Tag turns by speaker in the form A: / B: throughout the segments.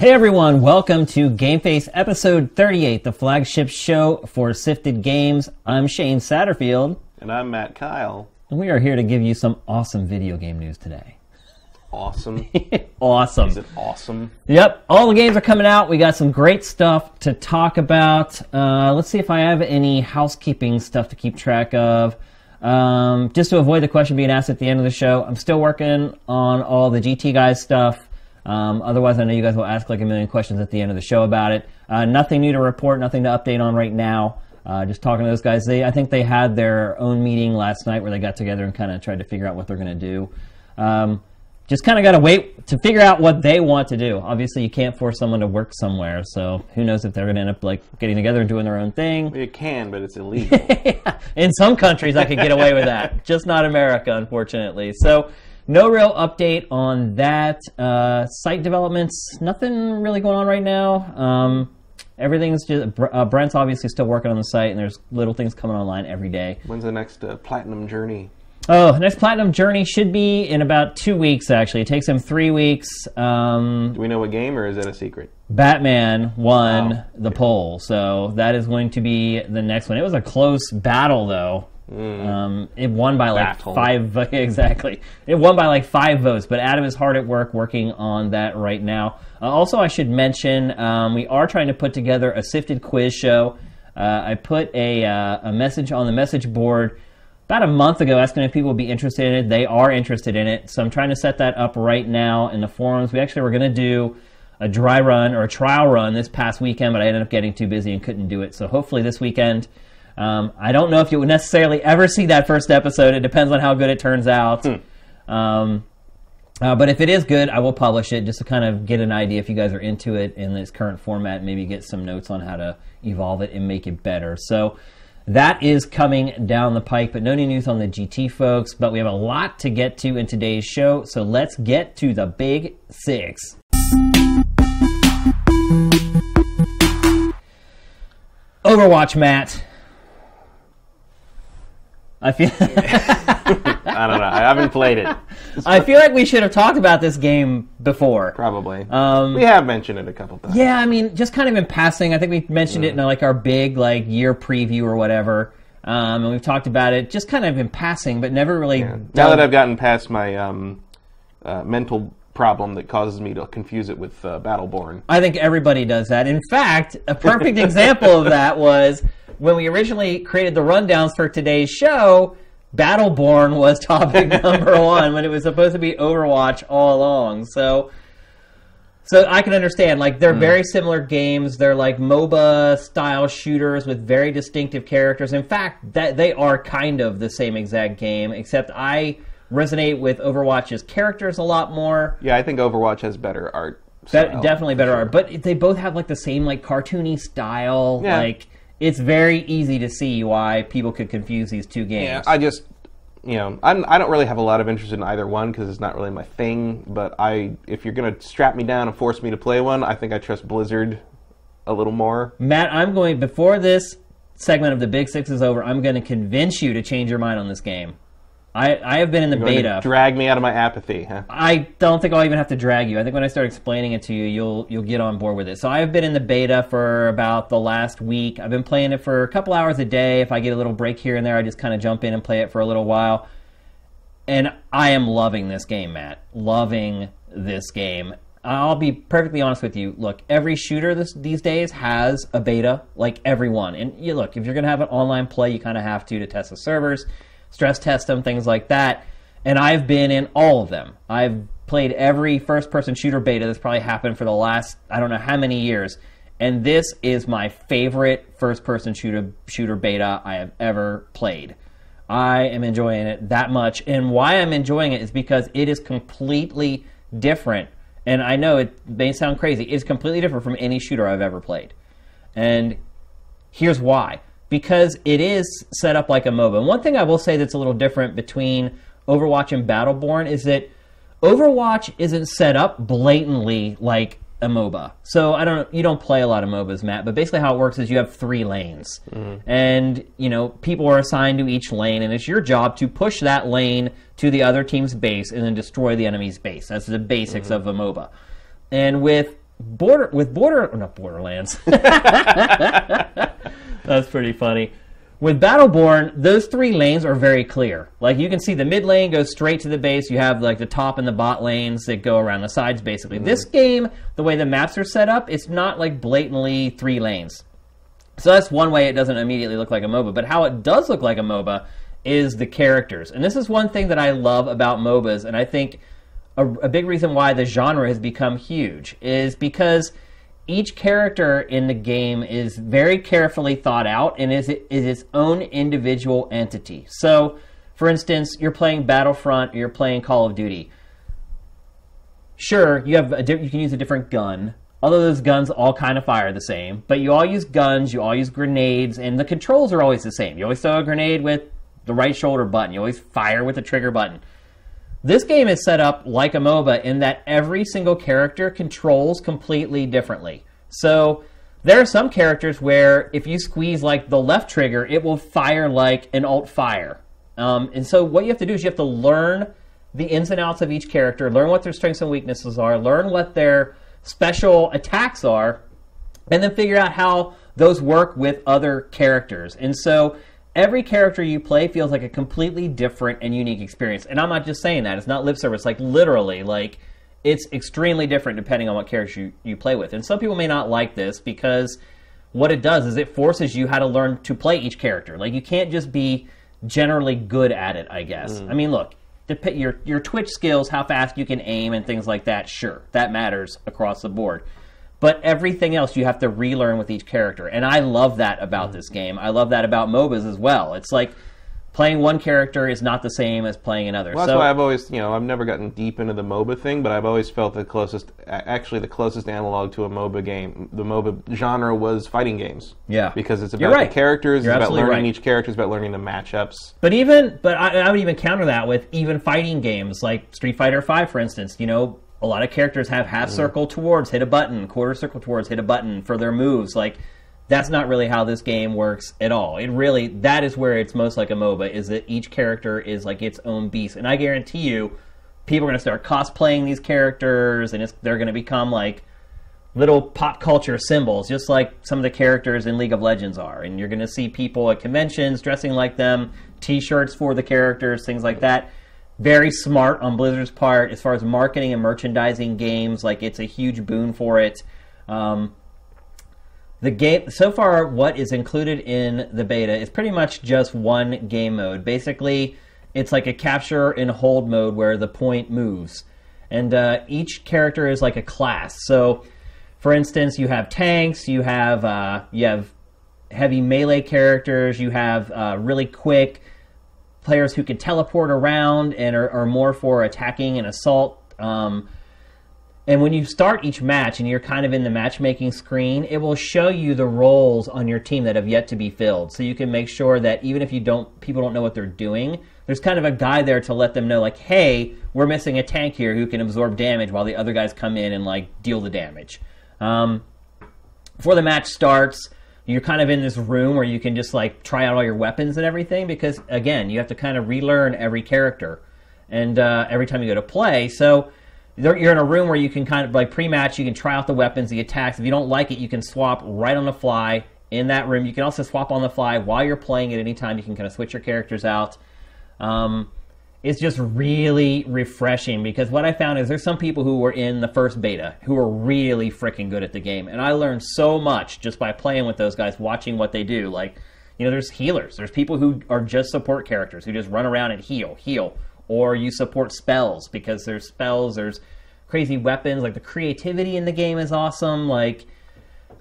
A: Hey everyone, welcome to Game Face episode 38, the flagship show for Sifted Games. I'm Shane Satterfield,
B: And I'm Matt Keil.
A: and we are here to give you some awesome video game news today.
B: Awesome.
A: awesome.
B: Is it awesome?
A: Yep, all the games are coming out. We got some great stuff to talk about. Uh, let's see if I have any housekeeping stuff to keep track of. Um, just to avoid the question being asked at the end of the show, I'm still working on all the GT guys stuff. Um, otherwise, I know you guys will ask like a million questions at the end of the show about it. Uh, nothing new to report, nothing to update on right now. Uh, just talking to those guys. They, I think they had their own meeting last night where they got together and kind of tried to figure out what they're going to do. Um, just kind of got to wait to figure out what they want to do. Obviously, you can't force someone to work somewhere, so who knows if they're going to end up like getting together and doing their own thing.
B: You can, but it's illegal.
A: In some countries, I could get away with that, just not America, unfortunately. So, no real update on that. Uh, site developments, nothing really going on right now. Um, everything's just uh, Brent's obviously still working on the site, and there's little things coming online every day.
B: When's the next uh, platinum journey?
A: Oh, next platinum journey should be in about two weeks. Actually, it takes him three weeks. Um,
B: Do we know what game, or is that a secret?
A: Batman won
B: Oh,
A: the poll, so that is going to be the next one. It was a close battle, though. Um, it won by like
B: Battle.
A: five. Exactly, it won by like five votes. But Adam is hard at work working on that right now. Uh, also, I should mention um, we are trying to put together a sifted quiz show. Uh, I put a uh, a message on the message board about a month ago asking if people would be interested in it. They are interested in it, so I'm trying to set that up right now in the forums. We actually were going to do a dry run or a trial run this past weekend, but I ended up getting too busy and couldn't do it. So hopefully this weekend. Um, I don't know if you would necessarily ever see that first episode. It depends on how good it turns out. Um, uh, but if it is good, I will publish it just to kind of get an idea if you guys are into it in its current format. Maybe get some notes on how to evolve it and make it better. So that is coming down the pike. But no new news on the GT folks. But we have a lot to get to in today's show. So let's get to the big six. Overwatch, Matt. I feel
B: I don't know. I haven't played it.
A: I feel like we should have talked about this game before.
B: Probably.
A: Um,
B: we have mentioned it a couple times.
A: Yeah, I mean, just kind of in passing. I think we mentioned it in like our big like year preview or whatever, um, and we've talked about it just kind of in passing, but never really.
B: Now that I've gotten past my um, uh, mental problem that causes me to confuse it with uh, Battleborn.
A: I think everybody does that. In fact, a perfect example of that was when we originally created the rundowns for today's show. Battleborn was topic number one when it was supposed to be Overwatch all along. So, so I can understand. Like they're hmm. very similar games. They're like MOBA style shooters with very distinctive characters. In fact, that they are kind of the same exact game, except I resonate with Overwatch's characters a lot more.
B: Yeah, I think Overwatch has better art.
A: Be- definitely better
B: sure.
A: art, but they both have like the same like cartoony style.
B: Yeah.
A: Like it's very easy to see why people could confuse these two games.
B: Yeah, I just, you know, I'm, I don't really have a lot of interest in either one because it's not really my thing. But I, if you're gonna strap me down and force me to play one, I think I trust Blizzard a little more.
A: Matt, I'm going before this segment of the Big Six is over. I'm going to convince you to change your mind on this game. I I have been in the
B: Going to
A: beta.
B: drag me out of my apathy, huh?
A: I don't think I'll even have to drag you. I think when I start explaining it to you, you'll you'll get on board with it. So I've been in the beta for about the last week. I've been playing it for a couple hours a day. If I get a little break here and there, I just kind of jump in and play it for a little while. And I am loving this game, Matt. Loving this game. I'll be perfectly honest with you. Look, every shooter this, these days has a beta, like everyone. And you look, if you're going to have an online play, you kind of have to to test the servers, stress test them, things like that. And I've been in all of them. I've played every first-person shooter beta that's probably happened for the last I don't know how many years. And this is my favorite first-person shooter shooter beta I have ever played. I am enjoying it that much. And why I'm enjoying it is because it is completely different. And I know it may sound crazy, it's completely different from any shooter I've ever played. And here's why. Because it is set up like a MOBA. And one thing I will say that's a little different between Overwatch and Battleborn is that Overwatch isn't set up blatantly like a MOBA. So I don't you don't play a lot of MOBAs, Matt, but basically how it works is you have three lanes. Mm-hmm. And, you know, people are assigned to each lane and it's your job to push that lane to the other team's base and then destroy the enemy's base. That's the basics mm-hmm. of a MOBA. And with border with border, not Borderlands. That's pretty funny. With Battleborn, those three lanes are very clear. Like you can see the mid lane goes straight to the base. You have like the top and the bot lanes that go around the sides basically. Mm-hmm. This game, the way the maps are set up, it's not like blatantly three lanes. So that's one way it doesn't immediately look like a MOBA. But how it does look like a MOBA is the characters. And this is one thing that I love about MOBAs, and I think a, a big reason why the genre has become huge is because each character in the game is very carefully thought out and is, is its own individual entity. So, for instance, you're playing Battlefront, or you're playing Call of Duty. Sure, you have a, you can use a different gun. Although those guns all kind of fire the same, but you all use guns, you all use grenades, and the controls are always the same. You always throw a grenade with the right shoulder button. You always fire with the trigger button. This game is set up like a MOBA in that every single character controls completely differently. So there are some characters where if you squeeze like the left trigger, it will fire like an alt fire. Um, and so what you have to do is you have to learn the ins and outs of each character, learn what their strengths and weaknesses are, learn what their special attacks are, and then figure out how those work with other characters. And so every character you play feels like a completely different and unique experience. And I'm not just saying that; it's not lip service. Like literally, like it's extremely different depending on what character you, you play with. And some people may not like this because what it does is it forces you how to learn to play each character. Like you can't just be generally good at it. I guess. Mm. I mean, look. dep- Your your Twitch skills, how fast you can aim, and things like that. Sure, that matters across the board. But everything else you have to relearn with each character. And I love that about this mm-hmm. game. I love that about MOBAs as well. It's like playing one character is not the same as playing another.
B: Well, that's
A: so
B: why I've always, you know, I've never gotten deep into the MOBA thing, but I've always felt the closest, actually, the closest analog to a MOBA game, the MOBA genre was fighting games.
A: Yeah.
B: because it's about
A: right.
B: the characters,
A: You're
B: it's about learning
A: right.
B: each character, it's about learning the matchups.
A: But even, but I, I would even counter that with even fighting games like Street Fighter V, for instance. You know, a lot of characters have half mm. circle towards, hit a button, quarter circle towards, hit a button for their moves. Like, that's not really how this game works at all. It really, that is where it's most like a MOBA, is that each character is like its own beast. And I guarantee you, people are going to start cosplaying these characters, and it's, they're going to become like little pop culture symbols, just like some of the characters in League of Legends are. And you're going to see people at conventions dressing like them, t shirts for the characters, things like that. Very smart on Blizzard's part as far as marketing and merchandising games. Like, it's a huge boon for it. Um, the game so far, what is included in the beta is pretty much just one game mode. Basically, it's like a capture and hold mode where the point moves, and uh, each character is like a class. So, for instance, you have tanks, you have uh, you have heavy melee characters, you have uh, really quick players who can teleport around and are, are more for attacking and assault. Um, and when you start each match and you're kind of in the matchmaking screen, it will show you the roles on your team that have yet to be filled. So you can make sure that even if you don't people don't know what they're doing, there's kind of a guy there to let them know like, "Hey, we're missing a tank here who can absorb damage while the other guys come in and like deal the damage." Um, before the match starts, you're kind of in this room where you can just like try out all your weapons and everything because again, you have to kind of relearn every character and uh, every time you go to play. So you're in a room where you can kind of like pre-match. You can try out the weapons, the attacks. If you don't like it, you can swap right on the fly in that room. You can also swap on the fly while you're playing at any time. You can kind of switch your characters out. Um, it's just really refreshing because what I found is there's some people who were in the first beta who were really freaking good at the game, and I learned so much just by playing with those guys, watching what they do. Like, you know, there's healers, there's people who are just support characters who just run around and heal, heal, or you support spells because there's spells, there's crazy weapons. Like the creativity in the game is awesome. Like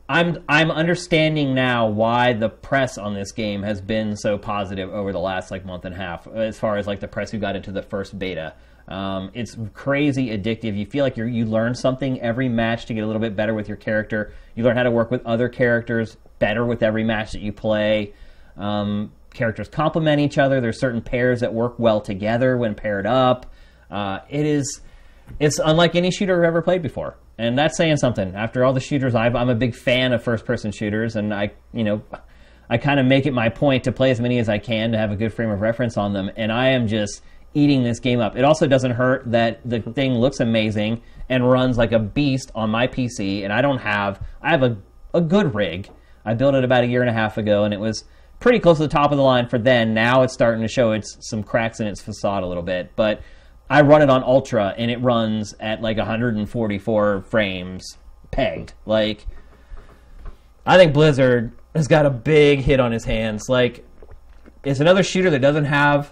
A: I'm I'm understanding now why the press on this game has been so positive over the last like month and a half, as far as like the press who got into the first beta. Um, it's crazy addictive. You feel like you you learn something every match to get a little bit better with your character. You learn how to work with other characters better with every match that you play. Um, characters complement each other. There's certain pairs that work well together when paired up. Uh, it is it's unlike any shooter I've ever played before, and that's saying something. After all the shooters, I've, I'm a big fan of first-person shooters, and I, you know, I kind of make it my point to play as many as I can to have a good frame of reference on them. And I am just eating this game up. It also doesn't hurt that the thing looks amazing and runs like a beast on my PC, and I don't have I have a a good rig. I built it about a year and a half ago, and it was pretty close to the top of the line for then. Now it's starting to show its some cracks in its facade a little bit, but I run it on ultra, and it runs at like 144 frames pegged. Like, I think Blizzard has got a big hit on his hands. Like, it's another shooter that doesn't have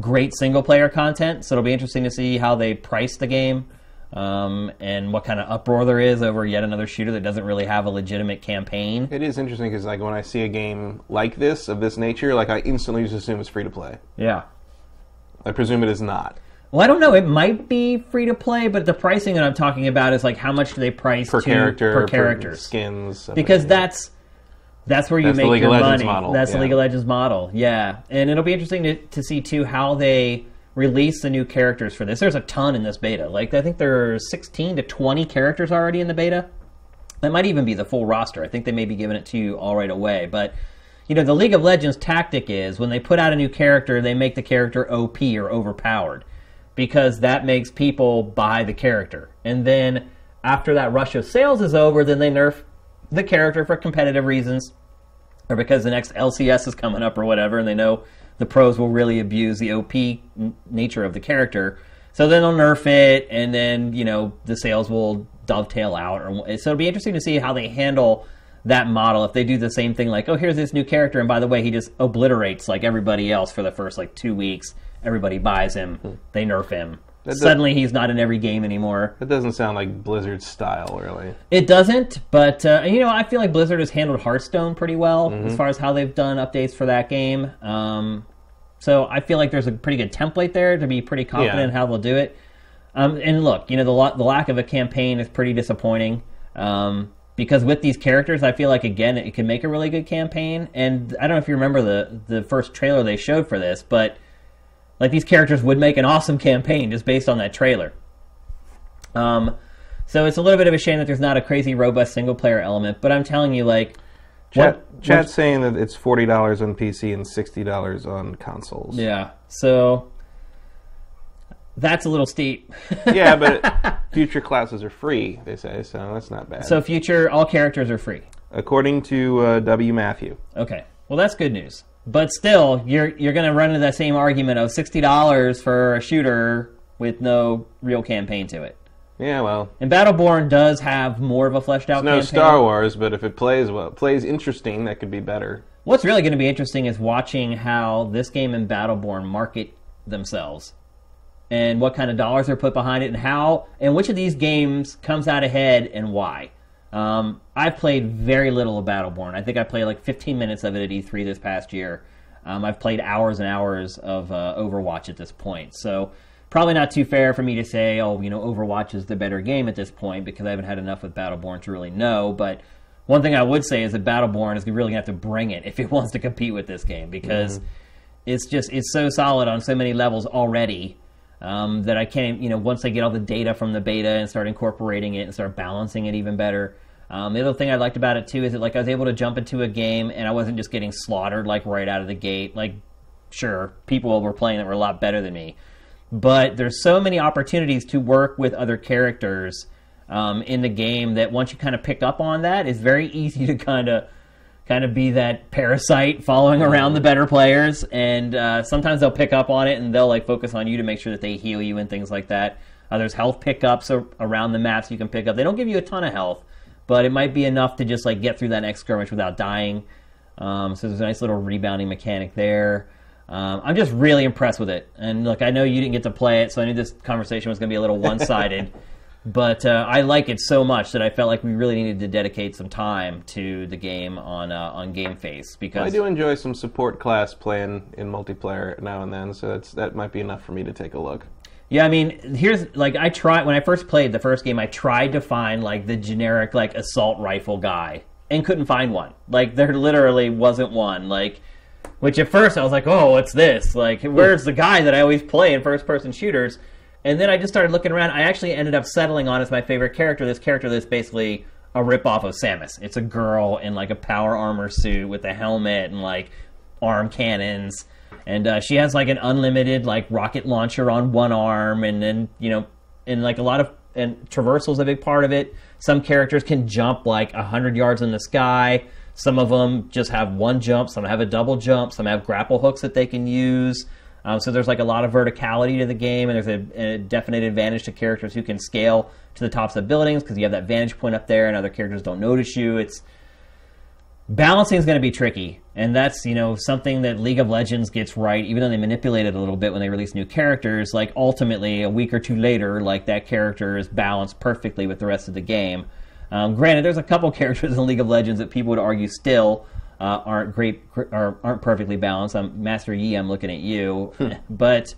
A: great single player content, so it'll be interesting to see how they price the game um, and what kind of uproar there is over yet another shooter that doesn't really have a legitimate campaign.
B: It is interesting because like when I see a game like this of this nature, like I instantly just assume it's free to play.
A: Yeah.
B: I presume it is not
A: Well, I don't know. It might be free to play, but the pricing that I'm talking about is like how much do they price
B: per
A: to,
B: character,
A: per characters?
B: skins, stuff
A: because that's that's where you
B: That's the
A: make
B: League
A: your
B: of Legends
A: money.
B: model,
A: That's the. League of Legends model, yeah. And it'll be interesting to, to see too how they release the new characters for this. There's a ton in this beta. Like I think there are 16 to 20 characters already in the beta. That might even be the full roster. I think they may be giving it to you all right away. But you know, the League of Legends tactic is when they put out a new character, they make the character OP or overpowered because that makes people buy the character. And then after that rush of sales is over, then they nerf the character for competitive reasons or because the next LCS is coming up or whatever, and they know the pros will really abuse the OP n- nature of the character. So then they'll nerf it, and then you know the sales will dovetail out. Or so it'll be interesting to see how they handle that model. If they do the same thing, like oh here's this new character, and by the way he just obliterates like everybody else for the first like two weeks. Everybody buys him, they nerf him.
B: does-
A: Suddenly he's not in every game anymore.
B: That doesn't sound like Blizzard style, really.
A: It doesn't, but uh, you know, I feel like Blizzard has handled Hearthstone pretty well
B: Mm-hmm.
A: as far as how they've done updates for that game. Um, so I feel like there's a pretty good template there to be pretty confident
B: Yeah.
A: in how they'll do it. Um, and look, you know, the, lo- the lack of a campaign is pretty disappointing um, because with these characters, I feel like again it can make a really good campaign. And I don't know if you remember the the first trailer they showed for this, but like these characters would make an awesome campaign just based on that trailer. Um, so it's a little bit of a shame that there's not a crazy robust single player element, but I'm telling you, like,
B: Chat,
A: what-
B: chat's saying that it's forty dollars on PC and sixty dollars on consoles.
A: yeah. So that's a little steep.
B: yeah, but future classes are free. They say so. That's not bad.
A: so future, all characters are free.
B: according to uh, W. Matthew,
A: Okay, well that's good news. But still, you're you're going to run into that same argument of sixty dollars for a shooter with no real campaign to it.
B: yeah, well,
A: And Battleborn does have more of a fleshed out
B: no
A: campaign.
B: Star Wars, but if it plays well, plays interesting, that could be better.
A: What's really going to be interesting is watching how this game and Battleborn market themselves and what kind of dollars are put behind it and how and which of these games comes out ahead and why. Um, I've played very little of Battleborn. I think I played like 15 minutes of it at E3 this past year. Um, I've played hours and hours of uh, Overwatch at this point. So probably not too fair for me to say, oh, you know, Overwatch is the better game at this point because I haven't had enough with Battleborn to really know. But one thing I would say is that Battleborn is really going to have to bring it if it wants to compete with this game because it's just it's so solid on so many levels already um, that I can't you know once I get all the data from the beta and start incorporating it and start balancing it even better. Um, the other thing I liked about it too is that like I was able to jump into a game and I wasn't just getting slaughtered like right out of the gate. Like sure, people were playing that were a lot better than me, but there's so many opportunities to work with other characters um, in the game that once you kind of pick up on that, it's very easy to kind of kind of be that parasite following around the better players. And uh, sometimes they'll pick up on it and they'll like focus on you to make sure that they heal you and things like that. Uh, there's health pickups around the maps you can pick up. They don't give you a ton of health but it might be enough to just like get through that next skirmish without dying. Um, so there's a nice little rebounding mechanic there. Um, i'm just really impressed with it. And look i know you didn't get to play it so i knew this conversation was going to be a little one-sided. But uh, I like it so much that I felt like we really needed to dedicate some time to the game on uh, on Game Face because
B: I do enjoy some support class playing in multiplayer now and then, so that's that might be enough for me to take a look.
A: Yeah, I mean, here's like I tried when I first played the first game. I tried to find like the generic like assault rifle guy and couldn't find one. Like there literally wasn't one. Like which at first I was like, oh, what's this? Like where's the guy that I always play in first person shooters? And then I just started looking around. I actually ended up settling on as my favorite character. This character that's basically a ripoff of Samus. It's a girl in like a power armor suit with a helmet and like arm cannons, and uh, she has like an unlimited like rocket launcher on one arm, and then you know, and like a lot of and traversal's a big part of it. Some characters can jump like hundred yards in the sky. Some of them just have one jump. Some have a double jump. Some have grapple hooks that they can use. Um, so there's like a lot of verticality to the game, and there's a, a definite advantage to characters who can scale to the tops of buildings because you have that vantage point up there, and other characters don't notice you. It's balancing is going to be tricky, and that's you know something that League of Legends gets right, even though they manipulate it a little bit when they release new characters. Like ultimately, a week or two later, like that character is balanced perfectly with the rest of the game. Um, granted, there's a couple characters in League of Legends that people would argue still uh, aren't great or aren't perfectly balanced. I'm Master Yi. I'm looking at you, but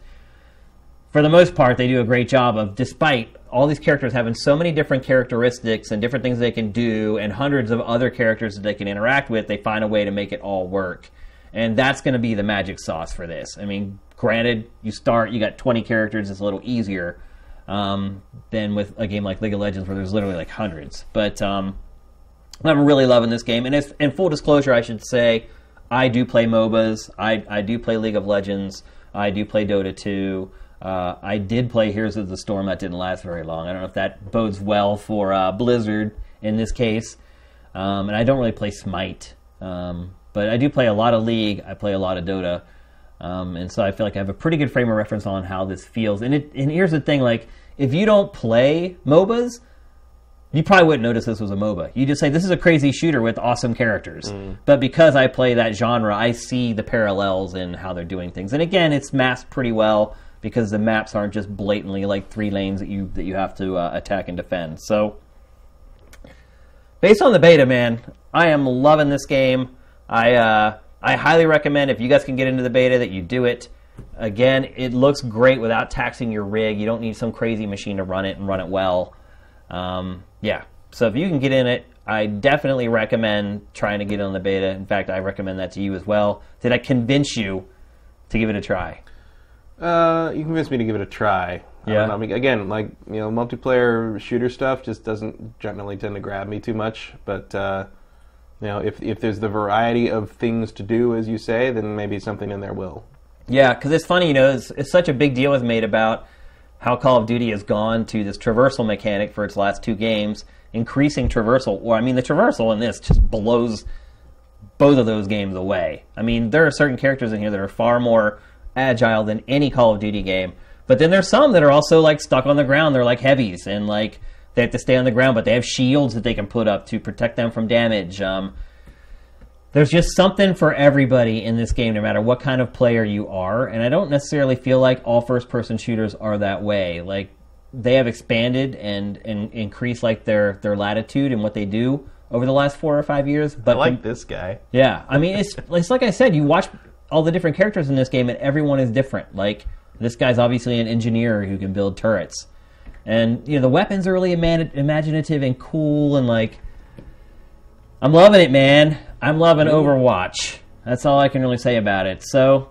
A: for the most part, they do a great job of, despite all these characters having so many different characteristics and different things they can do, and hundreds of other characters that they can interact with, they find a way to make it all work. And that's going to be the magic sauce for this. I mean, granted, you start, you got 20 characters, it's a little easier um, than with a game like League of Legends where there's literally like hundreds. But um, I'm really loving this game. And if, in full disclosure, I should say, I do play MOBAs. I, I do play League of Legends. I do play Dota 2. Uh, I did play Heroes of the Storm. That didn't last very long. I don't know if that bodes well for uh, Blizzard in this case. Um, and I don't really play Smite. Um, but I do play a lot of League. I play a lot of Dota. Um, and so I feel like I have a pretty good frame of reference on how this feels. And, it, and here's the thing like, if you don't play MOBAs, you probably wouldn't notice this was a MOBA. You just say this is a crazy shooter with awesome characters. Mm. But because I play that genre, I see the parallels in how they're doing things. And again, it's masked pretty well because the maps aren't just blatantly like three lanes that you that you have to uh, attack and defend. So, based on the beta, man, I am loving this game. I uh, I highly recommend if you guys can get into the beta that you do it. Again, it looks great without taxing your rig. You don't need some crazy machine to run it and run it well. Um, yeah, so if you can get in it, I definitely recommend trying to get on the beta. In fact, I recommend that to you as well. Did I convince you to give it a try?
B: Uh, you convinced me to give it a try.
A: Yeah.
B: I mean, again, like you know, multiplayer shooter stuff just doesn't generally tend to grab me too much. But uh, you know, if if there's the variety of things to do, as you say, then maybe something in there will.
A: Yeah, because it's funny, you know, it's, it's such a big deal is made about how Call of Duty has gone to this traversal mechanic for its last two games, increasing traversal. Well, I mean, the traversal in this just blows both of those games away. I mean, there are certain characters in here that are far more agile than any Call of Duty game. But then there's some that are also like stuck on the ground. They're like heavies and like they have to stay on the ground, but they have shields that they can put up to protect them from damage. Um, there's just something for everybody in this game, no matter what kind of player you are. And I don't necessarily feel like all first person shooters are that way. Like they have expanded and, and increased like their, their latitude and what they do over the last four or five years. But
B: I like this guy.
A: Yeah, I mean it's it's like I said, you watch all the different characters in this game, and everyone is different. Like this guy's obviously an engineer who can build turrets, and you know the weapons are really ima- imaginative and cool, and like I'm loving it, man. I'm loving Overwatch. That's all I can really say about it. So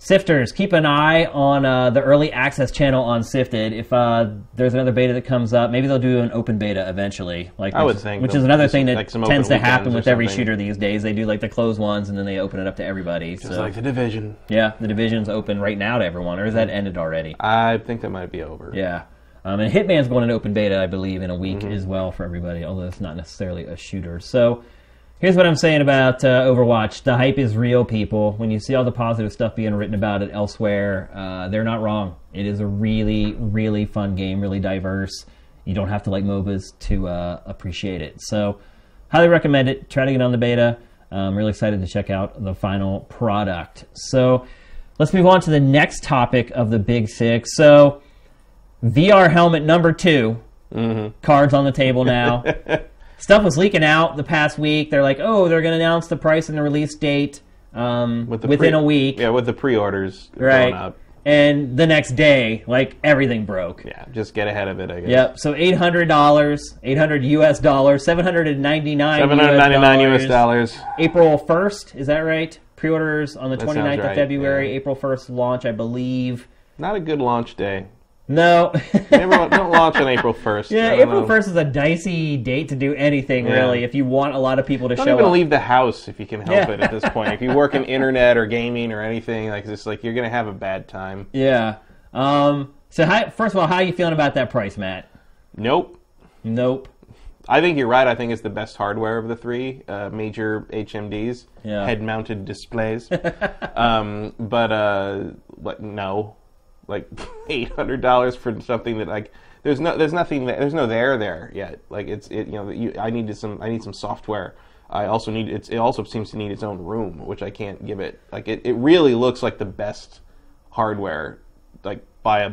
A: Sifters, keep an eye on uh, the early access channel on Sifted. If uh, there's another beta that comes up, maybe they'll do an open beta eventually. Like
B: I would
A: which,
B: think
A: which is another thing that
B: like
A: tends to happen with every shooter these days. They do like the closed ones and then they open it up to everybody.
B: Just
A: so
B: like the division.
A: yeah, the division's open right now to everyone, or is that ended already?
B: I think that might be over.
A: Yeah. Um, and Hitman's going in open beta, I believe, in a week
B: Mm-hmm.
A: as well for everybody, although it's not necessarily a shooter. So here's what I'm saying about uh, Overwatch. The hype is real, people. When you see all the positive stuff being written about it elsewhere, uh, they're not wrong. It is a really, really fun game, really diverse. You don't have to like MOBAs to uh, appreciate it. So highly recommend it. Try to get on the beta. I'm really excited to check out the final product. So let's move on to the next topic of the Big Six. So VR helmet number 2
B: Mm-hmm.
A: Cards on the table now. Stuff was leaking out the past week. They're like, oh, they're going to announce the price and the release date um,
B: With the
A: within
B: pre-
A: a week.
B: Yeah, with the pre-orders
A: right.
B: going up.
A: And the next day, like everything broke.
B: Yeah, just get ahead of it, I guess.
A: Yep. So eight hundred dollars, eight hundred U.S. dollars, seven hundred and ninety nine.
B: Seven hundred ninety-nine U.S. dollars.
A: April first, is that right? Pre-orders on the
B: That
A: 29th
B: sounds
A: of
B: right,
A: February.
B: yeah.
A: April first launch, I believe.
B: Not a good launch day.
A: No.
B: Never, don't launch on April first.
A: yeah, April first is a dicey date to do anything
B: Yeah.
A: really. If you want a lot of people to
B: Don't
A: show
B: even
A: up.
B: leave the house if you can help
A: Yeah.
B: it at this point. If you work in internet or gaming or anything, like it's like you're gonna have a bad time.
A: Yeah. Um. So, how, first of all, how are you feeling about that price, Matt?
B: Nope.
A: Nope.
B: I think you're right. I think it's the best hardware of the three uh, major HMDs,
A: Yeah.
B: head-mounted displays. um, but uh, what? No, like eight hundred dollars for something that like there's no there's nothing that, there's no there there yet. Like it's it you know you, I needed some I need some software. I also need it's, it also seems to need its own room, which I can't give it. Like it, it really looks like the best hardware, like by a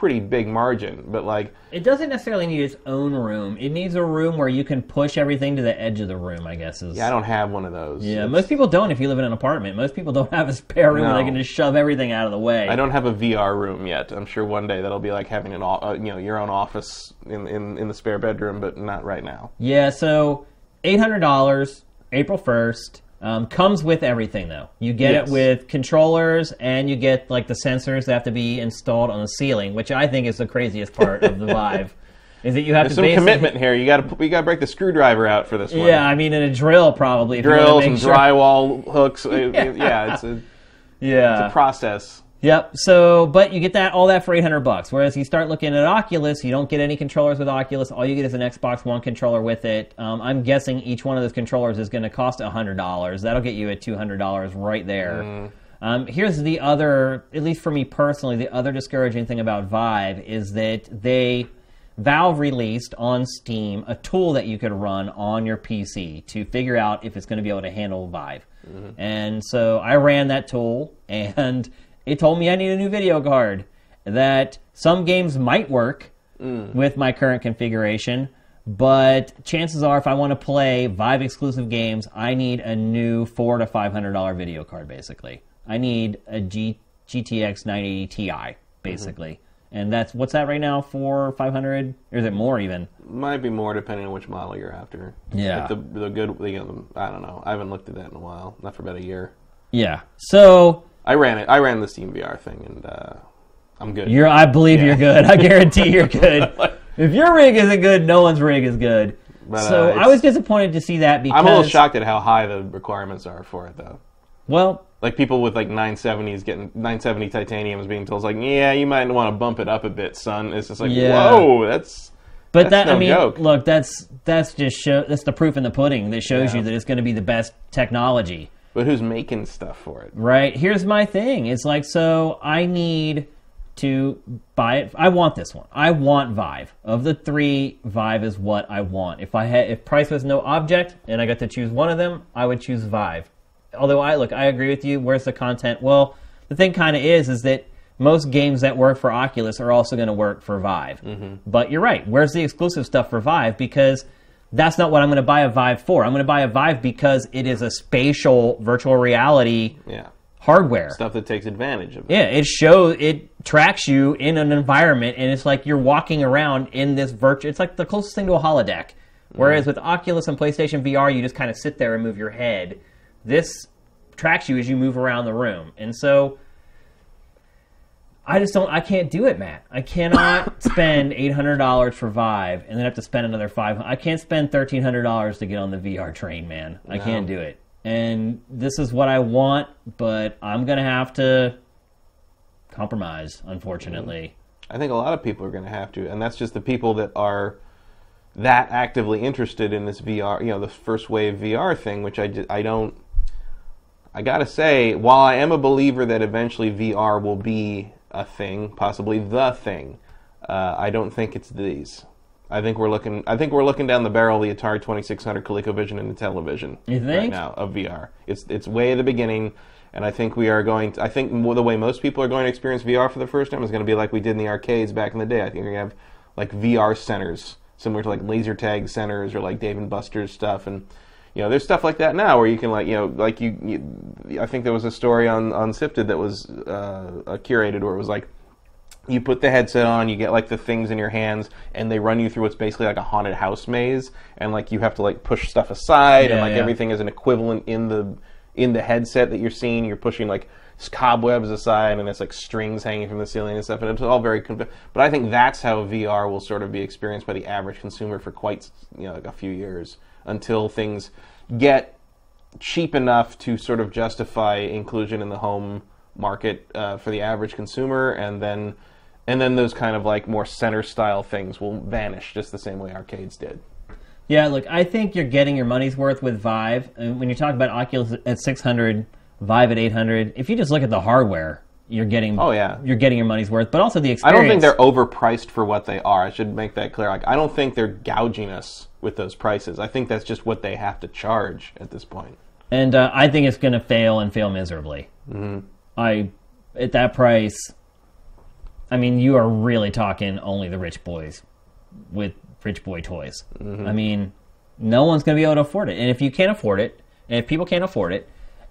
B: pretty big margin. But like
A: It doesn't necessarily need its own room. It needs a room where you can push everything to the edge of the room. I guess is.
B: yeah, I don't have one of those.
A: Yeah,
B: It's-
A: most people don't. If you live in an apartment, most people don't have a spare room where they can just shove everything out of the way.
B: I don't have a VR room yet. I'm sure one day that'll be like having an, uh, you know, your own office in, in, in the spare bedroom, but not right now.
A: Yeah, so eight hundred dollars, April first. Um, comes with everything though. You get
B: Yes.
A: it with controllers, and you get like the sensors that have to be installed on the ceiling, which I think is the craziest part of the Vive. Is that you have
B: There's
A: to
B: some commitment here. You got to you got to break the screwdriver out for this one.
A: Yeah, I mean, and a drill probably.
B: drills and
A: sure-
B: drywall hooks. uh, yeah. it's a,
A: Yeah.
B: a process.
A: Yep. So, but you get that all that for eight hundred bucks. Whereas you start looking at Oculus, you don't get any controllers with Oculus. All you get is an Xbox One controller with it. Um, I'm guessing each one of those controllers is going to cost hundred dollars. That'll get you at two hundred dollars right there. Um, here's the other, at least for me personally, the other discouraging thing about Vive is that they Valve released on Steam a tool that you could run on your PC to figure out if it's going to be able to handle Vive. And so I ran that tool, and it told me I need a new video card. That some games might work mm. with my current configuration, but chances are, if I want to play Vive exclusive games, I need a new four to five hundred dollar video card. Basically, I need a G- GTX 980 Ti, basically. Mm-hmm. And that's what's that right now? for five hundred, or is it more even?
B: Might be more depending on which model you're after.
A: Yeah.
B: Like the the good. You know, I don't know. I haven't looked at that in a while. Not for about a year.
A: Yeah. So
B: I ran it. I ran the Steam VR thing, and uh, I'm good.
A: You're, I believe you're good. I guarantee you're good. if your rig isn't good, no one's rig is good.
B: But,
A: so
B: uh,
A: I was disappointed to see that because
B: I'm a little shocked at how high the requirements are for it, though.
A: well,
B: Like people with like 970s getting 970 titaniums being told, like, yeah, you might want to bump it up a bit, son. It's just like,
A: Yeah.
B: whoa, that's
A: but
B: That's
A: that I mean,
B: joke.
A: look, that's that's just show that's the proof in the pudding that shows
B: Yeah.
A: you that it's going to be the best technology.
B: But who's making stuff for it?
A: Right? Here's my thing. It's like so I need to buy it. I want this one. I want Vive. Of the 3, Vive is what I want. If I had if price was no object and I got to choose one of them, I would choose Vive. Although I look, I agree with you. Where's the content? Well, the thing kind of is is that most games that work for Oculus are also going to work for Vive. Mm-hmm. But you're right. Where's the exclusive stuff for Vive? Because that's not what I'm going to buy a Vive for. I'm going to buy a Vive because it is a spatial virtual reality
B: Yeah,
A: hardware.
B: stuff that takes advantage of it.
A: Yeah, it shows it tracks you in an environment, and it's like you're walking around in this virtual. It's like the closest thing to a holodeck. Whereas mm. with Oculus and PlayStation VR, you just kind of sit there and move your head. This tracks you as you move around the room, and so I just don't. I can't do it, Matt. I cannot spend eight hundred dollars for Vive and then have to spend another five. I can't spend thirteen hundred dollars to get on the VR train, man. I can't do it. And this is what I want, but I'm gonna have to compromise, unfortunately.
B: I think a lot of people are going to have to, and that's just the people that are that actively interested in this VR, you know, the first wave VR thing, which I, ju- I don't. I gotta say, while I am a believer that eventually VR will be a thing, possibly the thing, uh, I don't think it's these. I think we're looking. I think we're looking down the barrel of the Atari Twenty Six Hundred ColecoVision and the television.
A: You
B: right
A: think?
B: now of VR? It's it's way at the beginning, and I think we are going. To, I think the way most people are going to experience VR for the first time is going to be like we did in the arcades back in the day. I think we're going to have like VR centers, similar to like laser tag centers or like Dave and Buster's stuff, and you know, there's stuff like that now where you can like you know, like you. you I think there was a story on on Sifted that was uh, curated where it was like you put the headset on, you get like the things in your hands, and they run you through what's basically like a haunted house maze, and like you have to like push stuff aside, and like
A: yeah.
B: everything is an equivalent in the in the headset that you're seeing. You're pushing like cobwebs aside and it's like strings hanging from the ceiling and stuff, and it's all very. Conv- but I think that's how VR will sort of be experienced by the average consumer for quite you know like a few years until things get cheap enough to sort of justify inclusion in the home market uh, for the average consumer, and then and then those kind of like more center style things will vanish just the same way arcades did.
A: Yeah, look, I think you're getting your money's worth with Vive. And when you talk about Oculus at 600, Vive at 800, if you just look at the hardware, you're getting
B: Oh, yeah.
A: you're getting your money's worth, but also the experience I
B: don't think they're overpriced for what they are. I should make that clear. Like I don't think they're gouging us with those prices. I think that's just what they have to charge at this point.
A: and uh, I think it's going to fail and fail miserably. Mm-hmm. I at that price, I mean, you are really talking only the rich boys with rich boy toys. I mean, no one's going to be able to afford it, and if you can't afford it, and if people can't afford it,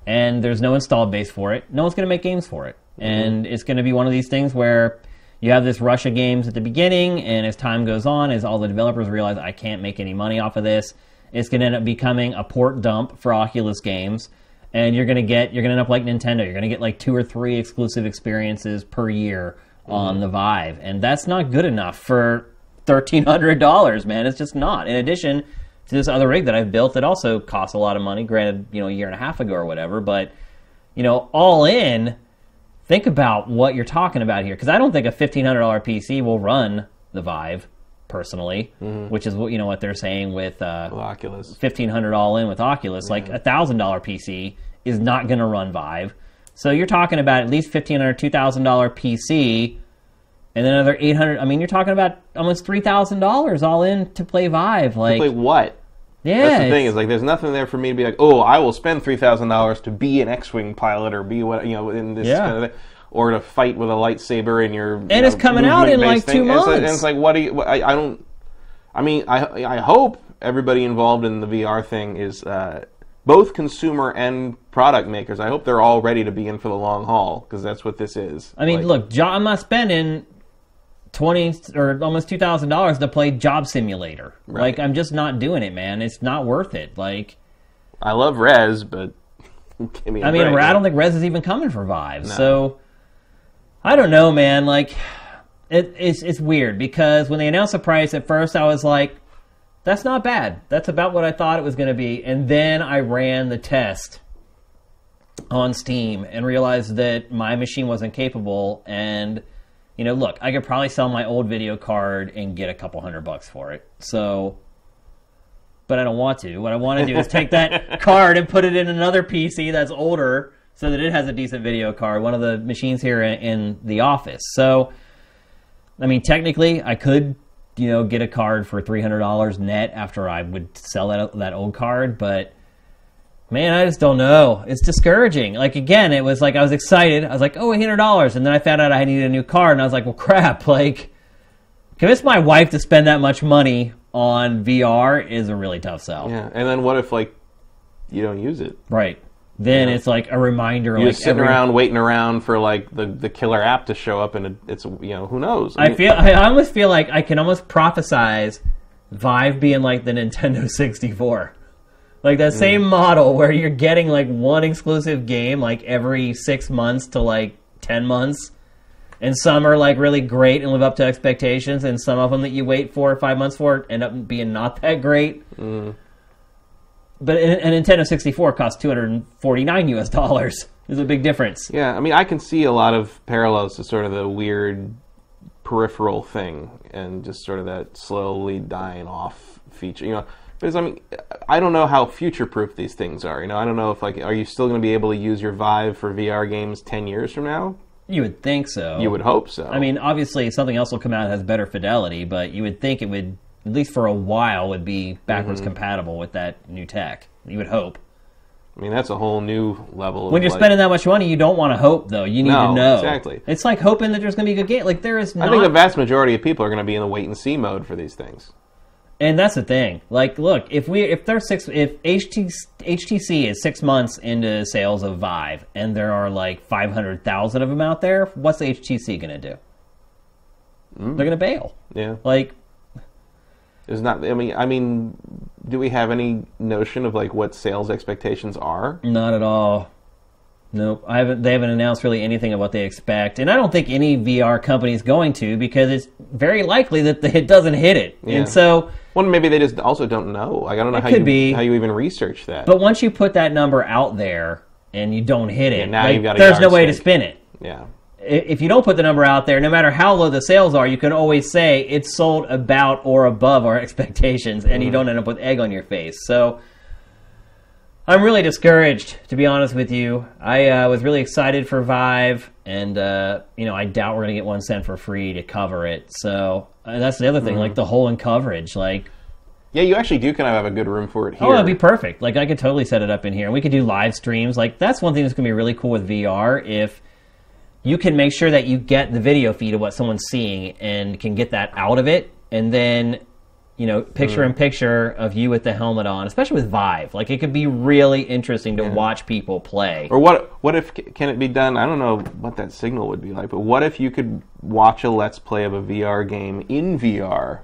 A: and there's no installed base for it, no one's going to make games for it, and it's going to be one of these things where. You have this rush of games at the beginning, and as time goes on, as all the developers realize I can't make any money off of this, it's going to end up becoming a port dump for Oculus games, and you're going to get you're going to end up like Nintendo. You're going to get like two or three exclusive experiences per year on mm-hmm. the Vive, and that's not good enough for thirteen hundred dollars, man. It's just not. In addition to this other rig that I've built that also costs a lot of money, granted, you know, a year and a half ago or whatever, but you know, all in think about what you're talking about here because I don't think a fifteen hundred dollar PC will run the Vive personally, which is what you know what they're saying with uh,
B: With Oculus.
A: 1,500 all in with Oculus. Like a thousand dollar PC is not going to run Vive, so you're talking about at least fifteen hundred, two thousand dollar two thousand dollar PC, and then another eight hundred. I mean, you're talking about almost three thousand dollars all in to play Vive. Like,
B: Like what?
A: Yeah,
B: That's the thing is like there's nothing there for me to be like, oh, I will spend three thousand dollars to be an X-wing pilot or be what you know in this
A: Yeah.
B: kind of thing, or to fight with a lightsaber in your.
A: And it's coming out in, like, two
B: And it's, and
A: months.
B: it's like, what do you? I, I don't. I mean, I I hope everybody involved in the VR thing is uh, both consumer and product makers. I hope they're all ready to be in for the long haul because that's what this is.
A: I mean,
B: Like,
A: look, jo- I'm not spending twenty or almost two thousand dollars to play Job Simulator. Like, I'm just not doing it, man. It's not worth it. Like,
B: I love Rez, but give me. a
A: I mean,
B: break.
A: I don't think Rez is even coming for Vive. So, I don't know, man. Like, it, it's it's weird because when they announced the price at first, I was like, "That's not bad. That's about what I thought it was going to be." And then I ran the test on Steam and realized that my machine wasn't capable. And you know, look, I could probably sell my old video card and get a couple hundred bucks for it. So. But I don't want to. What I want to do is take that card and put it in another PC that's older so that it has a decent video card, one of the machines here in, in the office. So, I mean, technically, I could, you know, get a card for three hundred dollars net after I would sell that that old card, but man, I just don't know. It's discouraging. Like again, it was like I was excited. I was like, oh, hundred dollars, and then I found out I needed a new car, and I was like, well, crap. Like, convince my wife to spend that much money on VR is a really tough sell.
B: Yeah, and then what if like you don't use it?
A: Right. Then it's like a reminder.
B: You're
A: like
B: sitting
A: every-
B: around waiting around for like the, the killer app to show up, and it's you know who knows.
A: I
B: mean,
A: feel. I almost feel like I can almost prophesize Vive being like the Nintendo 64, like
B: Mm.
A: that same model where you're getting like one exclusive game like every six months to like ten months, and some are like really great and live up to expectations, and some of them that you wait four or five months for end up being not that great.
B: Mm.
A: But a, a Nintendo 64 costs 249 US dollars. There's a big difference.
B: yeah, I mean, I can see a lot of parallels to sort of the weird peripheral thing, and just sort of that slowly dying off feature. You know, because I mean, I don't know how future proof these things are. You know, I don't know if like, are you still going to be able to use your Vive for VR games ten years from now?
A: You would think so.
B: You would hope so.
A: I mean, obviously, something else will come out that has better fidelity, but you would think it would, at least for a while, would be backwards
B: Mm-hmm.
A: compatible with that new tech. You would hope.
B: I mean, that's a whole new level. of,
A: When you're
B: like-
A: spending that much money, you don't want to hope, though. You need
B: No,
A: to know.
B: exactly.
A: It's like hoping that there's going to be a good game. Like there is not.
B: I think the vast majority of people are going to be in the wait and see mode for these things.
A: And that's the thing. Like, look, if we if there's six if HTC, HTC is six months into sales of Vive, and there are like five hundred thousand of them out there, what's HTC going to do?
B: Mm.
A: They're going to bail.
B: Yeah.
A: Like,
B: Is not. I mean, I mean, do we have any notion of like what sales expectations are?
A: not at all. Nope, I haven't. They haven't announced really anything of what they expect, and I don't think any VR company is going to because it's very likely that it doesn't hit it.
B: Yeah.
A: And so,
B: Well, maybe they just also don't know. Like I don't know
A: It
B: how
A: could
B: you
A: be.
B: how you even research that.
A: but once you put that number out there and you don't hit it,
B: now
A: like,
B: you've got a
A: there's no way to
B: yardstick.
A: spin it.
B: yeah.
A: I- If you don't put the number out there, no matter how low the sales are, you can always say it's sold about or above our expectations, and
B: Mm-hmm.
A: you don't end up with egg on your face. So. I'm really discouraged, to be honest with you. I uh, was really excited for Vive, and uh, you know I doubt we're gonna get one cent for free to cover it. So and that's the other
B: Mm-hmm.
A: thing, like the hole in coverage. Like,
B: Yeah, you actually do kind of have a good room for it here.
A: oh, it'd be perfect. Like I could totally set it up in here, and we could do live streams. Like that's one thing that's gonna be really cool with VR if you can make sure that you get the video feed of what someone's seeing and can get that out of it, and then you know picture in mm. picture of you with the helmet on, especially with Vive. Like it could be really interesting to watch people play.
B: Or what? What if can it be done? I don't know what that signal would be like, but what if you could watch a let's play of a VR game in VR,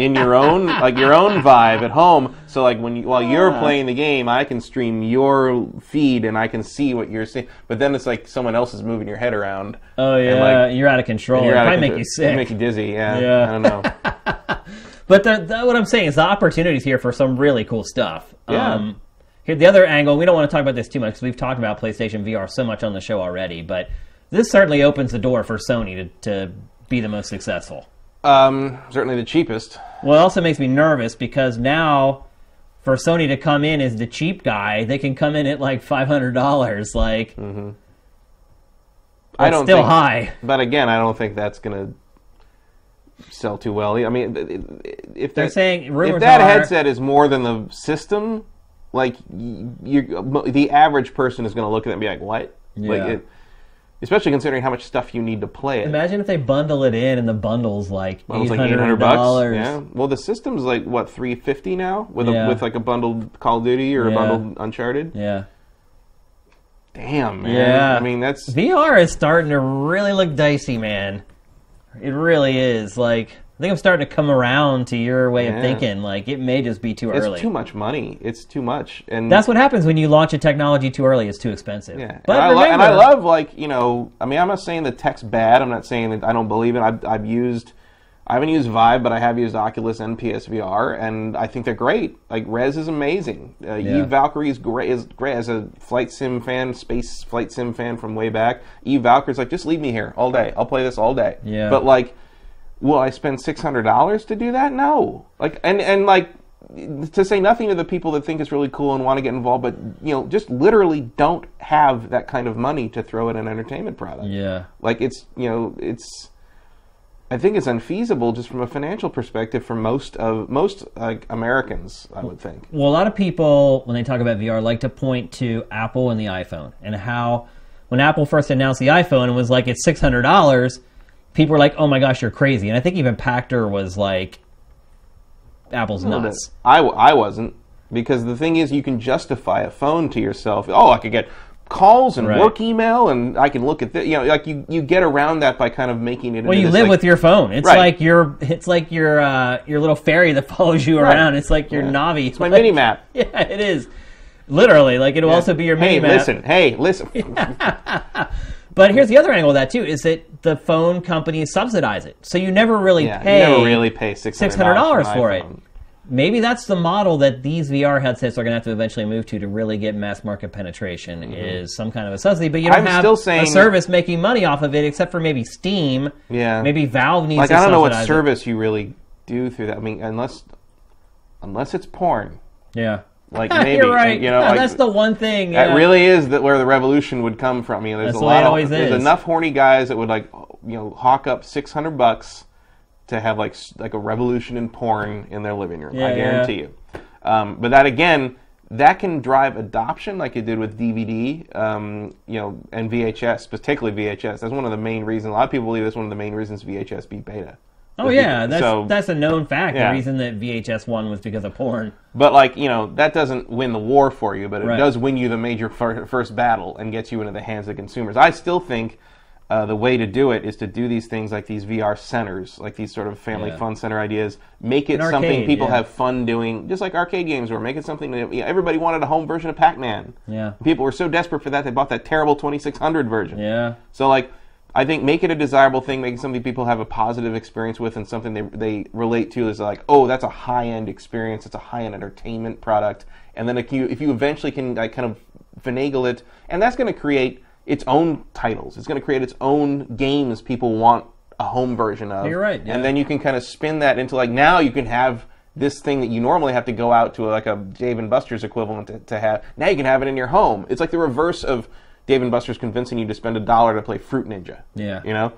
B: in your own like your own Vive at home? So like when you, while you're playing the game, I can stream your feed and I can see what you're seeing. But then it's like someone else is moving your head around.
A: Oh
B: and,
A: yeah,
B: like,
A: you're out of control.
B: you're
A: It
B: out
A: probably make you sick.
B: It'd make you dizzy. Yeah.
A: Yeah.
B: I don't know.
A: But the, the, what I'm saying is the opportunities here for some really cool stuff.
B: Yeah.
A: Um, here, the other angle, we don't want to talk about this too much because we've talked about PlayStation VR so much on the show already, but this certainly opens the door for Sony to, to be the most successful.
B: um, certainly the cheapest.
A: Well, it also makes me nervous because now for Sony to come in as the cheap guy, they can come in at like $500. Like,
B: I don't
A: still
B: think,
A: high.
B: But again, I don't think that's going to sell too well. I mean, if
A: They're
B: that,
A: saying
B: if that
A: are,
B: headset is more than the system, like you, the average person is going to look at it and be like, "What?" Like
A: Yeah.
B: it, especially considering how much stuff you need to play it.
A: Imagine if they bundle it in and the bundle's like
B: Well, it's
A: $800.
B: like eight hundred bucks. Yeah. Well, the system's like what three fifty now with
A: Yeah.
B: a, with like a bundled Call of Duty or
A: Yeah.
B: a bundled Uncharted.
A: yeah.
B: Damn, man.
A: Yeah.
B: I mean, that's
A: VR is starting to really look dicey, man. It really is. Like, I think I'm starting to come around to your way of thinking. Like, it may just be too
B: it's
A: early.
B: It's too much money. It's too much, and
A: That's what happens when you launch a technology too early. It's too expensive.
B: Yeah,
A: But
B: and, I lo- and I love like you know. I mean, I'm not saying the tech's bad. I'm not saying that I don't believe it. I've, I've used, I haven't used Vive, but I have used Oculus and PSVR, and I think they're great. Like Rez is amazing. Uh,
A: Yeah.
B: Eve Valkyrie is great. Is great as a flight sim fan, space flight sim fan from way back. Eve Valkyrie's like, just leave me here all day. I'll play this all day.
A: Yeah.
B: But like, will I spend six hundred dollars to do that? No. Like, and and like to say nothing to the people that think it's really cool and want to get involved, but you know, just literally don't have that kind of money to throw at an entertainment product.
A: Yeah.
B: Like it's you know it's. I think it's unfeasible just from a financial perspective for most of most like Americans. I would think.
A: Well, a lot of people, when they talk about VR, like to point to Apple and the iPhone and how when Apple first announced the iPhone and was like, it's $600, people were like, oh my gosh, you're crazy. And I think even Pachter was like, Apple's nuts.
B: I, I wasn't because the thing is you can justify a phone to yourself. Oh, I could get calls and
A: Right.
B: work email and I can look at this. You know, like you, you get around that by kind of making it.
A: Well, you
B: this,
A: live
B: like-
A: with your phone. It's
B: Right.
A: like your, it's like your, uh, your little fairy that follows you
B: Right.
A: around. It's like your
B: Yeah.
A: Navi.
B: It's my mini map.
A: Yeah, it is. Literally, like it'll also be your
B: Hey,
A: mini map.
B: listen. Hey, listen.
A: But here's the other angle of that too: is that the phone companies subsidize it, so you never really
B: Yeah,
A: pay
B: you never really pay six
A: six hundred dollars for it. Maybe that's the model that these VR headsets are going to have to eventually move to to really get mass market penetration. Is some kind of a subsidy, but you don't
B: Mm-hmm. I'm
A: have
B: still saying-
A: a service making money off of it, except for maybe Steam.
B: Yeah.
A: Maybe Valve needs
B: Like
A: to
B: I don't know what
A: subsidize it.
B: service you really do through that. I mean, unless unless it's porn.
A: Yeah,
B: Like maybe
A: you're right.
B: You know,
A: Yeah,
B: like,
A: that's the one thing.
B: That really is that where the revolution would come from. You know, there's
A: That's
B: a lot of there's
A: is.
B: enough horny guys that would like you know hawk up six hundred bucks to have like like a revolution in porn in their living room.
A: Yeah,
B: I
A: yeah.
B: guarantee you. Um, but that again, that can drive adoption like it did with DVD, um, you know, and VHS, particularly VHS. That's one of the main reasons. A lot of people believe that's one of the main reasons VHS beat beta.
A: Oh yeah, that's
B: So-
A: that's a known fact.
B: Yeah.
A: The reason that VHS won was because of porn.
B: But like you know, that doesn't win the war for you, but it
A: Right.
B: does win you the major fir- first battle and gets you into the hands of consumers. I still think uh, the way to do it is to do these things like these VR centers, like these sort of family
A: Yeah.
B: fun center ideas. Make it
A: An
B: something
A: arcade,
B: people
A: yeah.
B: have fun doing, just like arcade games were. Make it something that you know, everybody wanted a home version of Pac-Man.
A: Yeah.
B: People were so desperate for that they bought that terrible 2600 version.
A: Yeah.
B: So like, I think make it a desirable thing, make it something people have a positive experience with, and something they they relate to. Is like, oh, that's a high end experience. It's a high end entertainment product. And then if you if you eventually can like kind of finagle it, and that's going to create its own titles. It's going to create its own games people want a home version of.
A: You're right, yeah.
B: And then you can kind of spin that into like now you can have this thing that you normally have to go out to like a Dave and Buster's equivalent to, to have. Now you can have it in your home. It's like the reverse of Dave and Buster's convincing you to spend a dollar to play Fruit Ninja.
A: Yeah.
B: You know?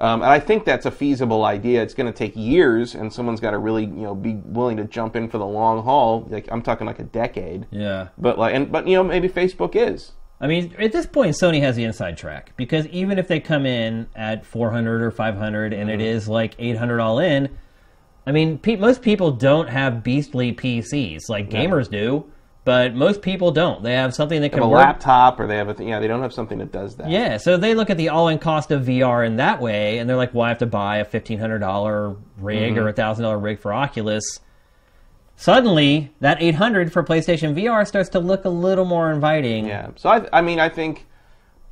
B: Um, and I think that's a feasible idea. It's going to take years, and someone's got to really, you know, be willing to jump in for the long haul. Like I'm talking like a decade.
A: Yeah.
B: But like, and but you know, maybe Facebook is.
A: I mean, at this point, Sony has the inside track because even if they come in at 400 or 500 and
B: Mm-hmm.
A: it is like 800 all in, I mean, pe- most people don't have beastly PCs like gamers do, but most people don't. They have something that can
B: a
A: work.
B: laptop, or they have a th- yeah, they don't have something that does that.
A: Yeah, so they look at the all-in cost of VR in that way, and they're like, "Well, I have to buy a fifteen hundred dollar rig
B: Mm-hmm.
A: or a thousand dollar rig for Oculus." Suddenly, that eight hundred for PlayStation VR starts to look a little more inviting.
B: Yeah. So I, I mean, I think,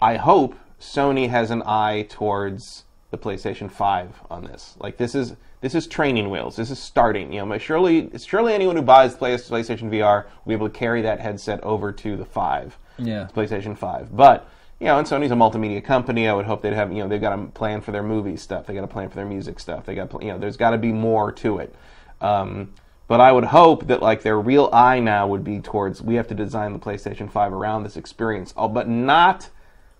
B: I hope Sony has an eye towards the PlayStation Five on this. Like this is this is training wheels. This is starting. You know, surely surely anyone who buys PlayStation VR will be able to carry that headset over to the Five.
A: Yeah.
B: PlayStation Five. But you know, and Sony's a multimedia company. I would hope they'd have you know they've got a plan for their movie stuff. They got a plan for their music stuff. They got you know there's got to be more to it. Um, but I would hope that like their real eye now would be towards we have to design the PlayStation Five around this experience, oh, but not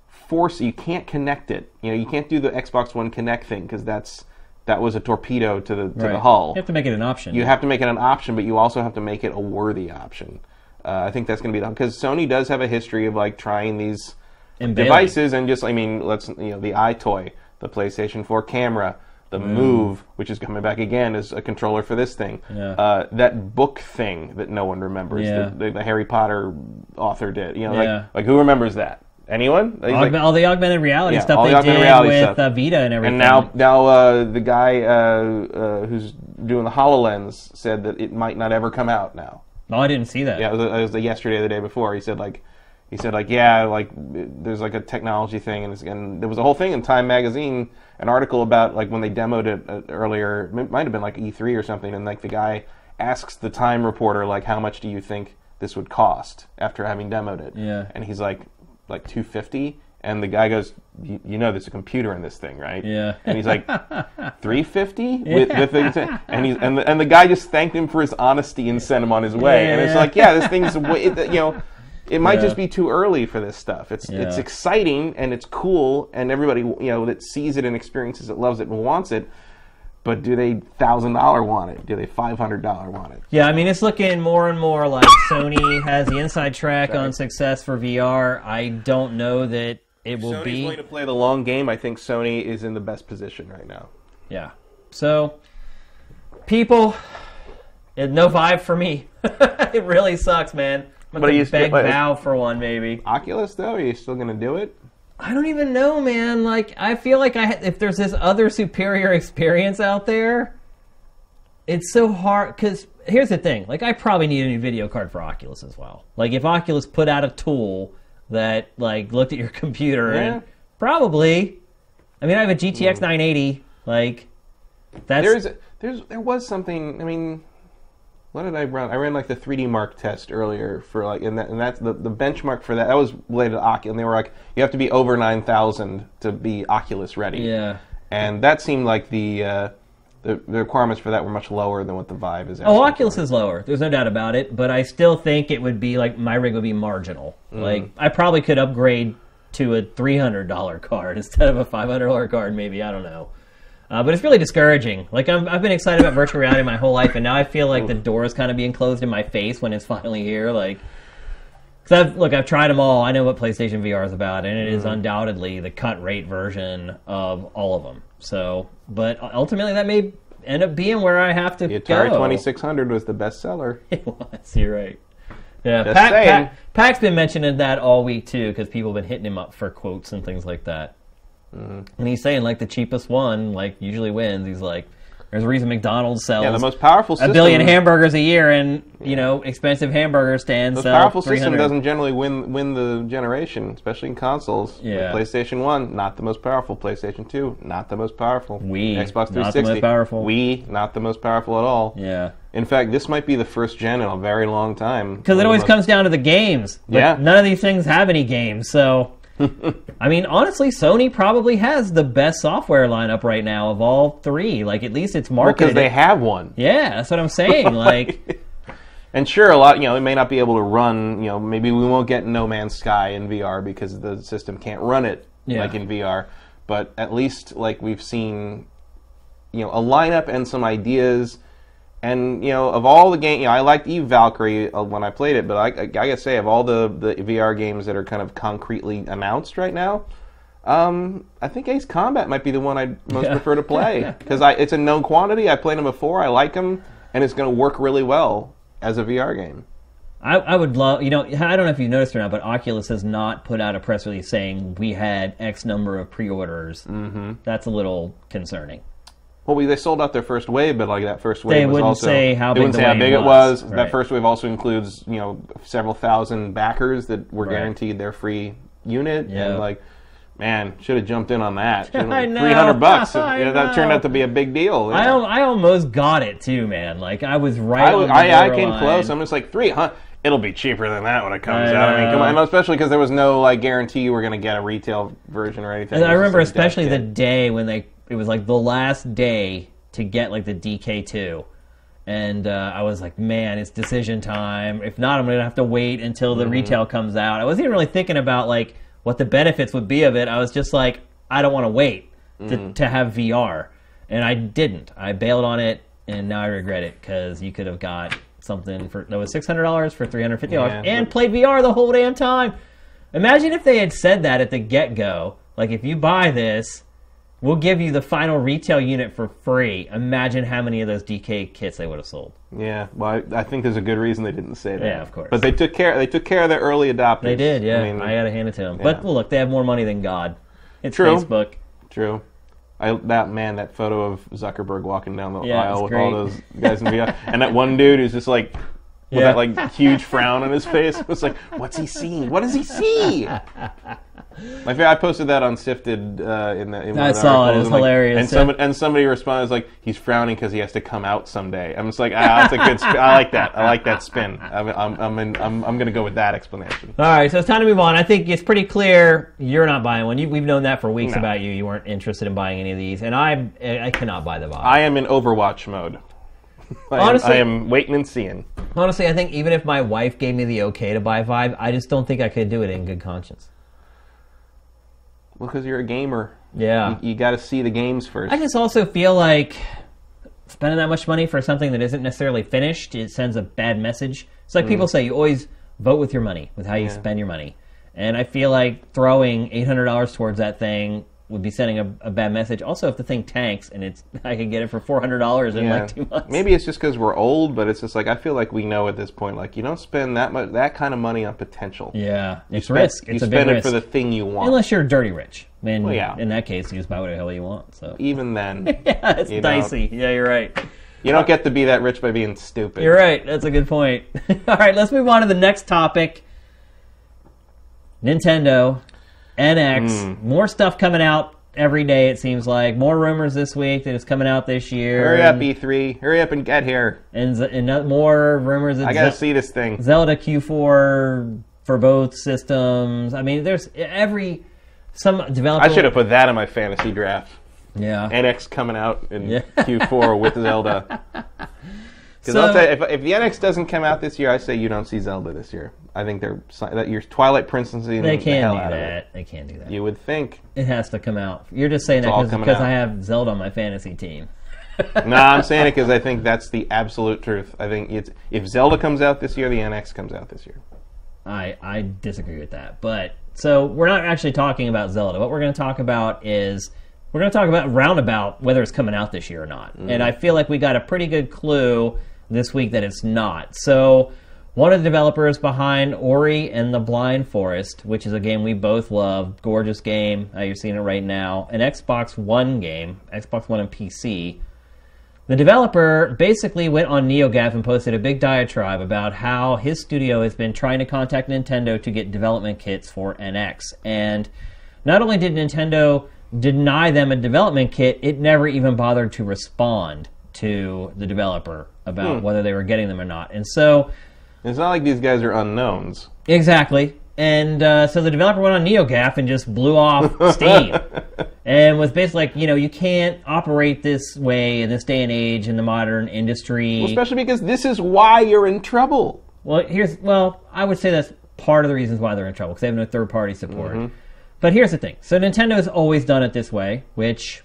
B: force. You can't connect it. You know, you can't do the Xbox One Kinect thing because that's that was a torpedo to the to the hull.
A: You have to make it an option.
B: You have to make it an option, but you also have to make it a worthy option. Uh, I think that's going to be done because Sony does have a history of like trying these
A: And
B: devices and just I mean let's you know the EyeToy, the PlayStation 4 camera, the Move, which is coming back again as a controller for this thing.
A: Yeah.
B: Uh, that book thing that no one remembers,
A: Yeah.
B: the, the, Harry Potter author did. You know,
A: Yeah.
B: like like who remembers that? Anyone? He's like-
A: all the augmented reality
B: Yeah,
A: stuff they did with uh, Vita and everything.
B: and now, now uh, the guy uh, uh, who's doing the HoloLens said that it might not ever come out now.
A: oh, I didn't see that.
B: Yeah, it was, it was yesterday or the day before. He said like, he said like, yeah, like there's like a technology thing, and, it's, and there was a whole thing in Time magazine, an article about like when they demoed it uh, earlier. It might have been like E3 or something, and like the guy asks the Time reporter like, how much do you think this would cost after having demoed it?
A: Yeah.
B: and he's like, like 250. And the guy goes, "You you know, there's a computer in this thing, right?"
A: Yeah.
B: And he's like, 350 with, with the, and he's and the, and the guy just thanked him for his honesty and sent him on his way. And it's like, yeah, this thing's way, you know, it might
A: Yeah.
B: just be too early for this stuff. It's it's exciting and it's cool, and everybody you know that sees it and experiences it loves it and wants it. But do they thousand dollar want it? Do they five hundred dollar want it?
A: Yeah, I mean, it's looking more and more like Sony has the inside track on success for VR. I don't know that it will be.
B: Sony's going to play the long game. I think Sony is in the best position right now.
A: Yeah. So, people, it, no Vive for me. it really sucks, man. I'm
B: But you
A: beg bow for one, maybe.
B: Oculus, though, are you still going to do it?
A: I don't even know, man. Like, I feel like I ha- if there's this other superior experience out there, it's so hard. Because here's the thing: like, I probably need a new video card for Oculus as well. Like, if Oculus put out a tool that like looked at your computer
B: Yeah.
A: and probably, I mean, I have a GTX hmm. 980. Like, that's
B: There's there's there was something. I mean, what did I run? I ran like the 3DMark test earlier for like, and that and that's the the benchmark for that. That was related to Oculus. And they were like, you have to be over nine thousand to be Oculus ready.
A: yeah.
B: And that seemed like the. Uh, the, the requirements for that were much lower than what the Vive is.
A: Oh, Oculus
B: for.
A: is lower. There's no doubt about it. But I still think it would be like my rig would be marginal. Like I probably could upgrade to a three hundred dollar card instead of a five hundred dollar card. Maybe I don't know. Uh, but it's really discouraging. Like I'm, I've been excited about virtual reality my whole life, and now I feel like the door is kind of being closed in my face when it's finally here. Like, because I've look, I've tried them all. I know what PlayStation VR is about, and it is undoubtedly the cut rate version of all of them. So, but ultimately, that may end up being where I have to
B: The Atari
A: go.
B: 2600 was the best seller.
A: It was. You're right. Yeah,
B: Just
A: Pac,
B: saying.
A: Pac, Pac's been mentioning that all week too, because people have been hitting him up for quotes and things like that.
B: Mm-hmm.
A: And he's saying like the cheapest one like usually wins. He's like, there's a reason McDonald's sells
B: Yeah, the most powerful
A: a
B: system.
A: billion hamburgers a year, and you know expensive hamburger stands
B: The powerful system doesn't generally win win the generation, especially in consoles.
A: Yeah.
B: Like PlayStation One, not the most powerful. PlayStation Two, not the most powerful.
A: Wii,
B: Xbox
A: not the most
B: 360,
A: powerful.
B: Wii, not the most powerful at all.
A: Yeah,
B: In fact, this might be the first gen in a very long time.
A: because it always
B: most-
A: comes down to the games. But
B: Yeah.
A: none of these things have any games, so. I mean, honestly, Sony probably has the best software lineup right now of all three. Like, at least it's marketed.
B: because they have one.
A: yeah, that's what I'm saying. Like,
B: And sure, a lot, you know, it may not be able to run, you know, maybe we won't get No Man's Sky in VR because the system can't run it
A: Yeah.
B: like in VR. But at least, like, we've seen, you know, a lineup and some ideas. And, you know, of all the games, you know, I liked Eve Valkyrie uh, when I played it, but I, I, I gotta say, of all the, the VR games that are kind of concretely announced right now, um, I think Ace Combat might be the one I'd most
A: Yeah.
B: prefer to play because it's a known quantity. I played them before. I like them, and it's going to work really well as a VR game.
A: I, I would love, you know, I don't know if you noticed or not, but Oculus has not put out a press release saying we had X number of pre-orders. Mm-hmm. That's a little concerning.
B: Well, we, they sold out their first wave, but like that first wave
A: They
B: was
A: wouldn't
B: also
A: say how
B: they
A: big
B: wouldn't say how big it
A: was. Right.
B: That first wave also includes you know several thousand backers that were
A: Right.
B: guaranteed their free unit,
A: Yeah.
B: and like. Man, should have jumped in on that.
A: I know.
B: Three hundred bucks. That turned out to be a big deal.
A: I, al- I almost got it too, man. Like I was right.
B: I,
A: on
B: was-
A: the
B: I, I came close. I'm just like three hundred. It'll be cheaper than that when it comes
A: I
B: out. I mean, come on, especially because there was no like guarantee you were going to get a retail version or anything.
A: And I remember
B: just a dev
A: especially the day when they it was like the last day to get like the DK2. And uh, I was like, man, it's decision time. If not, I'm gonna have to wait until
B: Mm-hmm.
A: the retail comes out. I wasn't even really thinking about like what the benefits would be of it. I was just like, I don't want to wait to,
B: Mm.
A: to have VR, and I didn't. I bailed on it, and now I regret it because you could have got something for that was six hundred dollars for three hundred fifty dollars
B: Yeah,
A: and played VR the whole damn time. Imagine if they had said that at the get go. Like, if you buy this, we'll give you the final retail unit for free. Imagine how many of those DK kits they would have sold.
B: Yeah, well, I, I think there's a good reason they didn't say that.
A: Yeah, of course.
B: But they took care. They took care of their early adopters.
A: They did, yeah. I,
B: I
A: gotta hand it to them. But
B: yeah.
A: look, they have more money than God. It's
B: True.
A: Facebook.
B: true. I, that man, that photo of Zuckerberg walking down the
A: Yeah,
B: aisle with all those guys in VR, and that one dude who's just like. With
A: Yeah.
B: that like huge frown on his face, it's like, what's he seeing? What does he see? My favorite, I posted that on Sifted uh, in the. In one
A: I
B: of the
A: saw it. It
B: articles,
A: was
B: and, like-
A: hilarious.
B: And somebody, and somebody responds like, "He's frowning because he has to come out someday." I'm just like, ah, that's a good. Spin. I like that. I like that spin. I'm, I'm, I'm, in, I'm, I'm going to go with that explanation.
A: All right, so it's time to move on. I think it's pretty clear you're not buying one. You, we've known that for weeks
B: No.
A: about you. You weren't interested in buying any of these, and I I cannot buy the box.
B: I am in Overwatch mode. I am-
A: Honestly-
B: I am waiting and seeing.
A: Honestly, I think even if my wife gave me the okay to buy Vive, I just don't think I could do it in good conscience.
B: Well, because you're a gamer.
A: Yeah.
B: You, you got to see the games first.
A: I just also feel like spending that much money for something that isn't necessarily finished, it sends a bad message. It's like mm. people say, you always vote with your money, with how you spend your money. And I feel like throwing $800 towards that thing would be sending a, a bad message. Also, if the thing tanks and it's, I can get it for $400 in
B: Yeah.
A: like two months.
B: Maybe it's just because we're old, but it's just like I feel like we know at this point, like you don't spend that much, that kind of money on potential.
A: Yeah, it's
B: Spend-
A: risk.
B: You
A: It's a
B: spend it
A: risk.
B: for the thing you want.
A: Unless you're dirty rich. And
B: Well, yeah.
A: in that case, you just buy whatever the hell you want. So
B: Even then,
A: yeah, it's
B: You
A: dicey. Yeah, you're right.
B: you don't get to be that rich by being stupid.
A: You're right. That's a good point. All right, let's move on to the next topic. Nintendo, NX,
B: Hmm.
A: more stuff coming out every day. It seems like more rumors this week that it's coming out this year.
B: Hurry up,
A: and,
B: E3! Hurry up and get here!
A: and, Z- and more rumors
B: I gotta
A: Ze-
B: see this thing.
A: Zelda Q4 for both systems. I mean, there's every some developer.
B: I should have put that in my fantasy draft.
A: Yeah.
B: NX coming out in
A: Yeah.
B: Q4 with Zelda. Because
A: So-
B: I'll tell you, if, if the NX doesn't come out this year, I say you don't see Zelda this year. I think they're that your Twilight Princess
A: they can't
B: hell
A: do
B: out of it.
A: that. They can't do that.
B: You would think.
A: It has to come out. You're just saying that because
B: out.
A: I have Zelda on my fantasy team.
B: no, I'm saying it because I think that's the absolute truth. I think it's if Zelda comes out this year, the NX comes out this year.
A: I I disagree with that. But so we're not actually talking about Zelda. What we're going to talk about is we're going to talk about roundabout whether it's coming out this year or not. And mm-hmm. I feel like we got a pretty good clue this week that it's not. So one of the developers behind Ori and the Blind Forest, which is a game we both love, gorgeous game. Uh, you're seeing it right now. An Xbox One game, Xbox One and PC. The developer basically went on NeoGAF and posted a big diatribe about how his studio has been trying to contact Nintendo to get development kits for NX. And not only did Nintendo deny them a development kit, it never even bothered to respond to the developer about whether they were getting them or not. And so
B: It's not like these guys are unknowns.
A: Exactly. And uh, so the developer went on NeoGAF and just blew off Steam. and was basically like, you know, you can't operate this way in this day and age in the modern industry.
B: Especially because this is why you're in trouble.
A: Well, here's well, I would say that's part of the reasons why they're in trouble because they have no third party support. But here's the thing: so Nintendo's always done it this way, which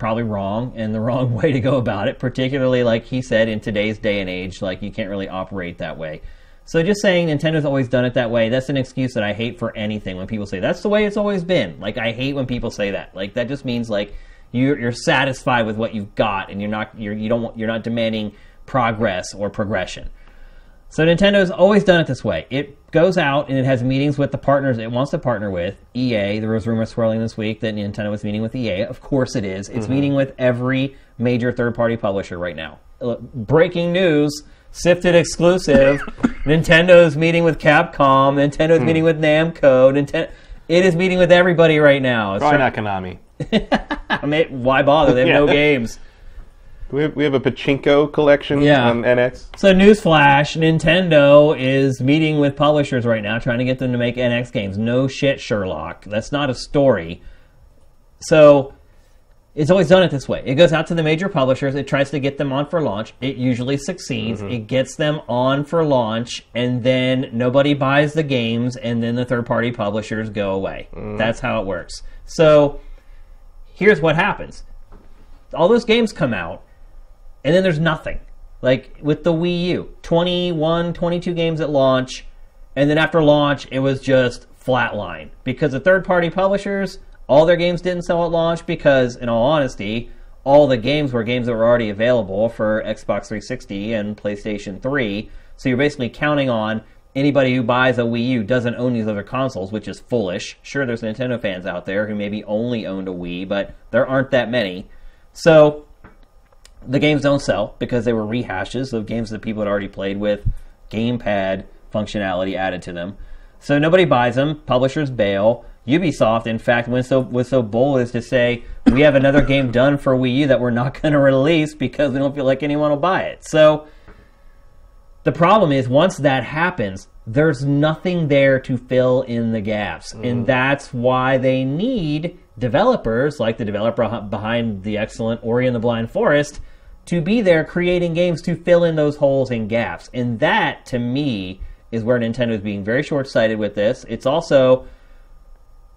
A: probably wrong and the wrong way to go about it. Particularly, like he said, in today's day and age, like you can't really operate that way. So just saying Nintendo's always done it that way, that's an excuse that I hate for anything when people say that's the way it's always been. Like I hate when people say that. Like that just means like you're, you're satisfied with what you've got and you're not you're you don't want- you're not demanding progress or progression. So Nintendo's always done it this way. It goes out and it has meetings with the partners it wants to partner with. EA, there was rumors swirling this week that Nintendo was meeting with EA. Of course it is. It's mm-hmm. meeting with every major third-party publisher right now. Breaking news, Sifted exclusive. Nintendo's meeting with Capcom, Nintendo's hmm. meeting with Namco, Nintendo it is meeting with everybody right now. It's
B: Probably not Konami.
A: I mean, why bother? They have no games.
B: We have, we have a pachinko collection
A: Yeah.
B: on NX.
A: So, newsflash: Nintendo is meeting with publishers right now, trying to get them to make NX games. No shit, Sherlock. That's not a story. So, it's always done it this way. It goes out to the major publishers. It tries to get them on for launch. It usually succeeds. Mm-hmm. It gets them on for launch, and then nobody buys the games, and then the third-party publishers go away. Mm. That's how it works. So, here's what happens: all those games come out and then there's nothing. Like with the Wii U, 21, 22 games at launch, and then after launch, it was just flatline because the third party publishers, all their games didn't sell at launch because, in all honesty, all the games were games that were already available for Xbox 360 and PlayStation 3. So you're basically counting on anybody who buys a Wii U doesn't own these other consoles, which is foolish. Sure, there's Nintendo fans out there who maybe only owned a Wii, but there aren't that many. So the games don't sell because they were rehashes of games that people had already played with gamepad functionality added to them. So nobody buys them. Publishers bail. Ubisoft, in fact, went so was so bold as to say we have another game done for Wii U that we're not going to release because we don't feel like anyone will buy it. So the problem is once that happens, there's nothing there to fill in the gaps, and mm. that's why they need developers like the developer behind the excellent Ori and the Blind Forest to be there creating games to fill in those holes and gaps. And that, to me, is where Nintendo is being very short-sighted with this. It's also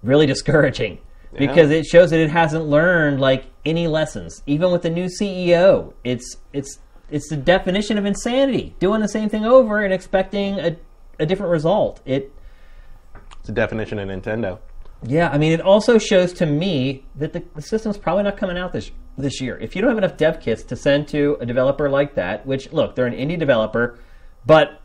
A: really discouraging because it shows that it hasn't learned like any lessons. Even with the new CEO, it's it's it's the definition of insanity. Doing the same thing over and expecting a, a different result. It
B: It's a definition of Nintendo.
A: Yeah, I mean, it also shows to me that the, the system's probably not coming out this this year. If you don't have enough dev kits to send to a developer like that, which look, they're an indie developer, but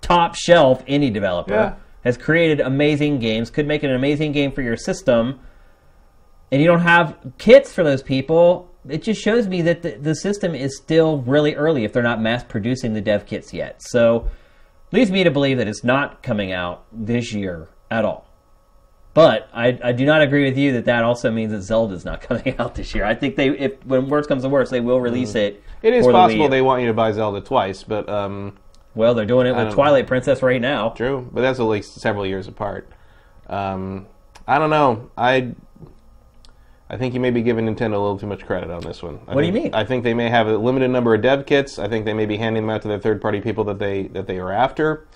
A: top shelf indie developer
B: Yeah.
A: has created amazing games, could make an amazing game for your system, and you don't have kits for those people. It just shows me that the, the system is still really early if they're not mass producing the dev kits yet. So, leads me to believe that it's not coming out this year at all. But I, I do not agree with you that that also means that Zelda's not coming out this year. I think they, if when worse comes to worse, they will release it.
B: It is
A: for the
B: possible they want you to buy Zelda twice, but um,
A: Well, they're doing it with
B: don't know.
A: Twilight Princess right now.
B: true. But that's at least several years apart. Um, I don't know. I I think you may be giving Nintendo a little too much credit on this one. I
A: What do you
B: think-
A: mean?
B: I think they may have a limited number of dev kits. I think they may be handing them out to their third-party people that they that they are after.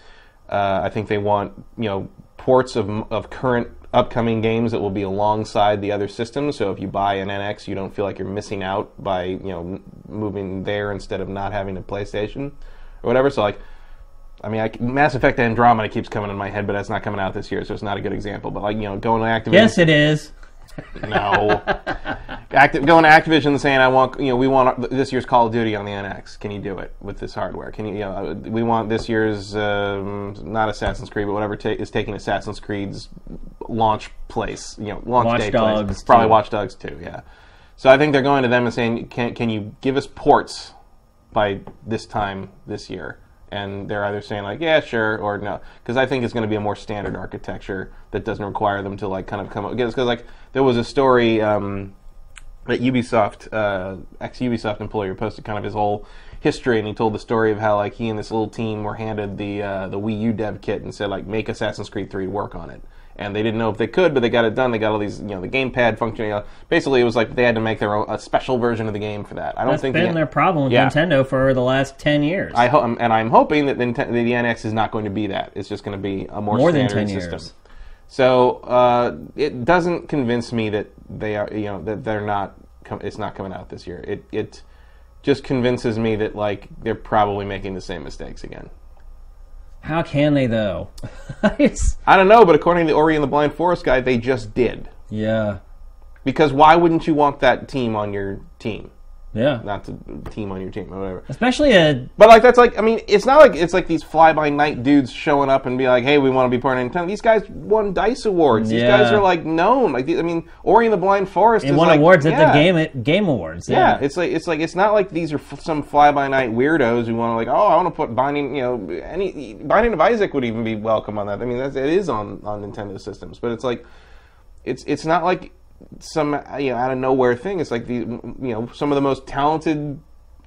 B: Uh, I think they want you know ports of of current upcoming games that will be alongside the other systems. So if you buy an NX, you don't feel like you're missing out by you know moving there instead of not having a PlayStation or whatever. So like. I mean, I, Mass Effect Andromeda keeps coming in my head, but that's not coming out this year, so it's not a good example. But like, you know, going to Activision,
A: Yes, it is.
B: no. Active, going to Activision and saying, "I want, you know, we want this year's Call of Duty on the NX. Can you do it with this hardware? Can you, you know, we want this year's um, not Assassin's Creed, but whatever ta- is taking Assassin's Creed's launch place, you know, launch
A: Watch
B: day
A: Dogs
B: place. Probably
A: 2.
B: Watch Dogs too. Yeah. So I think they're going to them and saying, "Can can you give us ports by this time this year?" And they're either saying like, "Yeah, sure," or no, because I think it's going to be a more standard architecture that doesn't require them to like kind of come up. Because like there was a story. Um, that Ubisoft, uh, ex Ubisoft employee, posted kind of his whole history, and he told the story of how like he and this little team were handed the uh, the Wii U dev kit and said like make Assassin's Creed 3 work on it, and they didn't know if they could, but they got it done. They got all these you know the gamepad functioning. Basically, it was like they had to make their own a special version of the game for that. I don't
A: That's
B: think
A: been
B: the,
A: their problem with
B: Yeah.
A: Nintendo for the last ten years.
B: I hope, and I'm hoping that the, the NX is not going to be that. It's just going to be a more,
A: More than
B: standard
A: 10
B: system.
A: years.
B: So uh, it doesn't convince me that they are, you know, that they're not. Com- it's not coming out this year. It it just convinces me that like they're probably making the same mistakes again.
A: How can they though?
B: I don't know, but according to the Ori and the Blind Forest guy, they just did.
A: yeah,
B: Because why wouldn't you want that team on your team?
A: Yeah.
B: Not to team on your team or whatever.
A: Especially a
B: But like that's like I mean it's not like it's like these fly by night dudes showing up and be like hey we want to be part of Nintendo. These guys won Dice Awards. These
A: Yeah.
B: guys are like known. Like I mean Ori and the Blind Forest
A: it
B: is
A: won
B: like,
A: awards at
B: yeah.
A: the game game awards.
B: Yeah.
A: Yeah,
B: it's like it's like it's not like these are f- some fly by night weirdos who want to like oh I want to put Binding you know any Binding of Isaac would even be welcome on that. I mean that's, it is on on Nintendo systems, but it's like it's it's not like some you know out of nowhere thing. It's like the you know some of the most talented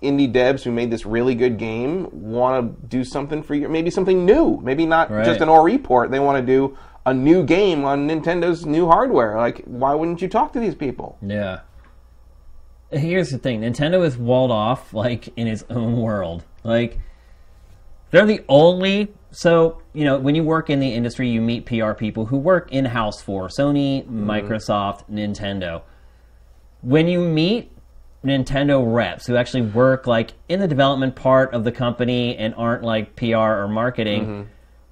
B: indie devs who made this really good game want to do something for you, maybe something new, maybe not
A: Right.
B: just an Ori port. They want to do a new game on Nintendo's new hardware. Like, why wouldn't you talk to these people?
A: yeah. Here's the thing: Nintendo is walled off like in its own world. Like they're the only. So you know, when you work in the industry, you meet PR people who work in house for Sony, mm-hmm. Microsoft, Nintendo. When you meet Nintendo reps who actually work like in the development part of the company and aren't like PR or marketing, mm-hmm.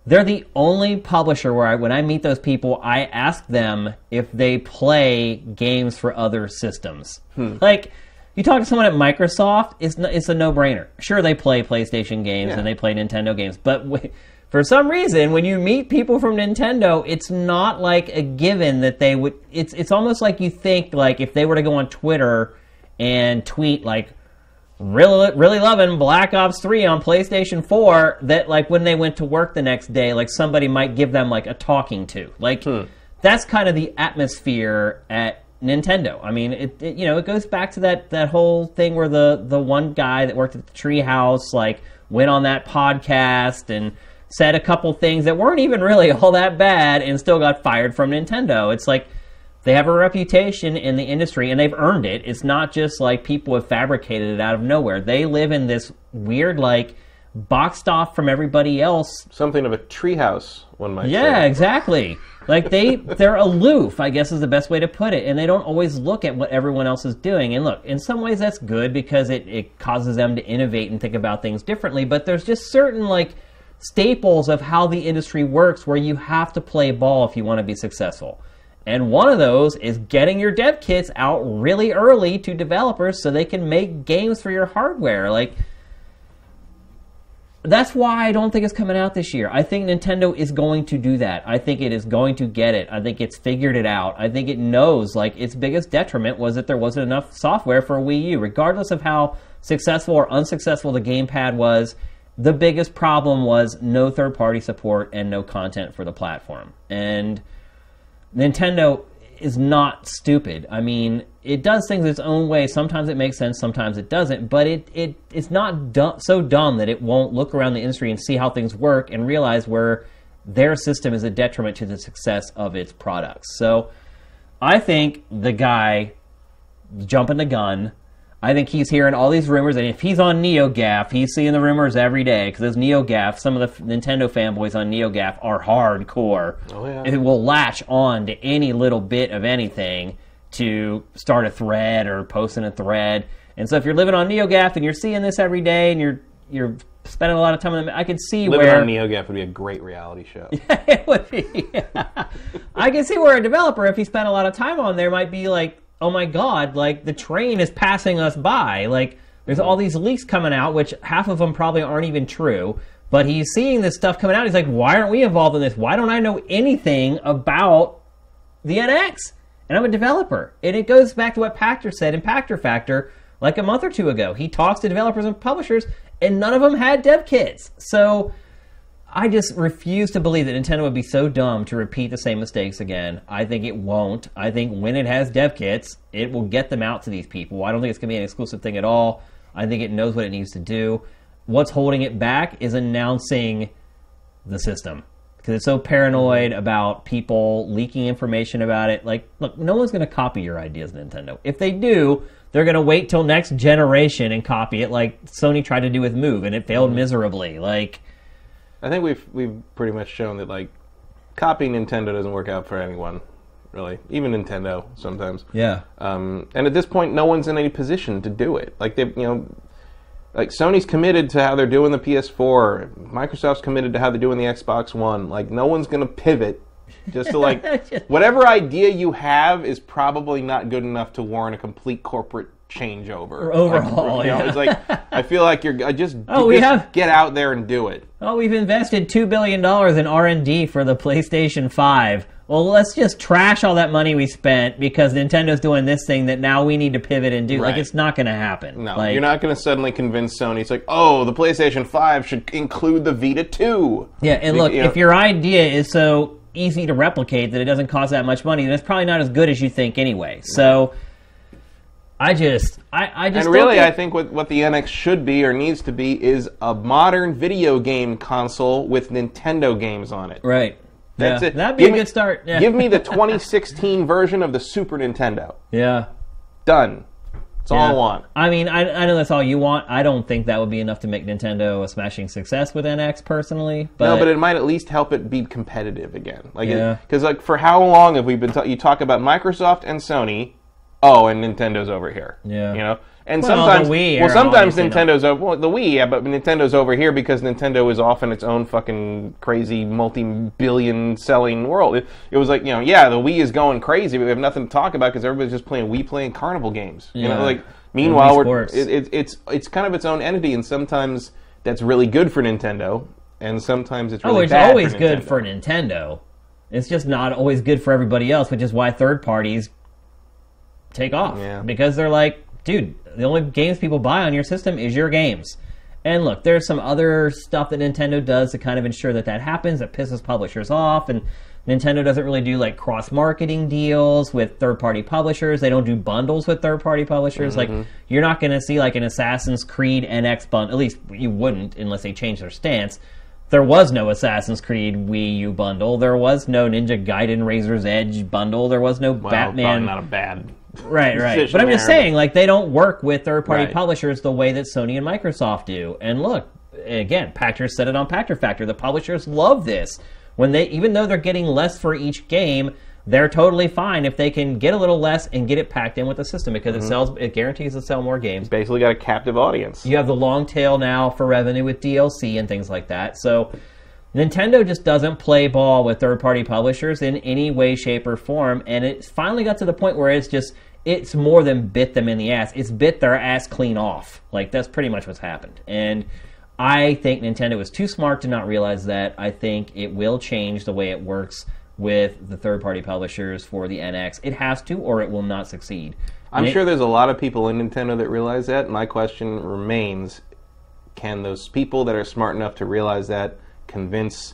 A: they're the only publisher where I, when I meet those people, I ask them if they play games for other systems. Hmm. Like, you talk to someone at Microsoft, it's no, it's a no brainer. Sure, they play PlayStation games
B: Yeah.
A: and they play Nintendo games, but w- for some reason, when you meet people from Nintendo, it's not like a given that they would. It's it's almost like you think like if they were to go on Twitter and tweet like really really loving Black Ops 3 on PlayStation 4 that like when they went to work the next day like somebody might give them like a talking to. Like hmm. that's kind of the atmosphere at Nintendo. I mean, it, it you know, it goes back to that that whole thing where the the one guy that worked at the treehouse like went on that podcast and said a couple things that weren't even really all that bad and still got fired from Nintendo. It's like they have a reputation in the industry and they've earned it. It's not just like people have fabricated it out of nowhere. They live in this weird, like, boxed off from everybody else.
B: Something of a treehouse, one might say.
A: Yeah,
B: say.
A: exactly. Like they they're aloof, I guess is the best way to put it, and they don't always look at what everyone else is doing. And look, in some ways that's good because it, it causes them to innovate and think about things differently. But there's just certain like staples of how the industry works where you have to play ball if you want to be successful. And one of those is getting your dev kits out really early to developers so they can make games for your hardware. Like that's why I don't think it's coming out this year. I think Nintendo is going to do that. I think it is going to get it. I think it's figured it out. I think it knows like its biggest detriment was that there wasn't enough software for Wii U. Regardless of how successful or unsuccessful the gamepad was, the biggest problem was no third-party support and no content for the platform. And Nintendo is not stupid. I mean, it does things its own way. Sometimes it makes sense, sometimes it doesn't. But it, it it's not so dumb that it won't look around the industry and see how things work and realize where their system is a detriment to the success of its products. So I think the guy jumping the gun. I think he's hearing all these rumors, and if he's on NeoGaf, he's seeing the rumors every day because those NeoGaf, some of the f- Nintendo fanboys on NeoGaf are hardcore.
B: Oh, yeah.
A: It will latch on to any little bit of anything to start a thread or post in a thread. And so if you're living on NeoGaf and you're seeing this every day and you're you're spending a lot of time on them, I can see
B: Living
A: where
B: on NeoGaf would be a great reality show.
A: it would be. I can see where a developer, if he spent a lot of time on there, might be like oh my god, like the train is passing us by. Like there's all these leaks coming out, which half of them probably aren't even true. But he's seeing this stuff coming out. He's like, why aren't we involved in this? Why don't I know anything about the NX? And I'm a developer. And it goes back to what Pachter said in Pachter Factor like a month or two ago. He talks to developers and publishers, and none of them had dev kits. So I just refuse to believe that Nintendo would be so dumb to repeat the same mistakes again. I think it won't. I think when it has dev kits, it will get them out to these people. I don't think it's going to be an exclusive thing at all. I think it knows what it needs to do. What's holding it back is announcing the system because it's so paranoid about people leaking information about it. Like, look, no one's going to copy your ideas, Nintendo. If they do, they're going to wait till next generation and copy it, like Sony tried to do with Move, and it failed miserably. Like,
B: I think we've we've pretty much shown that like copying Nintendo doesn't work out for anyone, really. Even Nintendo sometimes.
A: yeah,
B: Um, and at this point, no one's in any position to do it. Like they, you know, like Sony's committed to how they're doing the PS4. Microsoft's committed to how they're doing the Xbox One. Like no one's gonna pivot just to like whatever idea you have is probably not good enough to warrant a complete corporate changeover
A: Or overhaul,
B: Like, you know,
A: yeah.
B: it's like I feel like you're I just
A: Oh, we have-
B: get out there and do it.
A: Oh, we've invested two billion dollars in R and D for the PlayStation Five. Well, let's just trash all that money we spent because Nintendo's doing this thing that now we need to pivot and do. Like, it's not going to happen.
B: No,
A: like,
B: you're not going to suddenly convince Sony. It's like, oh, the PlayStation 5 should include the Vita 2.
A: Yeah, and
B: You
A: look,
B: know-
A: if your idea is so easy to replicate that it doesn't cost that much money, then it's probably not as good as you think anyway. So, I just, I, I just
B: And really, I
A: think-
B: think what, what the NX should be or needs to be is a modern video game console with Nintendo games on it.
A: right.
B: That's
A: yeah.
B: it.
A: That'd be
B: Give
A: a
B: me-
A: good start. Yeah.
B: Give me the 2016 version of the Super Nintendo.
A: yeah.
B: Done. That's all I want.
A: I mean, I, I know that's all you want. I don't think that would be enough to make Nintendo a smashing success with NX personally. But,
B: no, but it might at least help it be competitive again. Like,
A: Yeah.
B: because like for how long have we been? Ta- you talk about Microsoft and Sony. Oh, and Nintendo's over here.
A: Yeah.
B: You know, and
A: Well, the
B: sometimes
A: Wii
B: well, sometimes. Nintendo's over. Well, the Wii, yeah, but Nintendo's over here because Nintendo is off in its own fucking crazy multi-billion selling world. It, it was like you know, yeah, the Wii is going crazy, but we have nothing to talk about because everybody's just playing Wii playing carnival games. You know, like meanwhile, we're it, it, it's it's kind of its own entity, and sometimes that's really good for Nintendo, and sometimes it's oh, really
A: oh, it's always
B: for
A: good for Nintendo. It's just not always good for everybody else, which is why third parties take off
B: Yeah.
A: because they're like, dude, the only games people buy on your system is your games. And look, there's some other stuff that Nintendo does to kind of ensure that that happens that pisses publishers off and Nintendo doesn't really do like cross marketing deals with third party publishers. They don't do bundles with third party publishers. Like mm-hmm. you're not going to see like an Assassin's Creed NX bundle. At least you wouldn't unless they change their stance. There was no Assassin's Creed Wii U bundle. There was no Ninja Gaiden Razor's Edge bundle. There was no
B: well,
A: Batman.
B: probably not a bad.
A: Right, right. But I'm just
B: there,
A: saying, like, they don't work with third party
B: Right.
A: publishers the way that Sony and Microsoft do. And look, again, Pachter said it on Pachter Factor. The publishers love this. When they, even though they're getting less for each game, they're totally fine if they can get a little less and get it packed in with the system because
B: Mm-hmm.
A: it sells, it guarantees to sell more games.
B: Basically, got a captive audience.
A: You have the long tail now for revenue with DLC and things like that. So Nintendo just doesn't play ball with third party publishers in any way, shape, or form. And it finally got to the point where it's just, it's more than bit them in the ass. It's bit their ass clean off. Like, that's pretty much what's happened. And I think Nintendo was too smart to not realize that. I think it will change the way it works with the third party publishers for the NX. It has to, or it will not succeed.
B: I'm
A: it-
B: sure there's a lot of people in Nintendo that realize that. My question remains can those people that are smart enough to realize that convince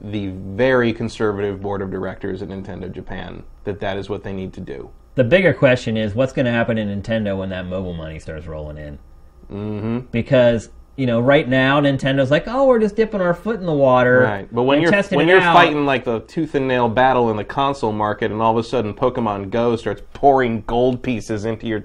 B: the very conservative board of directors at Nintendo Japan that that is what they need to do?
A: The bigger question is what's going to happen in Nintendo when that mobile money starts rolling in? Mm-hmm. Because you know, right now Nintendo's like, oh, we're just dipping our foot in the water,
B: Right. But when you're when you're
A: out.
B: fighting like the tooth and nail battle in the console market and all of a sudden Pokemon Go starts pouring gold pieces into your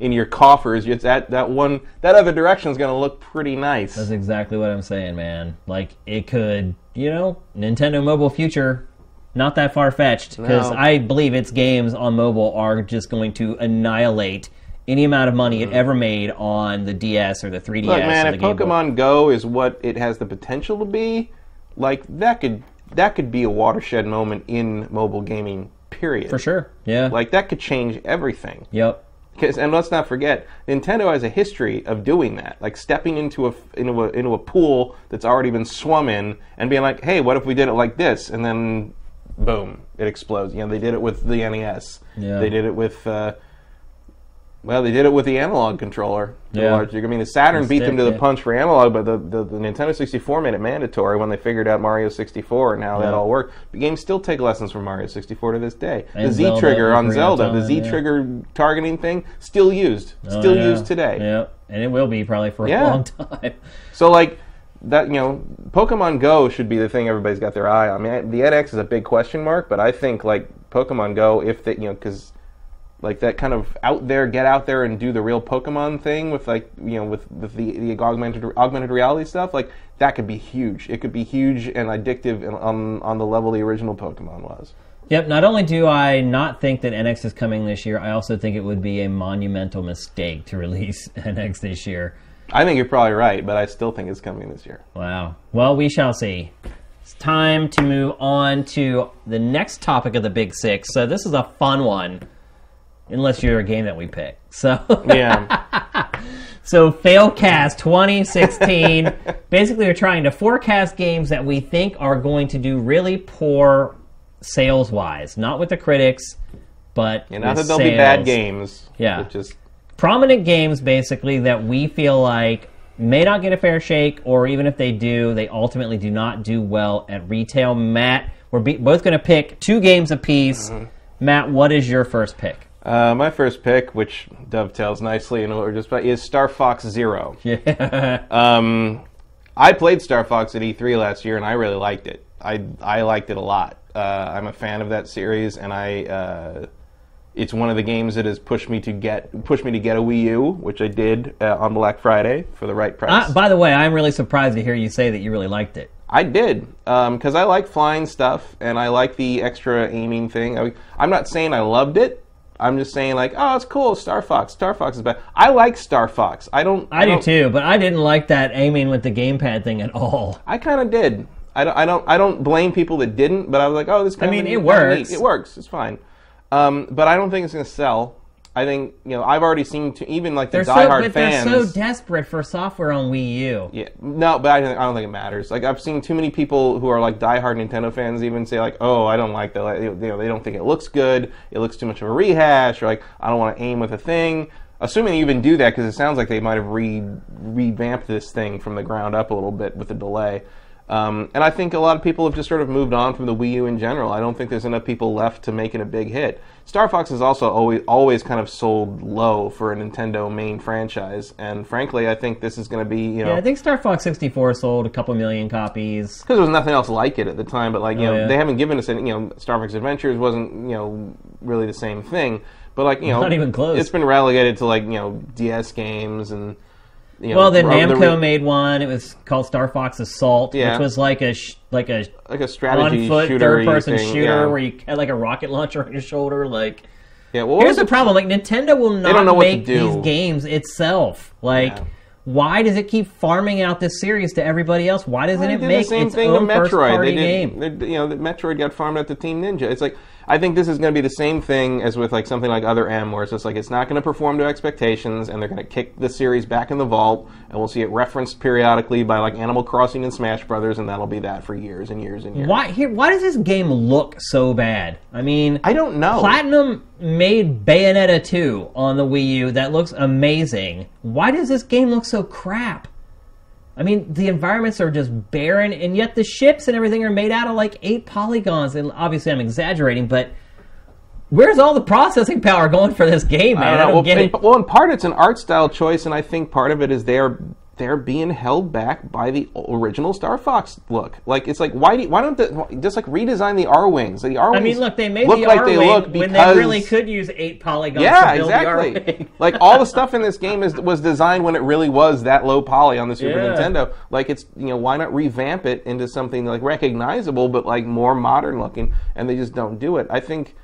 B: in your coffers, it's that that one that other direction is going to look pretty nice.
A: That's exactly what I'm saying, man. Like it could, you know, Nintendo mobile future, not that far fetched. Because
B: No.
A: I believe its games on mobile are just going to annihilate any amount of money it ever made on the DS or the 3DS.
B: Mm. Look, man, if
A: the Game Boy.
B: Pokemon Go is what it has the potential to be, like that could that could be a watershed moment in mobile gaming. period.
A: For sure. Yeah.
B: Like that could change everything.
A: yep.
B: 'Cause- and let's not forget, Nintendo has a history of doing that, like stepping into a into a into a pool that's already been swum in and being like, "Hey, what if we did it like this?" And then, boom, it explodes. You know, they did it with the NES.
A: Yeah.
B: They did it with. Uh, well, they did it with the analog controller.
A: Yeah.
B: large. I mean, the Saturn
A: The
B: beat them to the
A: yeah.
B: punch for analog, but the, the, the Nintendo 64 made it mandatory when they figured out Mario 64 and how that all worked. The games still take lessons from Mario 64 to this day.
A: And
B: the Z
A: Zelda,
B: trigger on Zelda, the Z
A: yeah.
B: trigger targeting thing, still used,
A: Oh,
B: still
A: yeah.
B: used today.
A: Yep. And it will be probably for a
B: Yeah.
A: long time.
B: So like that, you know, Pokemon Go should be the thing everybody's got their eye on. I mean, the NX is a big question mark, but I think like Pokemon Go, if they, you know, because like that kind of out there, get out there and do the real Pokemon thing with like you know with, with the the augmented augmented reality stuff, like that could be huge. It could be huge and addictive on on the level the original Pokemon was.
A: Yep. Not only do I not think that NX is coming this year, I also think it would be a monumental mistake to release NX this year.
B: I think you're probably right, but I still think it's coming this year.
A: Wow. Well, we shall see. It's time to move on to the next topic of the Big Six. So this is a fun one, unless you're a game that we pick. So
B: Yeah,
A: So Failcast 2016. basically, we're trying to forecast games that we think are going to do really poor sales-wise, not with the critics, but
B: and not that they'll be bad games.
A: Yeah.
B: just
A: Prominent games, basically, that we feel like may not get a fair shake, or even if they do, they ultimately do not do well at retail. Matt, we're be- both going to pick two games apiece.
B: Mm-hmm.
A: Matt, what is your first pick?
B: Uh, my first pick, which dovetails nicely into what we're just about, is Star Fox Zero.
A: Yeah.
B: Um, I played Star Fox at E3 last year, and I really liked it. I I liked it a lot. Uh, I'm a fan of that series, and I uh, it's one of the games that has pushed me to get pushed me to get a Wii U, which I did uh, on Black Friday for the right price.
A: Uh, by the way, I'm really surprised to hear you say that you really liked it.
B: I did because I like flying stuff and I like the extra aiming thing. I, I'm not saying I loved it. I'm just saying like, oh, it's cool. Star Fox. Star Fox is bad. I like Star Fox. I don't.
A: I, do
B: don't-
A: too, but I didn't like that aiming with the gamepad thing at all.
B: I kind of did. I don't, I don't. I don't blame people that didn't. But I was like, oh, this. Kind
A: mean,
B: of
A: it
B: neat-
A: works.
B: It works. It's fine. Um, but I don't think it's going to sell. I think you know. I've already seen to even like the
A: They're so,
B: diehard
A: but
B: fans.
A: they're so desperate for software on Wii U.
B: Yeah, no, but I don't, I don't think it matters. Like I've seen too many people who are like diehard Nintendo fans even say like, "Oh, I don't like the, like, you know, they don't think it looks good. It looks too much of a rehash." Or like, "I don't want to aim with a thing." Assuming they even do that because it sounds like they might have re revamped this thing from the ground up a little bit with the delay. Um, and I think a lot of people have just sort of moved on from the Wii U in general. I don't think there's enough people left to make it a big hit. Star Fox has also always always kind of sold low for a Nintendo main franchise, and frankly, I think this is going to be you know
A: Yeah, I think Star Fox 64 sold a couple million copies.
B: because there was nothing else like it at the time. But like you
A: Oh,
B: know,
A: yeah.
B: they haven't given us any. You know, Star Fox Adventures wasn't you know really the same thing. But like you know,
A: Not even close.
B: It's been relegated to like you know DS games and. You know,
A: Well, then
B: ro- the
A: Namco
B: re-
A: made one. It was called Star Fox Assault,
B: Yeah.
A: which was like a sh- like a
B: like a strategy
A: foot
B: shooter
A: third person
B: thing,
A: shooter
B: yeah.
A: where you had like a rocket launcher on your shoulder. Like,
B: yeah. Well,
A: here's
B: was
A: the problem: like Nintendo will not make these games itself. Like,
B: Yeah.
A: why does it keep farming out this series to everybody else? Why doesn't
B: They
A: it make
B: the same
A: its
B: thing
A: own
B: to
A: first party
B: They
A: game?
B: they- you know, the Metroid got farmed out to Team Ninja. It's like I think this is going to be the same thing as with like something like Other M, where it's just like it's not going to perform to expectations, and they're going to kick the series back in the vault, and we'll see it referenced periodically by like Animal Crossing and Smash Brothers, and that'll be that for years and years and years.
A: Why here? Why does this game look so bad? I mean,
B: I don't know.
A: Platinum made Bayonetta 2 on the Wii U that looks amazing. Why does this game look so crap? I mean, the environments are just barren, and yet the ships and everything are made out of like eight polygons. And obviously, I'm exaggerating, but where's all the processing power going for this game, man? I don't,
B: know. well,
A: get
B: in,
A: it.
B: well, in part it's an art style choice, and I think part of it is they're they're being held back by the original Star Fox look. Like it's like why do you, why don't the, just like redesign the Arwings? The Arwings.
A: I mean, look, they made
B: look
A: the
B: like they look
A: when they really could use eight polygons
B: Yeah,
A: to build
B: exactly.
A: the Arwing.
B: like all the stuff in this game is was designed when it really was that low poly on the Super
A: Yeah.
B: Nintendo. Like it's you know why not revamp it into something like recognizable but like more modern looking? And they just don't do it. I think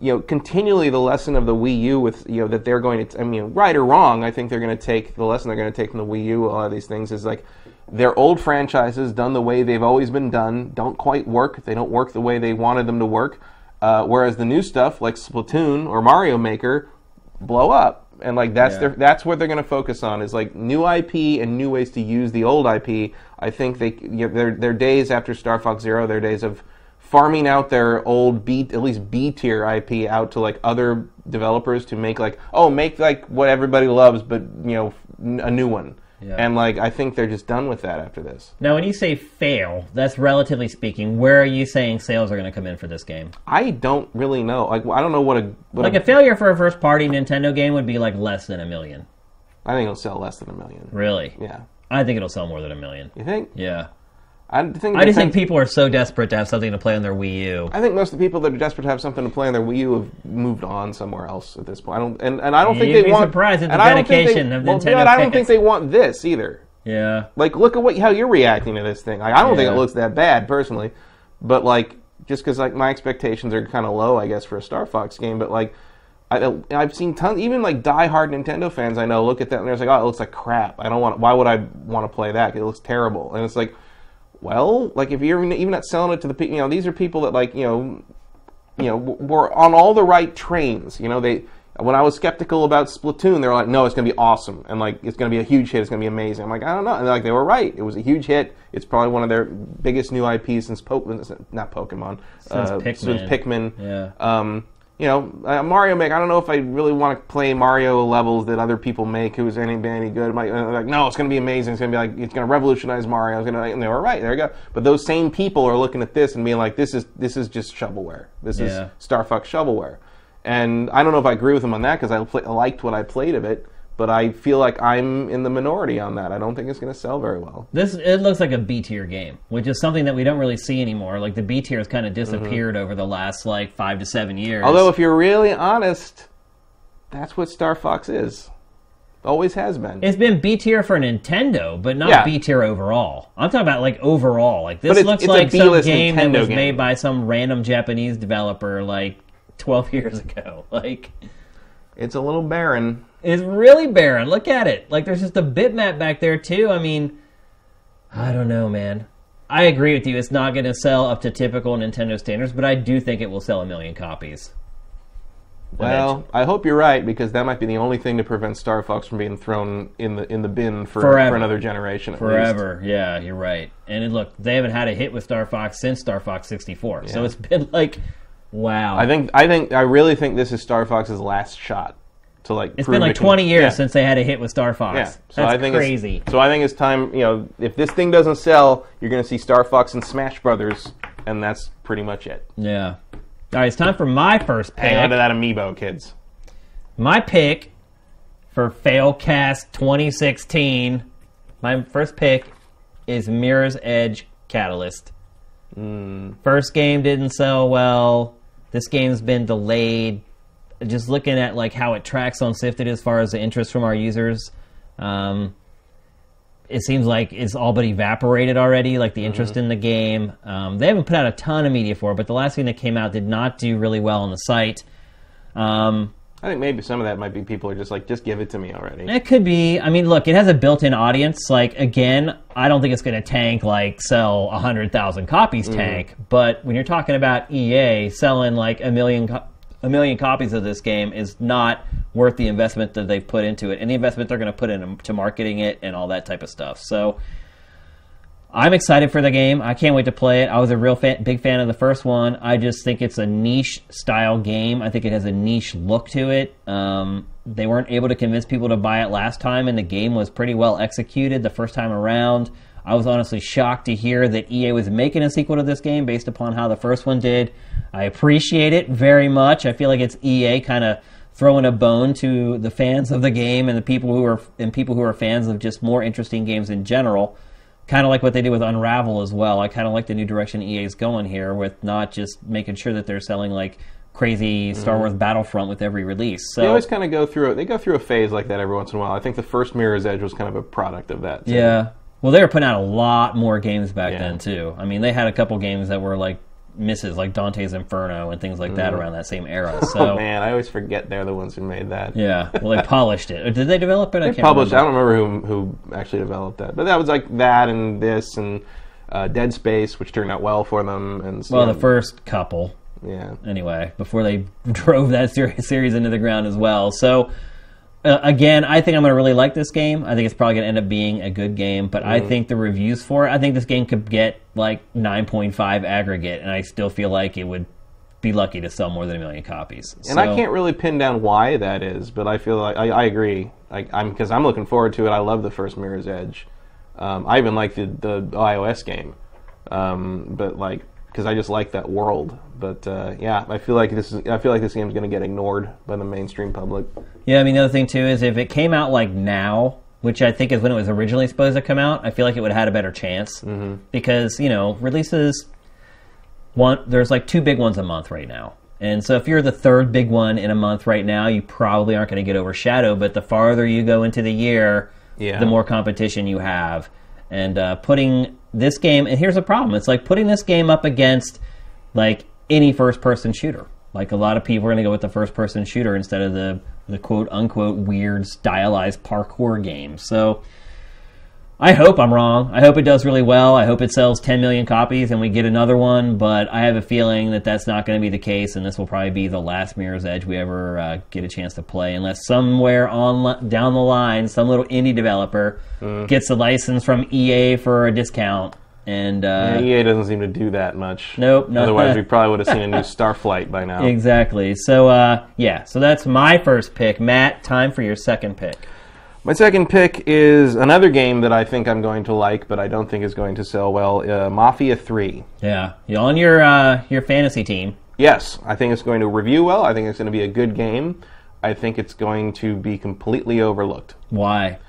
B: you know continually the lesson of the Wii U with you know that they're going to I mean right or wrong I think they're going to take the lesson they're going to take from the Wii U a lot of these things is like their old franchises done the way they've always been done don't quite work they don't work the way they wanted them to work Uh, whereas the new stuff like Splatoon or Mario Maker blow up, and like that's
A: Yeah.
B: their that's what they're going to focus on is like new IP and new ways to use the old IP. I think they you know, their their days after Star Fox Zero, their days of farming out their old B at least B tier IP out to like other developers to make like oh make like what everybody loves, but you know a new one.
A: Yeah.
B: And like I think they're just done with that after this.
A: Now, when you say fail, that's relatively speaking. Where are you saying sales are going to come in for this game?
B: I don't really know. Like I don't know what a what
A: Like
B: a,
A: a failure for a first party Nintendo game would be like less than a million.
B: I think it'll sell less than a million.
A: Really?
B: Yeah.
A: I think it'll sell more than a million.
B: You think?
A: Yeah.
B: I think.
A: I just think people are so desperate to have something to play on their Wii U.
B: I think most of the people that are desperate to have something to play on their Wii U have moved on somewhere else at this point. I don't, and, and I don't think
A: You'd
B: they
A: be
B: want.
A: surprised at the
B: and I don't think
A: dedication
B: they,
A: of
B: well,
A: Nintendo
B: but I don't think
A: fans.
B: they want this either.
A: Yeah.
B: Like, look at what how you're reacting to this thing. Like, I don't think it looks that bad personally, but like just because like my expectations are kind of low, I guess, for a Star Fox game. But like, I, I've seen tons, even like diehard Nintendo fans I know look at that and they're like, oh, it looks like crap. I don't want. Why would I want to play that? It looks terrible. And it's like, well, like if you're even not selling it to the people, you know, these are people that like you know you know, were on all the right trains. You know, they when I was skeptical about Splatoon, they were like, "No, it's going to be awesome, and like it's going to be a huge hit. It's going to be amazing." I'm like, I don't know, and like they were right. It was a huge hit. It's probably one of their biggest new IPs since Pokemon, not Pokemon,
A: Since
B: uh,
A: Pikmin.
B: Since Pikmin.
A: Yeah.
B: Um, you know, uh, Mario Maker. I don't know if I really want to play Mario levels that other people make. Who's any been any good? Might, uh, like, no, it's going to be amazing. It's going to be like it's going to revolutionize Mario. It's going to, and they were right. There you go. But those same people are looking at this and being like, this is this is just shovelware. This
A: Yeah.
B: is Star Fox shovelware. And I don't know if I agree with them on that because I pl- liked what I played of it. But I feel like I'm in the minority on that. I don't think it's going to sell very well.
A: This it looks like a B tier game, which is something that we don't really see anymore. Like the B tier has kind of disappeared over the last like five to seven years.
B: Mm-hmm. Although, if you're really honest, that's what Star Fox is. Always has been.
A: it's been B tier for Nintendo, but not
B: Yeah.
A: B tier overall. I'm talking about like overall. Like this
B: it's-
A: looks
B: it's
A: like some game that was
B: game.
A: made by some random Japanese developer like 12 years ago. Like
B: it's a little barren.
A: It's really barren. Look at it. Like there's just a bitmap back there too. I mean, I don't know, man. I agree with you. It's not going to sell up to typical Nintendo standards, but I do think it will sell a million copies.
B: Well, I hope you're right because that might be the only thing to prevent Star Fox from being thrown in the in the bin for,
A: Forever.
B: for another generation. At least.
A: Forever, yeah, you're right. And look, they haven't had a hit with Star Fox since Star Fox 64. So it's been like, wow.
B: I think I think I really think this is Star Fox's last shot to like.
A: it's been like
B: it can-
A: 20 years
B: yeah.
A: since they had a hit with Star Fox.
B: Yeah, so
A: That's
B: I think
A: crazy.
B: It's, so I think it's time. You know, if this thing doesn't sell, you're going to see Star Fox and Smash Brothers, and that's pretty much it.
A: Yeah. All right, it's time for my first pick.
B: Hang on to that amiibo, kids.
A: My pick for Failcast 2016, my first pick is Mirror's Edge Catalyst.
B: Hmm.
A: First game didn't sell well. This game's been delayed. Just looking at like how it tracks on Sifted as far as the interest from our users, um, it seems like it's all but evaporated already. Like the interest
B: Mm-hmm.
A: in the game. Um, they haven't put out a ton of media for it, but the last thing that came out did not do really well on the site. Um,
B: I think maybe some of that might be people are just like, just give it to me already.
A: It could be. I mean, look, it has a built-in audience. Like again, I don't think it's going to tank like sell hundred thousand copies tank. But when you're talking about EA selling like a million, co- a million copies of this game is not worth the investment that they've put into it and the investment they're going to put into marketing it and all that type of stuff. So. I'm excited for the game. I can't wait to play it. I was a real fan, big fan of the first one. I just think it's a niche style game. I think it has a niche look to it. Um, they weren't able to convince people to buy it last time, and the game was pretty well executed the first time around. I was honestly shocked to hear that EA was making a sequel to this game based upon how the first one did. I appreciate it very much. I feel like it's EA kind of throwing a bone to the fans of the game and the people who are and people who are fans of just more interesting games in general kind of like what they did with Unravel as well. I kind of like the new direction EA's going here with not just making sure that they're selling like crazy Star mm-hmm. Wars Battlefront with every release. So
B: They always kind of go through they go through a phase like that every once in a while. I think the first Mirror's Edge was kind of a product of that. too.
A: yeah. Well, they were putting out a lot more games back
B: Yeah.
A: then too. I mean, they had a couple games that were like misses, like Dante's Inferno and things like that around that same era. So
B: Mm. Oh man, I always forget they're the ones who made that.
A: yeah, well, they polished it. Or did they develop it? I
B: They
A: can't
B: published. I don't remember who who actually developed that, but that was like that and this and uh, Dead Space, which turned out well for them. And so,
A: Well, the first couple.
B: Yeah.
A: anyway, before they drove that series into the ground as well. So, uh, again, I think I'm going to really like this game. I think it's probably going to end up being a good game, but I think the reviews for it, I think this game could get like 9.5 aggregate, and I still feel like it would be lucky to sell more than a million copies.
B: And I can't really pin down why that is, but I feel like I, I agree. Like I'm because I'm looking forward to it. I love the first Mirror's Edge. Um, I even like the the iOS game, um, but like because I just like that world. But uh, yeah, I feel like this is I feel like this game's going to get ignored by the mainstream public.
A: Yeah, I mean the other thing too is if it came out like now, which I think is when it was originally supposed to come out, I feel like it would have had a better chance mm-hmm. because you know releases one there's like two big ones a month right now. And so if you're the third big one in a month right now, you probably aren't going to get overshadowed. But the farther you go into the year,
B: Yeah.
A: the more competition you have. And uh, putting this game, and here's the problem: it's like putting this game up against like any first-person shooter. Like a lot of people are going to go with the first-person shooter instead of the the quote unquote weird stylized parkour game. So I hope I'm wrong. I hope it does really well. I hope it sells 10 million copies and we get another one, but I have a feeling that that's not going to be the case, and this will probably be the last Mirror's Edge we ever uh, get a chance to play, unless somewhere on down the line, some little indie developer gets a license from EA for a discount. And uh,
B: EA doesn't seem to do that much.
A: Nope, no.
B: Otherwise, we probably would have seen a new Starflight by now.
A: exactly. So, uh, yeah, so that's my first pick. Matt, time for your second pick.
B: My second pick is another game that I think I'm going to like, but I don't think is going to sell well. Uh, Mafia 3.
A: Yeah, you on your uh, your fantasy team.
B: Yes, I think it's going to review well. I think it's going to be a good game. I think it's going to be completely overlooked.
A: Why?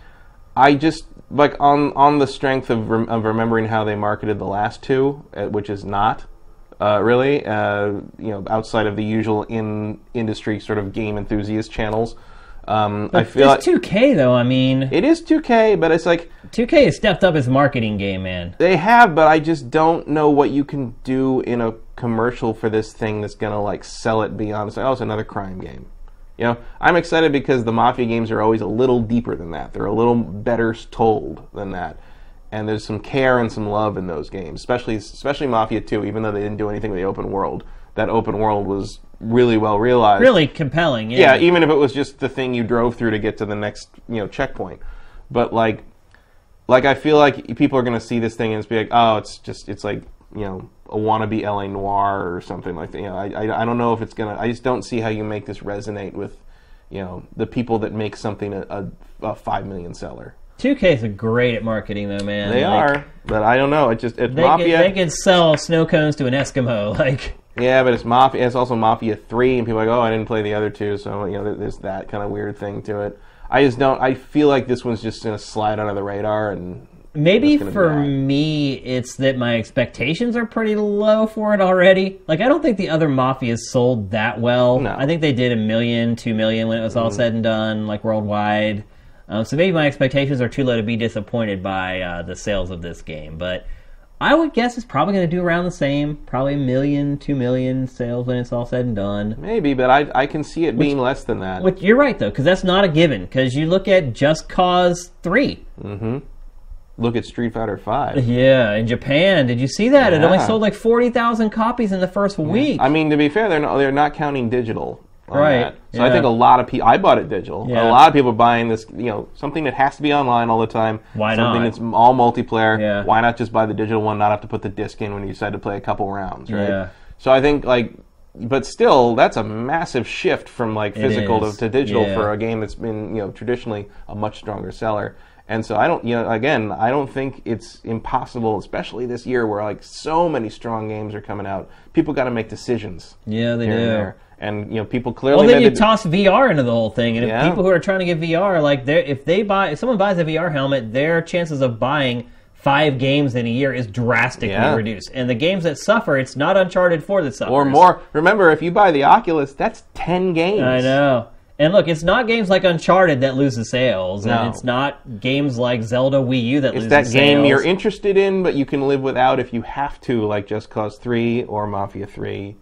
B: I just like on on the strength of rem- of remembering how they marketed the last two, uh, which is not uh, really uh, you know outside of the usual in industry sort of game enthusiast channels. Um, I feel like
A: It's 2K though. I mean,
B: it is 2K, but it's like
A: 2K has stepped up its marketing game, man.
B: They have, but I just don't know what you can do in a commercial for this thing that's gonna like sell it beyond. Say, oh, it's another crime game. You know, I'm excited because the mafia games are always a little deeper than that. They're a little better told than that, and there's some care and some love in those games, especially especially Mafia 2. Even though they didn't do anything with the open world, that open world was really well realized.
A: Really compelling. Yeah.
B: Yeah, even if it was just the thing you drove through to get to the next, you know, checkpoint. But like, like I feel like people are going to see this thing and it's be like, oh, it's just, it's like, you know, a wannabe LA Noire or something like that. You know, I, I, I don't know if it's gonna. I just don't see how you make this resonate with, you know, the people that make something a, a, a five million seller.
A: 2K is great at marketing though, man.
B: They
A: Like,
B: are, but I don't know. It just it's
A: They
B: Mafia.
A: could, they could sell snow cones to an Eskimo. Like,
B: Yeah, but it's Mafia. It's also Mafia Three, and people are like, oh, I didn't play the other two, so you know, there's that kind of weird thing to it. I just don't. I feel like this one's just gonna slide under the radar, and
A: maybe
B: That's gonna be
A: for me, it's that my expectations are pretty low for it already. Like, I don't think the other Mafias sold that well.
B: No. Mm-hmm.
A: I think they did a million, two million when it was all said and done, like worldwide. Um, so maybe my expectations are too low to be disappointed by uh, the sales of this game. But I would guess it's probably going to do around the same, probably a million, two million sales when it's all said and done.
B: maybe, but I I can see it being less than that.
A: Which you're right though, because that's not a given. Because you look at Just Cause Three.
B: Look at Street Fighter Five.
A: Yeah, in Japan, did you see that? It only sold like forty thousand copies in the first week.
B: I mean, to be fair, they're not, they're not counting digital.
A: Right,
B: That. So I think a lot of people. I bought it digital.
A: Yeah.
B: A lot of people are buying this. You know, something that has to be online all the time.
A: Why
B: something
A: not?
B: that's all multiplayer.
A: Yeah.
B: Why not just buy the digital one? Not have to put the disc in when you decide to play a couple rounds, right?
A: Yeah.
B: So I think like, but still, that's a massive shift from like physical to, to digital
A: Yeah.
B: for a game that's been you know traditionally a much stronger seller. And so I don't, you know, again, I don't think it's impossible, especially this year where like so many strong games are coming out. People got to make decisions
A: yeah, they
B: here and
A: do.
B: And you know, people clearly
A: Well, then you toss VR into the whole thing, and if
B: Yeah.
A: people who are trying to get VR, like, if they buy, if someone buys a VR helmet, their chances of buying five games in a year is drastically
B: Yeah.
A: reduced. And the games that suffer, it's not Uncharted Four that suffers.
B: or more. Remember, if you buy the Oculus, that's ten games.
A: I know. And look, it's not games like Uncharted that loses sales,
B: No.
A: and it's not games like Zelda Wii U that
B: It's
A: loses sales.
B: It's that game
A: sales.
B: you're interested in, but you can live without if you have to, like Just Cause Three or Mafia Three.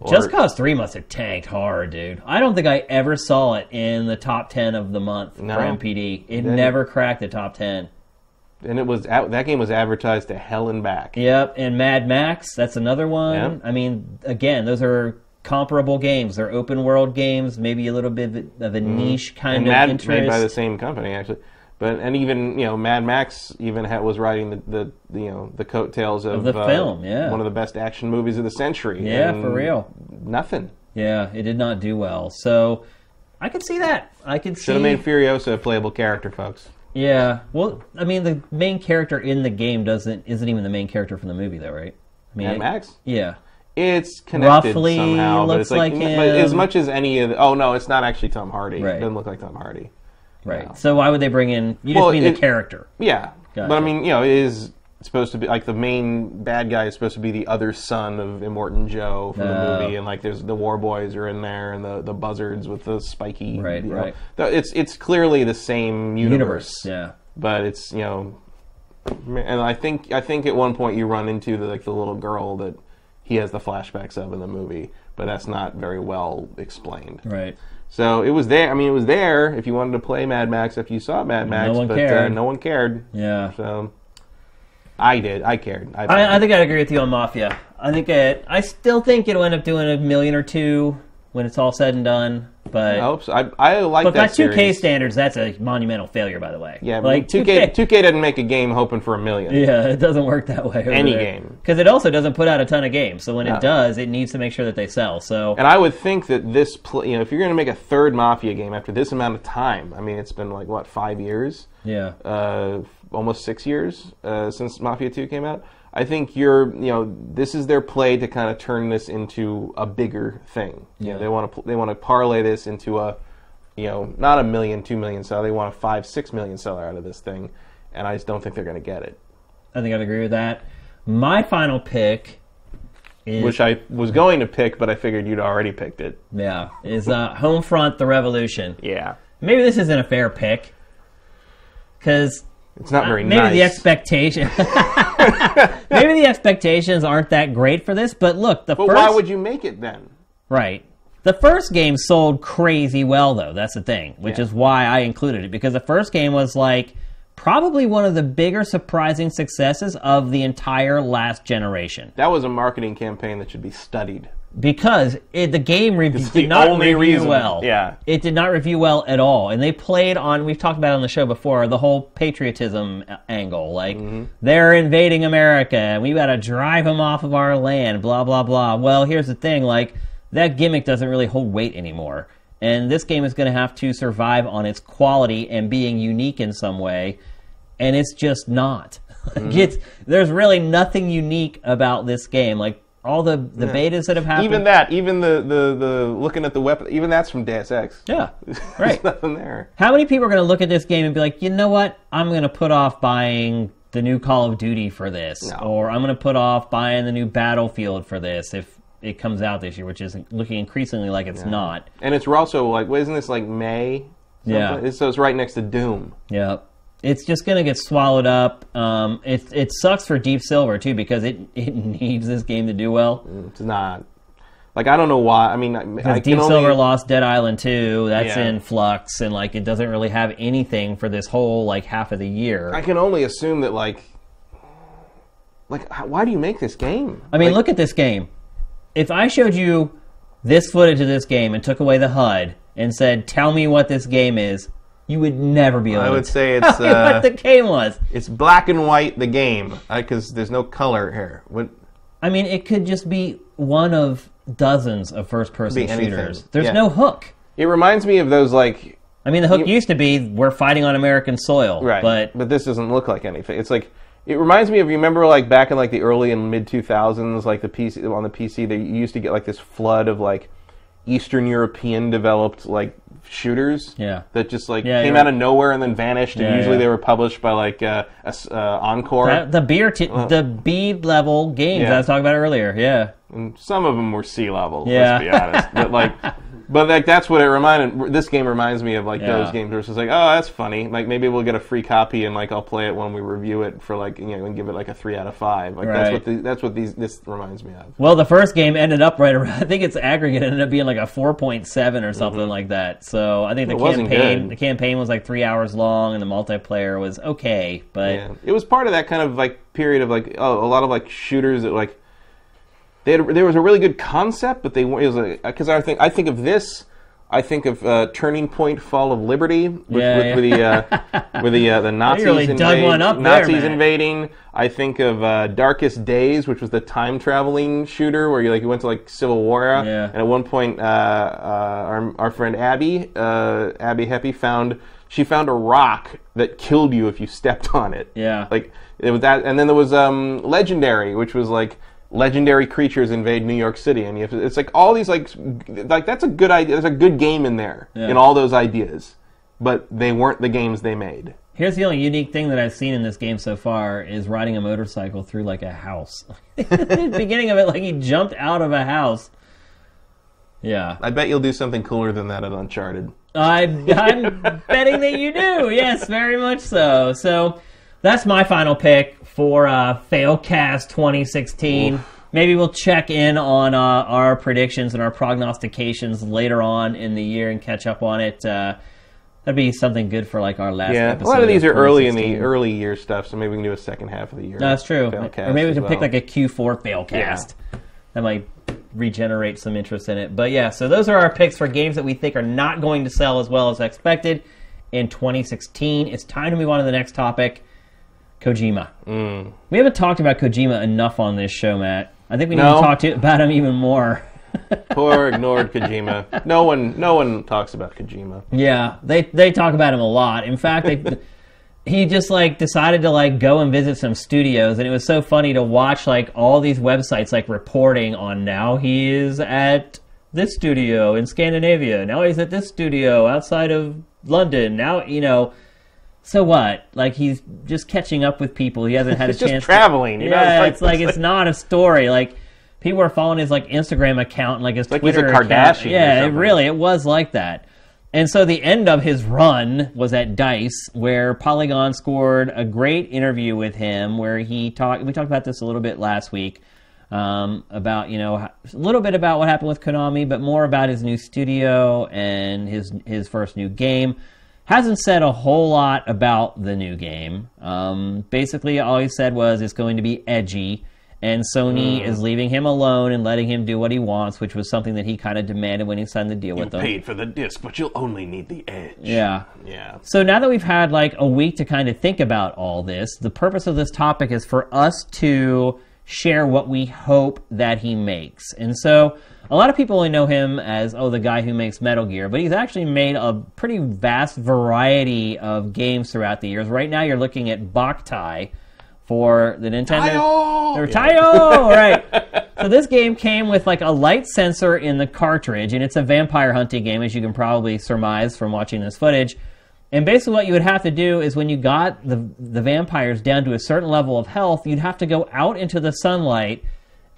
B: Or,
A: Just Cause 3 must have tanked hard, dude. I don't think I ever saw it in the top 10 of the month
B: No.
A: for NPD. It
B: Didn't.
A: never cracked the top 10.
B: and it was that game was advertised to hell and back.
A: Yep, and Mad Max, that's another one.
B: Yep.
A: I mean, again, those are comparable games. They're open world games, maybe a little bit of a niche kind
B: Mm-hmm. and
A: of
B: Mad made by the same company actually. But and even you know Mad Max even ha was riding the, the, the you know the coattails of,
A: the
B: uh,
A: film, yeah.
B: one of the best action movies of the century.
A: Yeah, for real.
B: Nothing.
A: Yeah, it did not do well. So I could see that. I could see.
B: Should have made Furiosa a playable character, folks.
A: Yeah. Well, I mean, the main character in the game doesn't isn't even the main character from the movie, though, right? I mean,
B: Mad
A: it-
B: Max.
A: Yeah.
B: It's connected
A: Roughly
B: somehow, but
A: looks
B: it's like,
A: like
B: but as much as any of the, oh no, it's not actually Tom Hardy.
A: Right.
B: It doesn't look like Tom Hardy.
A: Right. So why would they bring in? You just
B: Well,
A: mean
B: it-
A: the character.
B: Yeah,
A: Gotcha.
B: but I mean, you know, it is supposed to be like the main bad guy is supposed to be the other son of Immortan Joe from
A: Oh.
B: the movie, and like there's the War Boys are in there, and the the buzzards with the spiky.
A: Right,
B: you know.
A: right.
B: Th- It's it's clearly the same universe,
A: Yeah.
B: but it's you know, and I think I think at one point you run into the like the little girl that he has the flashbacks of in the movie, but that's not very well explained.
A: Right.
B: So it was there. I mean, it was there if you wanted to play Mad Max. If you saw Mad Max, No
A: one
B: but Uh,
A: cared.
B: no one cared.
A: Yeah.
B: So I did. I cared. I,
A: I, I think I'd agree with you on Mafia. I think it. I still think it'll end up doing a million or two when it's all said and done. But
B: I hope so. I, I like
A: but by 2K standards, that's a monumental failure, by the way.
B: Yeah,
A: like
B: like 2K, 2K didn't make a game hoping for a million.
A: Yeah, it doesn't work that way.
B: Any game.
A: because it also doesn't put out a ton of games. So when
B: No.
A: it does, it needs to make sure that they sell. So
B: And I would think that this, pl- you know, if you're going to make a third Mafia game after this amount of time, I mean, it's been like what five years,
A: yeah,
B: uh, almost six years uh, since Mafia 2 came out. I think you're, you know, this is their play to kind of turn this into a bigger thing. You know, they want to they want to parlay this into a, you know, not a million, two million seller. They want a five, six million seller out of this thing, and I just don't think they're going to get it.
A: I think I'd agree with that. My final pick is
B: Which I was going to pick, but I figured you'd already picked it.
A: yeah is uh, Homefront: The Revolution.
B: Yeah,
A: Maybe this isn't a fair pick because
B: it's not very
A: Uh, maybe
B: nice.
A: the expectation maybe the expectations aren't that great for this. But look, the
B: but
A: first
B: why would you make it then?
A: Right. The first game sold crazy well, though. That's the thing, which
B: Yeah.
A: is why I included it because the first game was like probably one of the bigger surprising successes of the entire last generation
B: That was a marketing campaign that should be studied.
A: Because it, the game rev-
B: It's
A: did
B: the
A: not
B: only
A: review
B: reason.
A: well.
B: Yeah.
A: it did not review well at all, and they played on. We've talked about it on the show before the whole patriotism angle. Like
B: Mm-hmm.
A: they're invading America, and we got to drive them off of our land. Blah blah blah. Well, here's the thing: like that gimmick doesn't really hold weight anymore. And this game is going to have to survive on its quality and being unique in some way, and it's just not.
B: Mm-hmm.
A: it's there's really nothing unique about this game. Like all the the betas that have happened.
B: Even that, even the, the, the looking at the weapon, even that's from Deus Ex.
A: yeah,
B: There's
A: right.
B: nothing there.
A: How many people are going to look at this game and be like, you know what? I'm going to put off buying the new Call of Duty for this,
B: No.
A: or I'm going to put off buying the new Battlefield for this if it comes out this year, which is looking increasingly like it's not.
B: And it's also like, isn't this like May?
A: Yeah.
B: So it's right next to Doom.
A: Yep. It's just going to get swallowed up. Um, it it sucks for Deep Silver too because it it needs this game to do well.
B: It's not. Like I don't know why. I mean, I, I
A: Deep
B: only,
A: Silver lost Dead Island 2. That's
B: Yeah.
A: in flux, and like it doesn't really have anything for this whole like half of the year.
B: I can only assume that like, like why do you make this game?
A: I mean,
B: Like,
A: look at this game. If I showed you this footage of this game and took away the HUD and said, "Tell me what this game is," you would never be able.
B: I would
A: to
B: say it's, uh,
A: what the game was.
B: It's black and white. The game, because there's no color here. What?
A: I mean, it could just be one of dozens of first-person
B: Be anything.
A: shooters. There's
B: Yeah.
A: no hook.
B: It reminds me of those like
A: I mean, the hook used to be we're fighting on American soil,
B: right,
A: but
B: but this doesn't look like anything. It's like it reminds me of you remember like back in like the early and mid 2000s, like the PC on the PC, they used to get like this flood of like Eastern European developed like shooters.
A: Yeah.
B: That just like
A: Yeah,
B: came
A: you're
B: out of nowhere and then vanished. And
A: Yeah,
B: usually
A: yeah.
B: they were published by like uh, a s- uh, Encore.
A: that, the beer, t- the B level games
B: Yeah.
A: I was talking about earlier. Yeah,
B: and some of them were sea level.
A: Yeah.
B: Let's be honest. but like, But like that's what it reminded. This game reminds me of like
A: Yeah.
B: those games where it's like, oh, that's funny. Like maybe we'll get a free copy and like I'll play it when we review it for like you know and give it like a three out of five. Like that's what the, that's what these this reminds me of.
A: Well, the first game ended up right around. I think its aggregate ended up being like a four point seven or something like that. So I think the
B: Mm-hmm. It
A: campaign the campaign was like three hours long, and the multiplayer was okay. But
B: Yeah, it was part of that kind of like period of like oh, a lot of like shooters that like had, there was a really good concept, but they weren't. It was because I think I think of this. I think of uh, Turning Point: Fall of Liberty with,
A: Yeah,
B: with,
A: yeah.
B: with the uh, with the uh, the Nazis
A: really dug
B: invade-
A: one up there,
B: Nazis
A: Matt.
B: invading. I think of uh, Darkest Days, which was the time traveling shooter where you like you went to like Civil War, era.
A: Yeah.
B: and at one point uh, uh, our our friend Abby uh, Abbie Heppe found she found a rock that killed you if you stepped on it.
A: Yeah.
B: like it was that, and then there was um, Legendary, which was like legendary creatures invade New York City, and you have to, it's like all these like like that's a good idea. There's a good game in there
A: Yeah.
B: in all those ideas, but they weren't the games they made.
A: here's the only unique thing that I've seen in this game so far is riding a motorcycle through like a house. the beginning of it, like he jumped out of a house. Yeah,
B: I bet you'll do something cooler than that at Uncharted.
A: I, I'm betting that you do. Yes, very much so. So that's my final pick for uh, Failcast 2016. Maybe we'll check in on uh, our predictions and our prognostications later on in the year and catch up on it. Uh, that'd be something good for like our last
B: Yeah, a lot of these are early in the early year stuff, so maybe we can do a second half of the year.
A: No, that's true.
B: Failcast
A: Or maybe we can pick like a Q4 Failcast. That might regenerate some interest in it. But yeah, so those are our picks for games that we think are not going to sell as well as expected in 2016. It's time to move on to the next topic Kojima.
B: Mm.
A: We haven't talked about Kojima enough on this show, Matt. I think we need
B: No.
A: to talk to, about him even more.
B: Poor ignored Kojima. No one, no one talks about Kojima.
A: Yeah, they they talk about him a lot. In fact, they he just like decided to like go and visit some studios, and it was so funny to watch like all these websites like reporting on now he is at this studio in Scandinavia. Now he's at this studio outside of London. Now you know. So what? Like he's just catching up with people. He hasn't had a
B: just
A: chance. to-
B: traveling. You know,
A: yeah,
B: it's
A: it's like it's not a story. Like people are following his like Instagram account and like his
B: like he's a
A: Twitter account.
B: Kardashian
A: Yeah, it really it was like that. And so the end of his run was at Dice, where Polygon scored a great interview with him, where he talked. We talked about this a little bit last week um, about you know a little bit about what happened with Konami, but more about his new studio and his his first new game. Hasn't said a whole lot about the new game. Um, basically, all he said was it's going to be edgy, and Sony is leaving him alone and letting him do what he wants, which was something that he kind of demanded when he signed the deal with them.
B: Paid for the disc, but you'll only need the edge.
A: Yeah.
B: Yeah.
A: So now that we've had like a week to kind of think about all this, the purpose of this topic is for us to share what we hope that he makes. And so a lot of people only know him as oh the guy who makes Metal Gear, but he's actually made a pretty vast variety of games throughout the years. Right now you're looking at Boktai for the Nintendo
B: Tayo!
A: Tayo, right. So this game came with like a light sensor in the cartridge, and it's a vampire hunting game, as you can probably surmise from watching this footage. And basically, what you would have to do is when you got the the vampires down to a certain level of health, you'd have to go out into the sunlight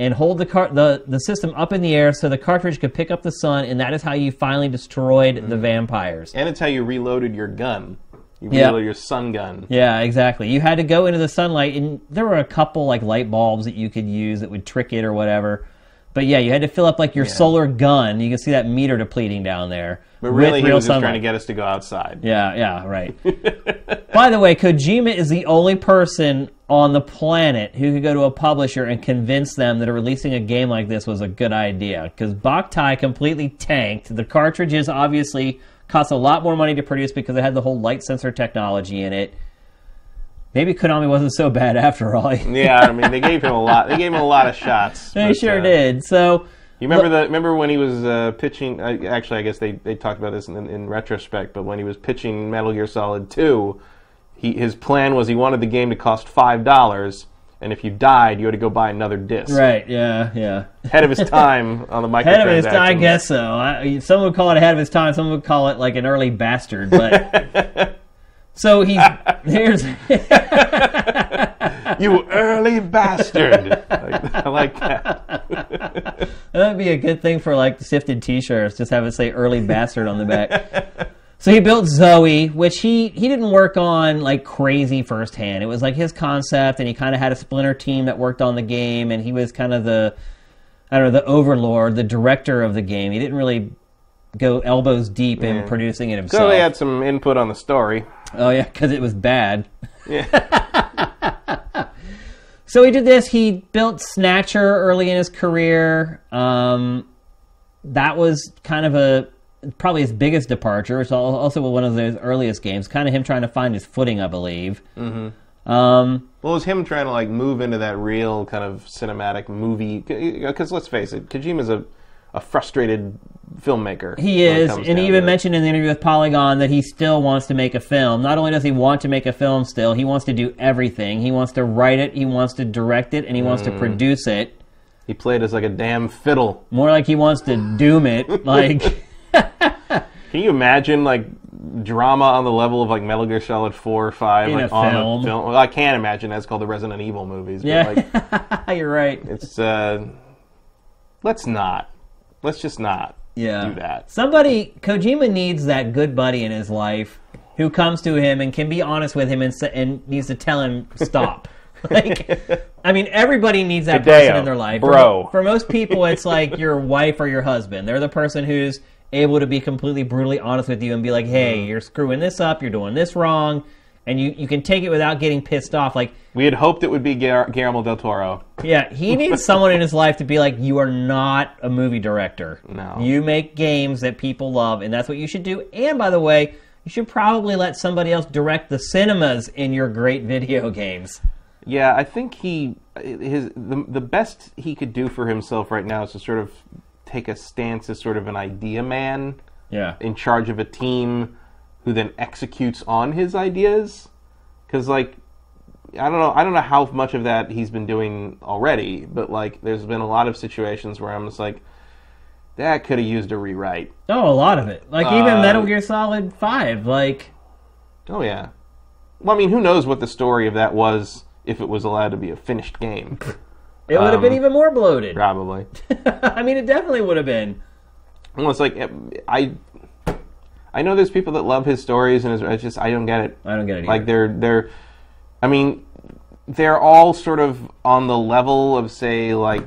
A: and hold the car- the the system up in the air so the cartridge could pick up the sun, and that is how you finally destroyed the mm-hmm. vampires.
B: And it's how you reloaded your gun. You reloaded your sun gun.
A: Yeah, exactly. You had to go into the sunlight, and there were a couple like light bulbs that you could use that would trick it or whatever. But yeah, you had to fill up like your solar gun. You can see that meter depleting down there.
B: But really, he was just trying to get us to go outside.
A: Yeah, yeah, right. By the way, Kojima is the only person on the planet who could go to a publisher and convince them that releasing a game like this was a good idea. Because Boktai completely tanked. The cartridges obviously cost a lot more money to produce because it had the whole light sensor technology in it. Maybe Konami wasn't so bad after all.
B: Yeah, I mean, they gave him a lot. They gave him a lot of shots.
A: they
B: but,
A: sure
B: uh,
A: did. So
B: You remember the remember when he was uh, pitching? Uh, actually, I guess they, they talked about this in, in retrospect. But when he was pitching Metal Gear Solid Two, he his plan was he wanted the game to cost five dollars, and if you died, you had to go buy another disc.
A: right, yeah, yeah.
B: Ahead of his time on the microtransactions.
A: Ahead of his time, I guess so. I, some would call it ahead of his time. Some would call it like an early bastard. But so he's here's
B: you early bastard. Like, I like that.
A: That would be a good thing for like sifted T-shirts. Just have it say "early bastard" on the back. So he built Zoe, which he he didn't work on like crazy firsthand. It was like his concept, and he kind of had a splinter team that worked on the game, and he was kind of the I don't know the overlord, the director of the game. He didn't really go elbows deep in producing it himself.
B: So they had some input on the story.
A: Oh yeah, because it was bad.
B: Yeah.
A: So he did this. He built Snatcher early in his career. Um, that was kind of a probably his biggest departure. It's also one of those earliest games. Kind of him trying to find his footing, I believe. Mm-hmm. Um,
B: Well, it was him trying to like move into that real kind of cinematic movie. Because let's face it, Kojima's a, a frustrated filmmaker.
A: he is, and he even mentioned in the interview with Polygon that he still wants to make a film. Not only does he want to make a film, still he wants to do everything. He wants to write it, he wants to direct it, and he wants to produce it.
B: he played as like a damn fiddle.
A: More like he wants to doom it. Like.
B: Can you imagine like drama on the level of like Metal Gear Solid Four or Five,
A: In
B: like
A: a
B: on
A: film.
B: a film? Well, I can't imagine. That's called the Resident Evil movies. But
A: Yeah,
B: like,
A: you're right.
B: it's uh, let's not. Let's just not
A: Yeah.
B: do that.
A: Somebody, Kojima needs that good buddy in his life who comes to him and can be honest with him and, and needs to tell him stop. like, I mean, everybody needs that person in their life.
B: bro.
A: For, for most people, it's like your wife or your husband. They're the person who's able to be completely brutally honest with you and be like, "Hey, mm. you're screwing this up. You're doing this wrong." And you, you can take it without getting pissed off. Like,
B: We had hoped it would be Guillermo del Toro.
A: Yeah, he needs someone in his life to be like, you are not a movie director.
B: No.
A: You make games that people love, and that's what you should do. And by the way, you should probably let somebody else direct the cinemas in your great video games.
B: Yeah, I think he his the the best he could do for himself right now is to sort of take a stance as sort of an idea man
A: Yeah.
B: in charge of a team who then executes on his ideas cuz like I don't know I don't know how much of that he's been doing already but like there's been a lot of situations where I'm just like that could have used a rewrite.
A: Oh, a lot of it. Like even
B: Uh,
A: Metal Gear Solid 5. Like,
B: Oh yeah. Well, I mean, who knows what the story of that was if it was allowed to be a finished game?
A: it would have been
B: Um,
A: even more bloated.
B: Probably.
A: I mean, it definitely would have been.
B: Well, it's like I, I know there's people that love his stories, and it's, just I don't get it.
A: I don't get it
B: Like they're they're, I mean, they're all sort of on the level of say like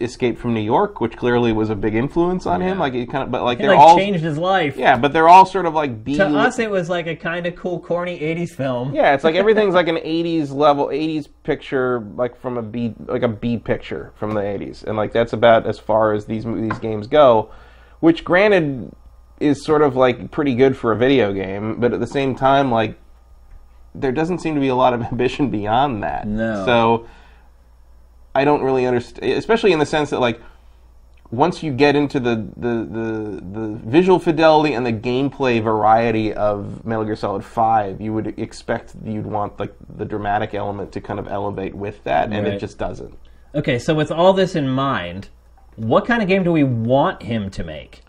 B: Escape from New York, which clearly was a big influence on him. Like it kind of, but like
A: It
B: they're
A: like
B: all
A: changed his life.
B: yeah, but they're all sort of like B.
A: To us, it was like a kind of cool, corny 80s film.
B: Yeah, it's like everything's like an '80s level, '80s picture, like from a B, like a B picture from the '80s, and like that's about as far as these these games go. Which, granted, is sort of like pretty good for a video game, but at the same time, like there doesn't seem to be a lot of ambition beyond that.
A: No.
B: So I don't really understand, especially in the sense that like once you get into the, the, the, the visual fidelity and the gameplay variety of Metal Gear Solid 5, you would expect you'd want like the dramatic element to kind of elevate with that, and
A: Right.
B: it just doesn't.
A: Okay, so with all this in mind, what kind of game do we want him to make?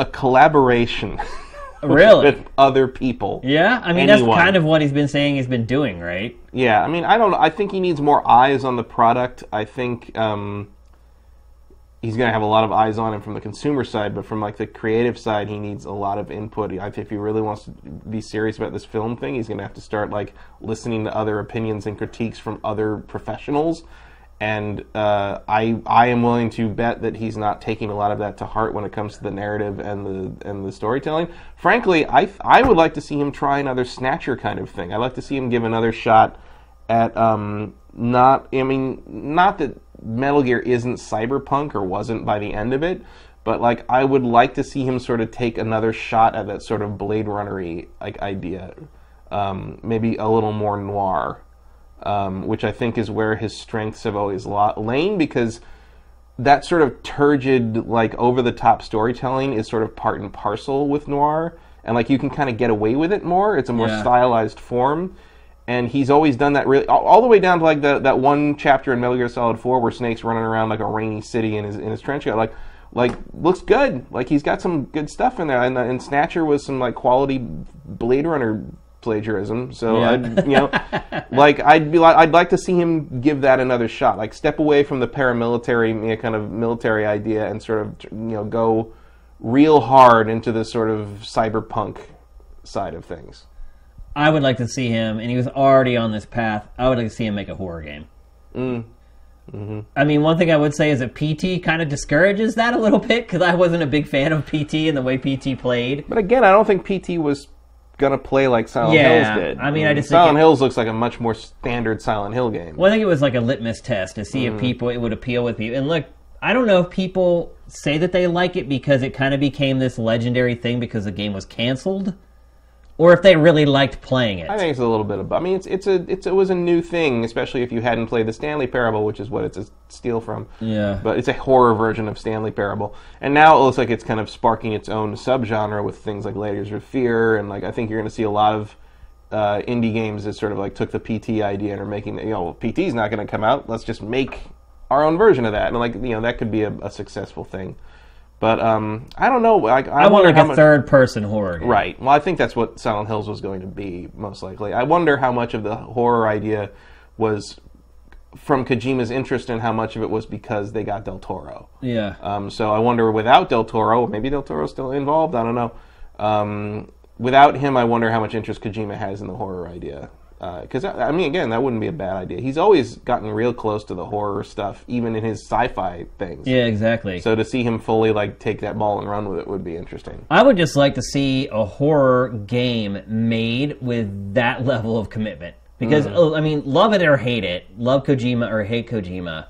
B: A collaboration
A: Really?
B: with other people.
A: Yeah, I mean
B: Anyone.
A: that's kind of what he's been saying he's been doing, right?
B: Yeah, I mean, I don't know. I think he needs more eyes on the product. I think um, he's going to have a lot of eyes on him from the consumer side, but from like the creative side, he needs a lot of input. I think if he really wants to be serious about this film thing, he's going to have to start like listening to other opinions and critiques from other professionals. And uh, I I am willing to bet that he's not taking a lot of that to heart when it comes to the narrative and the and the storytelling. Frankly, I I would like to see him try another snatcher kind of thing. I'd like to see him give another shot at um not I mean not that Metal Gear isn't cyberpunk or wasn't by the end of it, but like I would like to see him sort of take another shot at that sort of Blade Runnery like idea, um, maybe a little more noir, um, which I think is where his strengths have always lain because that sort of turgid, like over the top storytelling is sort of part and parcel with noir, and like you can kind of get away with it more. It's a more
A: Yeah.
B: stylized form, and he's always done that really all, all the way down to like the, that one chapter in Metal Gear Solid Four where Snake's running around like a rainy city in his in his trench coat, like. Like looks good. Like he's got some good stuff in there, and, and Snatcher was some like quality Blade Runner plagiarism. So
A: Yeah.
B: I'd, you know, like I'd be like, I'd like to see him give that another shot. Like step away from the paramilitary, you know, kind of military idea, and sort of you know go real hard into this sort of cyberpunk side of things.
A: I would like to see him, and he was already on this path. I would like to see him make a horror game.
B: Mm. Mm-hmm.
A: I mean, one thing I would say is that PT kind of discourages that a little bit because I wasn't a big fan of PT and the way PT played.
B: But again, I don't think PT was gonna play like Silent
A: Yeah,
B: Hills did.
A: I mean, I mm. just think
B: Silent
A: it-
B: Hills looks like a much more standard Silent Hill game.
A: Well, I think it was like a litmus test to see if mm. people it would appeal with people. And look, I don't know if people say that they like it because it kind of became this legendary thing because the game was canceled, or if they really liked playing it.
B: I think it's a little bit of. I mean, it's it's a it's it was a new thing, especially if you hadn't played the Stanley Parable, which is what it's a steal from.
A: Yeah.
B: But it's a horror version of Stanley Parable, and now it looks like it's kind of sparking its own subgenre with things like Layers of Fear, and like I think you're going to see a lot of uh, indie games that sort of like took the PT idea and are making you know PT's not going to come out. Let's just make our own version of that, and like you know that could be a, a successful thing. But um, I don't know. Like, I,
A: I want
B: wonder
A: like a
B: much.
A: third-person horror game.
B: Right. Well, I think that's what Silent Hills was going to be, most likely. I wonder how much of the horror idea was from Kojima's interest and how much of it was because they got Del Toro.
A: Yeah.
B: Um, so I wonder without Del Toro, maybe Del Toro's still involved, I don't know. Um, without him, I wonder how much interest Kojima has in the horror idea. Uh, because, I I mean, again, that wouldn't be a bad idea. He's always gotten real close to the horror stuff, even in his sci fi things.
A: Yeah, exactly.
B: So to see him fully like take that ball and run with it would be interesting.
A: I would just like to see a horror game made with that level of commitment. Because mm. oh, I mean, love it or hate it, love Kojima or hate Kojima,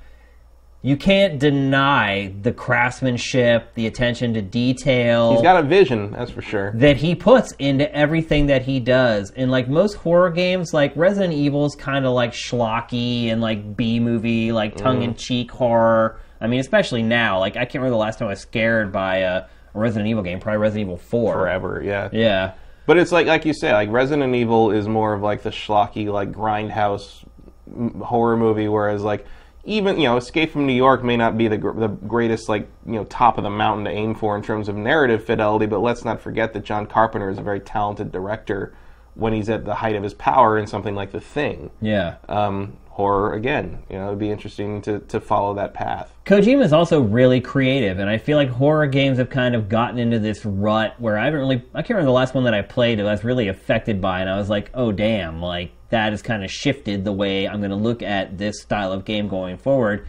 A: you can't deny the craftsmanship, the attention to detail
B: He's got a vision, that's for sure.
A: that he puts into everything that he does. And like most horror games, like Resident Evil is kind of like schlocky and like B movie, like mm. tongue in cheek horror. I mean, especially now. Like I can't remember the last time I was scared by a, Resident Evil game. Probably Resident Evil Four.
B: forever. Yeah.
A: Yeah.
B: but it's like like you say, like Resident Evil is more of like the schlocky, like grindhouse m- horror movie, whereas like even you know Escape from New York may not be the gr- the greatest like you know top of the mountain to aim for in terms of narrative fidelity, but let's not forget that John Carpenter is a very talented director when he's at the height of his power in something like The Thing.
A: Yeah.
B: Um, horror again, you know, it'd be interesting to to follow that path.
A: Kojima is also really creative, and I feel like horror games have kind of gotten into this rut where I haven't really. I can't remember the last one that I played that I was really affected by, and I was like, oh damn, like that has kind of shifted the way I'm going to look at this style of game going forward.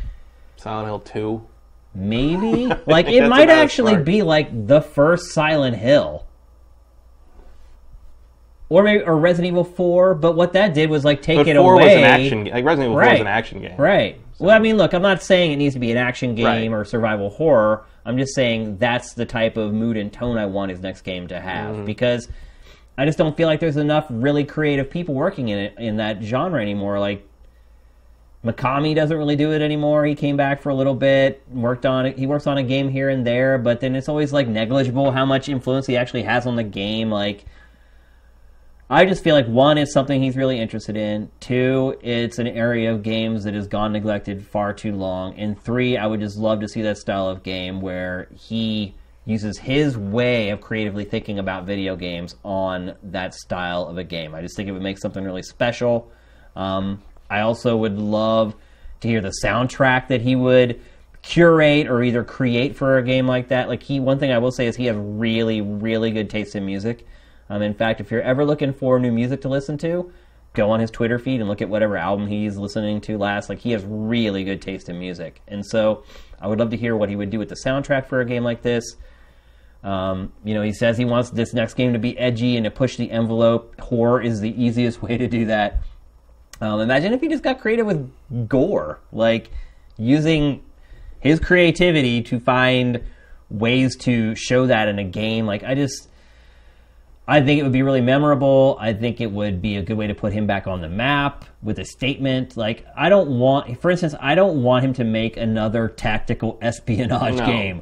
B: Silent Hill Two.
A: Maybe like it might actually be like the first Silent Hill. Or maybe or Resident Evil Four, but what that did was like take
B: But
A: it
B: four
A: away.
B: was an action. Like Resident Evil Four was
A: Right.
B: an action game.
A: Right. Well, I mean, look, I'm not saying it needs to be an action game
B: Right.
A: or survival horror. I'm just saying that's the type of mood and tone I want his next game to have
B: Mm-hmm.
A: because I just don't feel like there's enough really creative people working in it in that genre anymore. Like Mikami doesn't really do it anymore. He came back for a little bit, worked on it. He works on a game here and there, but then it's always like negligible how much influence he actually has on the game. Like I just feel like one, it's something he's really interested in. Two, it's an area of games that has gone neglected far too long. And three, I would just love to see that style of game where he uses his way of creatively thinking about video games on that style of a game. I just think it would make something really special. Um, I also would love to hear the soundtrack that he would curate or either create for a game like that. Like he, one thing I will say is he has really, really good taste in music. Um, in fact, if you're ever looking for new music to listen to, go on his Twitter feed and look at whatever album he's listening to last. Like he has really good taste in music, and so I would love to hear what he would do with the soundtrack for a game like this. Um, you know, he says he wants this next game to be edgy and to push the envelope. Horror is the easiest way to do that. Um, imagine if he just got creative with gore, like using his creativity to find ways to show that in a game. Like I just, I think it would be really memorable. I think it would be a good way to put him back on the map with a statement. Like I don't want, for instance, I don't want him to make another tactical espionage
B: No.
A: game.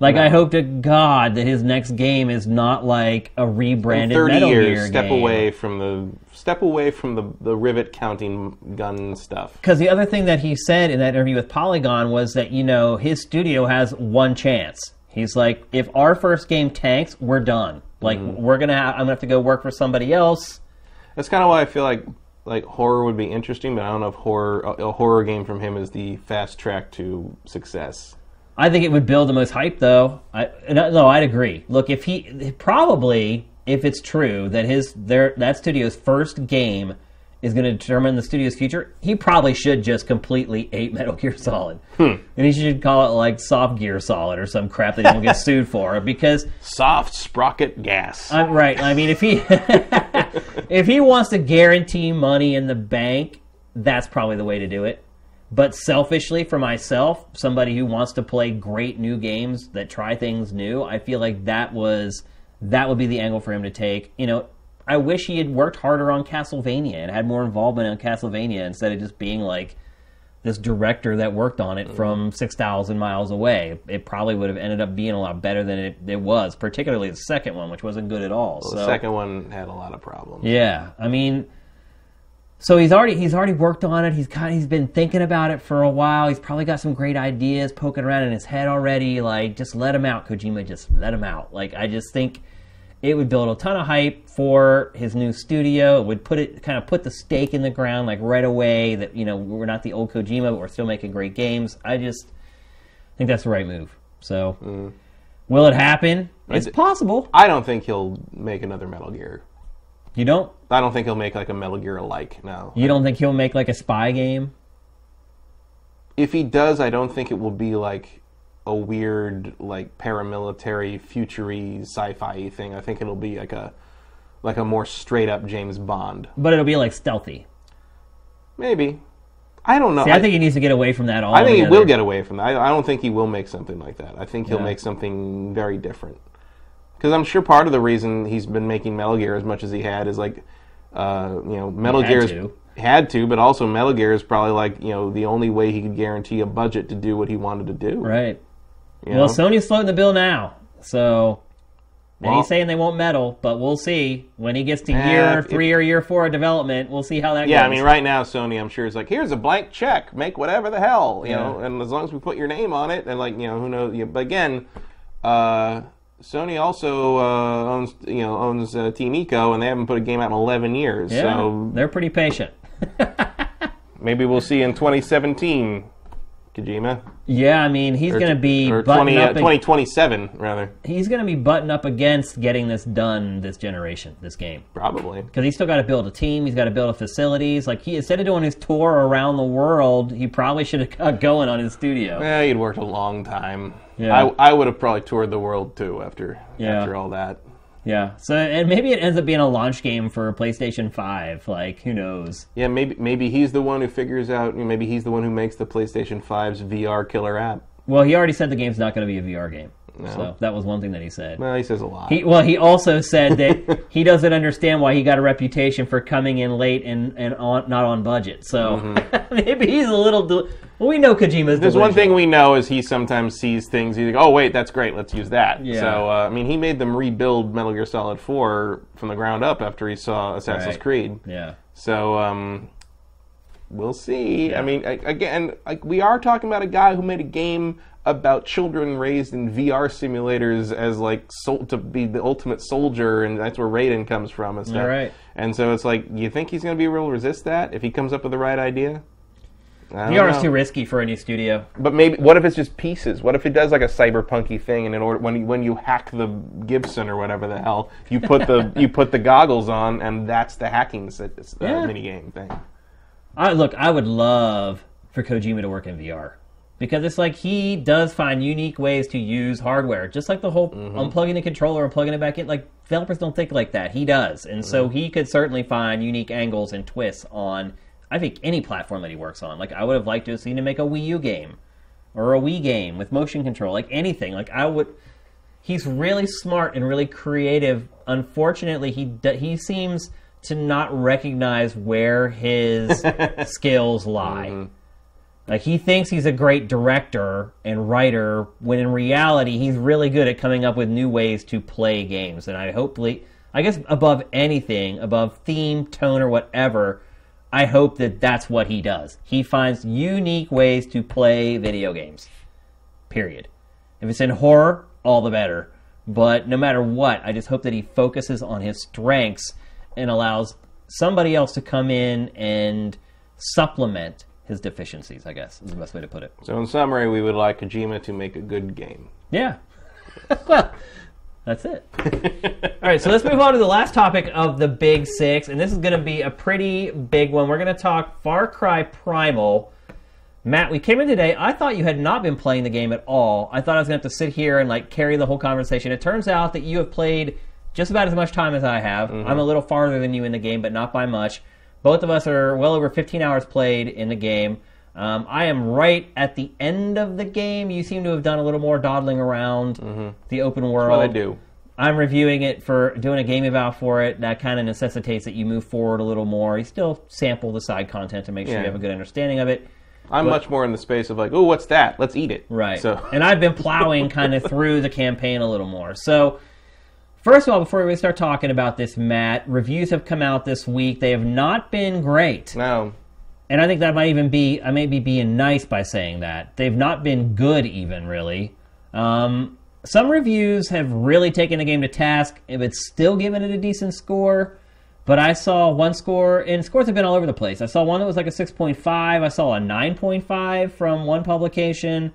A: Like I hope to God that his next game is not like a rebranded In
B: Thirty
A: Metal
B: years,
A: Gear
B: step
A: game.
B: away from the step away from the the rivet counting gun stuff.
A: Because the other thing that he said in that interview with Polygon was that, you know, his studio has one chance. He's like, if our first game tanks, we're done. Like,
B: Mm-hmm.
A: we're going to have, I'm going to have to go work for somebody else.
B: That's kind of why I feel like like horror would be interesting, but I don't know if horror a, a horror game from him is the fast track to success.
A: I think it would build the most hype, though. I no, no, I'd agree. Look, if he probably, if it's true that his their that studio's first game is going to determine the studio's future, he probably should just completely ape Metal Gear Solid, hmm. and he should call it like Soft Gear Solid or some crap that he won't get sued for. Because
B: Soft sprocket gas.
A: I'm right. I mean, if he if he wants to guarantee money in the bank, that's probably the way to do it. But selfishly, for myself, somebody who wants to play great new games that try things new, I feel like that was that would be the angle for him to take. You know, I wish he had worked harder on Castlevania and had more involvement in Castlevania instead of just being like this director that worked on it from mm-hmm. 6,000 miles away. It probably would have ended up being a lot better than it, it was, particularly the second one, which wasn't good at all.
B: the
A: so,
B: second one had a lot of problems.
A: yeah, I mean, so he's already he's already worked on it. He's kind of, he's been thinking about it for a while. He's probably got some great ideas poking around in his head already. Like, just let him out, Kojima. Just let him out. Like, I just think it would build a ton of hype for his new studio. It would put it kind of put the stake in the ground like right away that you know we're not the old Kojima, but we're still making great games. I just think that's the right move. So, mm. will it happen? It's
B: d-
A: possible.
B: I don't think he'll make another Metal Gear.
A: You don't
B: I don't think he'll make like a Metal Gear alike. No.
A: you don't think he'll make like a spy game?
B: If he does, I don't think it will be like a weird like paramilitary futury sci-fi thing. I think it'll be like a like a more straight up James Bond.
A: But it'll be like stealthy.
B: Maybe. I don't know.
A: See, I think he needs to get away from that all.
B: I think he will get away from that. I, I don't think he will make something like that. I think he'll
A: Yeah.
B: make something very different. Because I'm sure part of the reason he's been making Metal Gear as much as he had is like, uh, you know, Metal
A: had
B: Gear
A: to.
B: had to, but also Metal Gear is probably like you know the only way he could guarantee a budget to do what he wanted to do.
A: Right.
B: you
A: Well,
B: know?
A: Sony's floating the bill now, so. And
B: Well-
A: he's saying they won't meddle, but we'll see when he gets to year three or year four of development. We'll see how that
B: yeah,
A: goes.
B: Yeah, I mean, right now Sony, I'm sure is like, here's a blank check, make whatever the hell, you
A: Yeah.
B: know, and as long as we put your name on it, and like you know, who knows? Yeah, but again, uh, Sony also uh, owns you know owns uh, Team Ico, and they haven't put a game out in 11 years,
A: Yeah,
B: so
A: they're pretty patient.
B: maybe we'll see in 2017, Kojima,
A: Yeah, I mean, he's going to be
B: or
A: buttoned
B: 20, uh,
A: up. ag-
B: 2027 rather,
A: he's going to be buttoned up against getting this done this generation, this game.
B: probably.
A: because he's still got to build a team. He's got to build a facilities. Like he instead of doing his tour around the world, he probably should have got going on his studio.
B: Yeah, he'd worked a long time.
A: Yeah.
B: I, I would have probably toured the world too after
A: Yeah.
B: after all that.
A: Yeah. So and maybe it ends up being a launch game for PlayStation Five. Like who knows?
B: Yeah, maybe maybe he's the one who figures out. Maybe he's the one who makes the PlayStation 5's VR killer app.
A: Well, he already said the game's not going to be a VR game. So that was one thing that he said.
B: Well, he says a lot.
A: He, well, he also said that he doesn't understand why he got a reputation for coming in late and, and on, not on budget. So maybe he's a little. Del- well, we know Kojima's.
B: Mm-hmm. There's one thing we know is he sometimes sees things. He's like, "Oh wait, that's great. Let's use that."
A: Yeah.
B: So uh, I mean, he made them rebuild Metal Gear Solid 4 from the ground up after he saw Assassin's
A: Right.
B: Creed.
A: Yeah.
B: So um, we'll see. I mean, again, like we are talking about a guy who made a game about children raised in VR simulators as like sol- to be the ultimate soldier, and that's where Raiden comes from and stuff.
A: Right.
B: And so it's like, you think he's going to be able to resist that if he comes up with the right idea?
A: VR is too risky for any studio.
B: But maybe what if it's just pieces? What if it does like a cyberpunky thing, and in order when you, when you hack the Gibson or whatever the hell, you put the you put the goggles on, and that's the hacking uh,
A: Yeah.
B: mini game thing.
A: I look, I would love for Kojima to work in VR because it's like he does find unique ways to use hardware, just like the whole mm-hmm. unplugging the controller and plugging it back in. Like developers don't think like that. He does, and so mm-hmm. he could certainly find unique angles and twists on. I think any platform that he works on. Like I would have liked to have seen him make a Wii U game or a Wii game with motion control, like anything. Like I would. He's really smart and really creative. Unfortunately, he he seems to not recognize where his skills lie. Mm-hmm. Like he thinks he's a great director and writer, when in reality he's really good at coming up with new ways to play games. And I hopefully, I guess above anything, above theme, tone, or whatever, I hope that that's what he does. He finds unique ways to play video games. Period. If it's in horror, all the better. But no matter what, I just hope that he focuses on his strengths and allows somebody else to come in and supplement his deficiencies. I guess is the best way to put it.
B: So in summary, we would like Kojima to make a good game.
A: Yeah. well, that's it. All right, so let's move on to the last topic of the Big Six, and this is going to be a pretty big one. We're going to talk Far Cry Primal. Matt, we came in today. I thought you had not been playing the game at all. I thought I was going to have to sit here and like carry the whole conversation. It turns out that you have played just about as much time as I have. I'm a little farther than you in the game, but not by much. Both of us are well over 15 hours played in the game. Um, I am right at the end of the game. You seem to have done a little more dawdling around the open world.
B: What I do.
A: I'm reviewing it for doing a game eval for it. That kind of necessitates that you move forward a little more. You still sample the side content to make sure
B: Yeah.
A: you have a good understanding of it.
B: I'm much more in the space of like, oh, what's that? Let's eat it.
A: Right.
B: So
A: and I've been plowing kind of through the campaign a little more. So, first of all, before we start talking about this, Matt, reviews have come out this week. They have not been great.
B: no,
A: And I think that might even be, I may be being nice by saying that. They've not been good, even, really. Um, some reviews have really taken the game to task, if it's still giving it a decent score. But I saw one score, and scores have been all over the place. I saw one that was like a 6.5. I saw a 9.5 from one publication.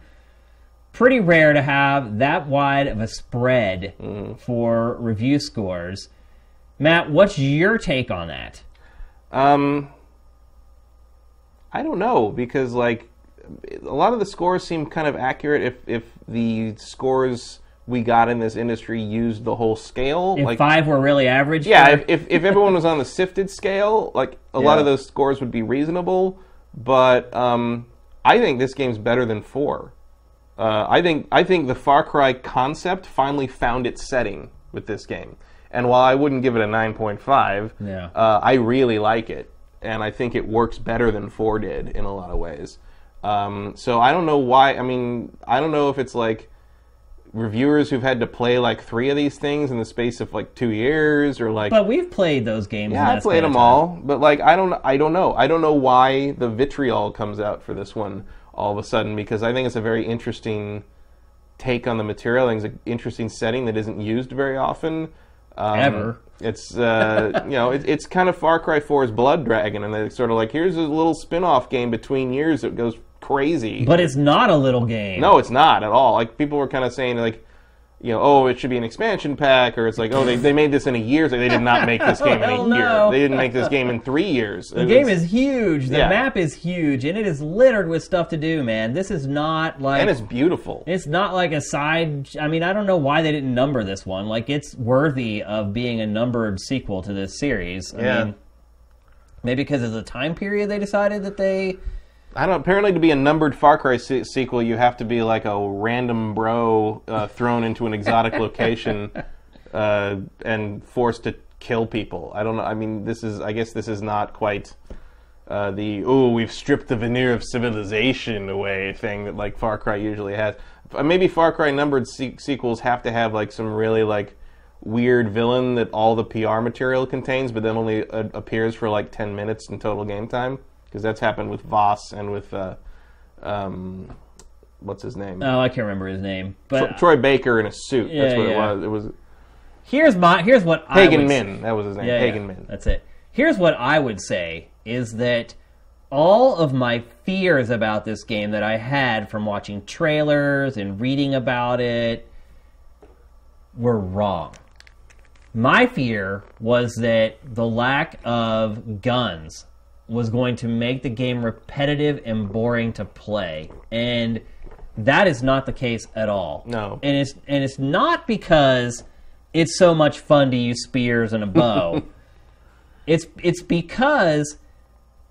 A: Pretty rare to have that wide of a spread for review scores. Matt, what's your take on that?
B: Um, I don't know because like a lot of the scores seem kind of accurate if if the scores we got in this industry used the whole scale.
A: If
B: like
A: five were really average,
B: yeah, if, if if everyone was on the sifted scale, like a lot of those scores would be reasonable. But um, I think this game's better than four. Uh, I think I think the Far Cry concept finally found its setting with this game. And while I wouldn't give it a 9.5,
A: Yeah.
B: uh, I really like it, and I think it works better than four did in a lot of ways. Um, so I don't know why. I mean, I don't know if it's like reviewers who've had to play like three of these things in the space of like two years, or like
A: But we've played those games.
B: yeah, I played them all, but like I don't, I don't know, I don't know why the vitriol comes out for this one all of a sudden because I think it's a very interesting take on the material. I think it's an interesting setting that isn't used very often. Um,
A: Ever.
B: It's uh, you know, it, it's kind of Far Cry 4's Blood Dragon, and they're sort of like here's a little spin-off game between years that goes crazy.
A: But it's not a little game.
B: No, it's not at all. Like people were kind of saying like, you know, oh, it should be an expansion pack, or it's like, oh, they, they made this in a year. So they did not make this game in a year.
A: no.
B: They didn't make this game in three years.
A: The game is huge. The
B: Yeah.
A: map is huge, and it is littered with stuff to do. Man, this is not like
B: and it's beautiful.
A: It's not like a side. I mean, I don't know why they didn't number this one. Like, it's worthy of being a numbered sequel to this series. I
B: Yeah.
A: mean, maybe because of the time period they decided that they.
B: I don't. Apparently, to be a numbered Far Cry se- sequel, you have to be like a random bro uh, thrown into an exotic location uh, and forced to kill people. I don't know. I mean, this is. I guess this is not quite uh, the oh we've stripped the veneer of civilization away thing that like Far Cry usually has. Uh, Maybe Far Cry numbered se- sequels have to have like some really like weird villain that all the PR material contains, but then only uh, appears for like ten minutes in total game time. Because that's happened with Vaas and with uh, um, what's his name,
A: Oh, I can't remember his name.
B: Tro-
A: But
B: Troy Baker in a suit.
A: Yeah,
B: that's what
A: yeah.
B: it was. It was
A: here's my here's what I
B: Pagan
A: would
B: Min. That was his name.
A: Yeah,
B: Pagan
A: yeah,
B: Min.
A: That's it. Here's what I would say is that all of my fears about this game that I had from watching trailers and reading about it were wrong. My fear was that the lack of guns was going to make the game repetitive and boring to play. And that is not the case at all.
B: No.
A: And it's and it's not because it's so much fun to use spears and a bow. it's it's because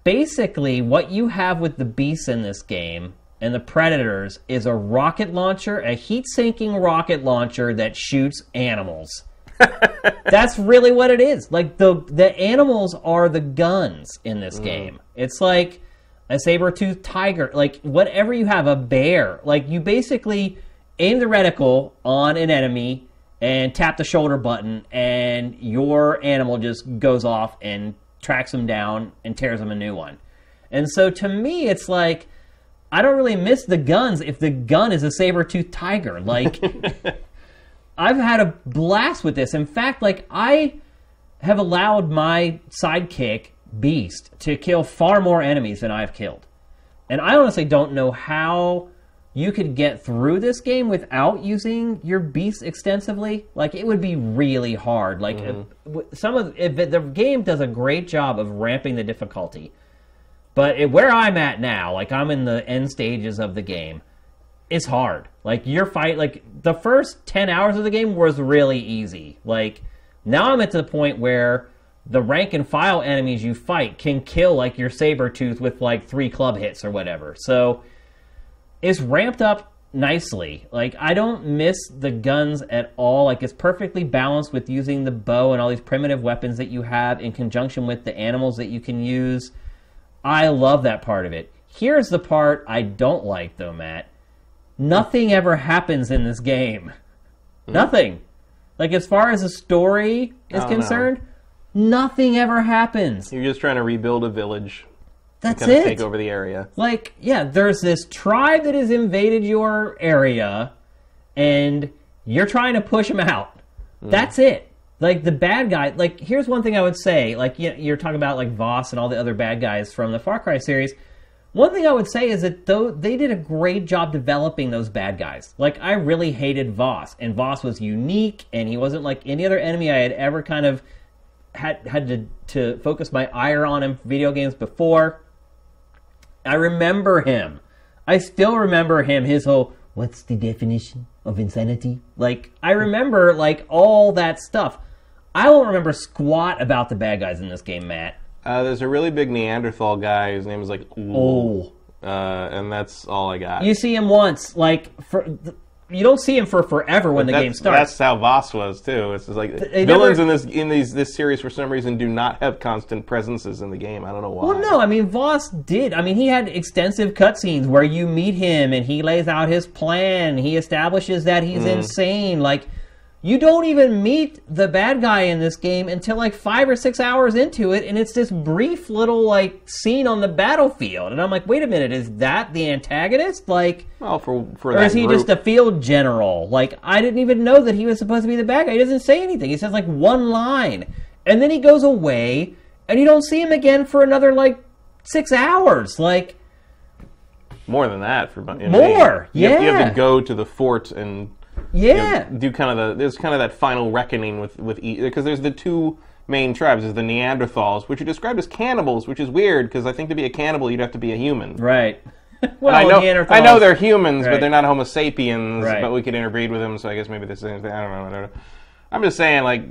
A: basically what you have with the beasts in this game and the predators is a rocket launcher, a heat-sinking rocket launcher that shoots animals. That's really what it is. Like the the animals are the guns in this mm. game. It's like a saber-toothed tiger, like whatever you have, a bear. Like you basically aim the reticle on an enemy and tap the shoulder button, and your animal just goes off and tracks them down and tears them a new one. And so to me, it's like I don't really miss the guns if the gun is a saber-toothed tiger. Like I've had a blast with this. In fact, like I have allowed my sidekick Beast to kill far more enemies than I've killed. And I honestly don't know how you could get through this game without using your beast extensively. Like it would be really hard. Like mm-hmm. if, some of if the game does a great job of ramping the difficulty, but it, where I'm at now, like I'm in the end stages of the game, it's hard. Like your fight, like the first ten hours of the game was really easy. Like now I'm at the point where the rank and file enemies you fight can kill like your saber tooth with like three club hits or whatever. So it's ramped up nicely. Like I don't miss the guns at all. Like it's perfectly balanced with using the bow and all these primitive weapons that you have in conjunction with the animals that you can use. I love that part of it. Here's the part I don't like though, Matt. Nothing ever happens in this game. Hmm? Nothing. Like as far as the story is
B: Oh, no.
A: concerned, nothing ever happens.
B: You're just trying to rebuild a village,
A: That's
B: kind of
A: it.
B: take over the area.
A: like yeah there's this tribe that has invaded your area and you're trying to push them out hmm. that's it like the bad guy like here's one thing i would say like you- you're talking about like Vaas and all the other bad guys from the far cry series one thing i would say is that though they did a great job developing those bad guys like i really hated Vaas and Vaas was unique and he wasn't like any other enemy i had ever kind of had had to, to focus my ire on in video games before I remember him. I still remember him. His whole "What's the definition of insanity?" Like I remember like all that stuff. I don't remember squat about the bad guys in this game, Matt.
B: Uh, there's a really big Neanderthal guy. His name is like Ull,
A: Oh,
B: uh, and that's all I got.
A: you see him once, like for you don't see him for forever when the
B: that's,
A: game starts.
B: That's how Vaas was too. It's just like
A: they
B: villains
A: never-
B: in this in these this series for some reason do not have constant presences in the game. I don't know why.
A: Well, no, I mean Vaas did. I mean, he had extensive cutscenes where you meet him and he lays out his plan. He establishes that he's
B: Mm.
A: insane. Like, you don't even meet the bad guy in this game until like five or six hours into it, and it's this brief little like scene on the battlefield. And I'm like, wait a minute, is that the antagonist? Like,
B: Well, for for
A: or
B: that
A: is he
B: group,
A: just a field general? Like, I didn't even know that he was supposed to be the bad guy. He doesn't say anything. He says like one line, and then he goes away, and you don't see him again for another like six hours. Like,
B: more than that for in
A: More,
B: me. You have, you have to go to the fort and you know,
A: yeah,
B: do kind of the there's kind of that final reckoning with with because there's the two main tribes. is the Neanderthals, which are described as cannibals, which is weird because I think to be a cannibal you'd have to be a human.
A: right. well,
B: I know, I know they're humans,
A: Right.
B: but they're not Homo sapiens.
A: Right.
B: But we could interbreed with them, so I guess maybe this is. I don't know. I don't know. I'm just saying, like,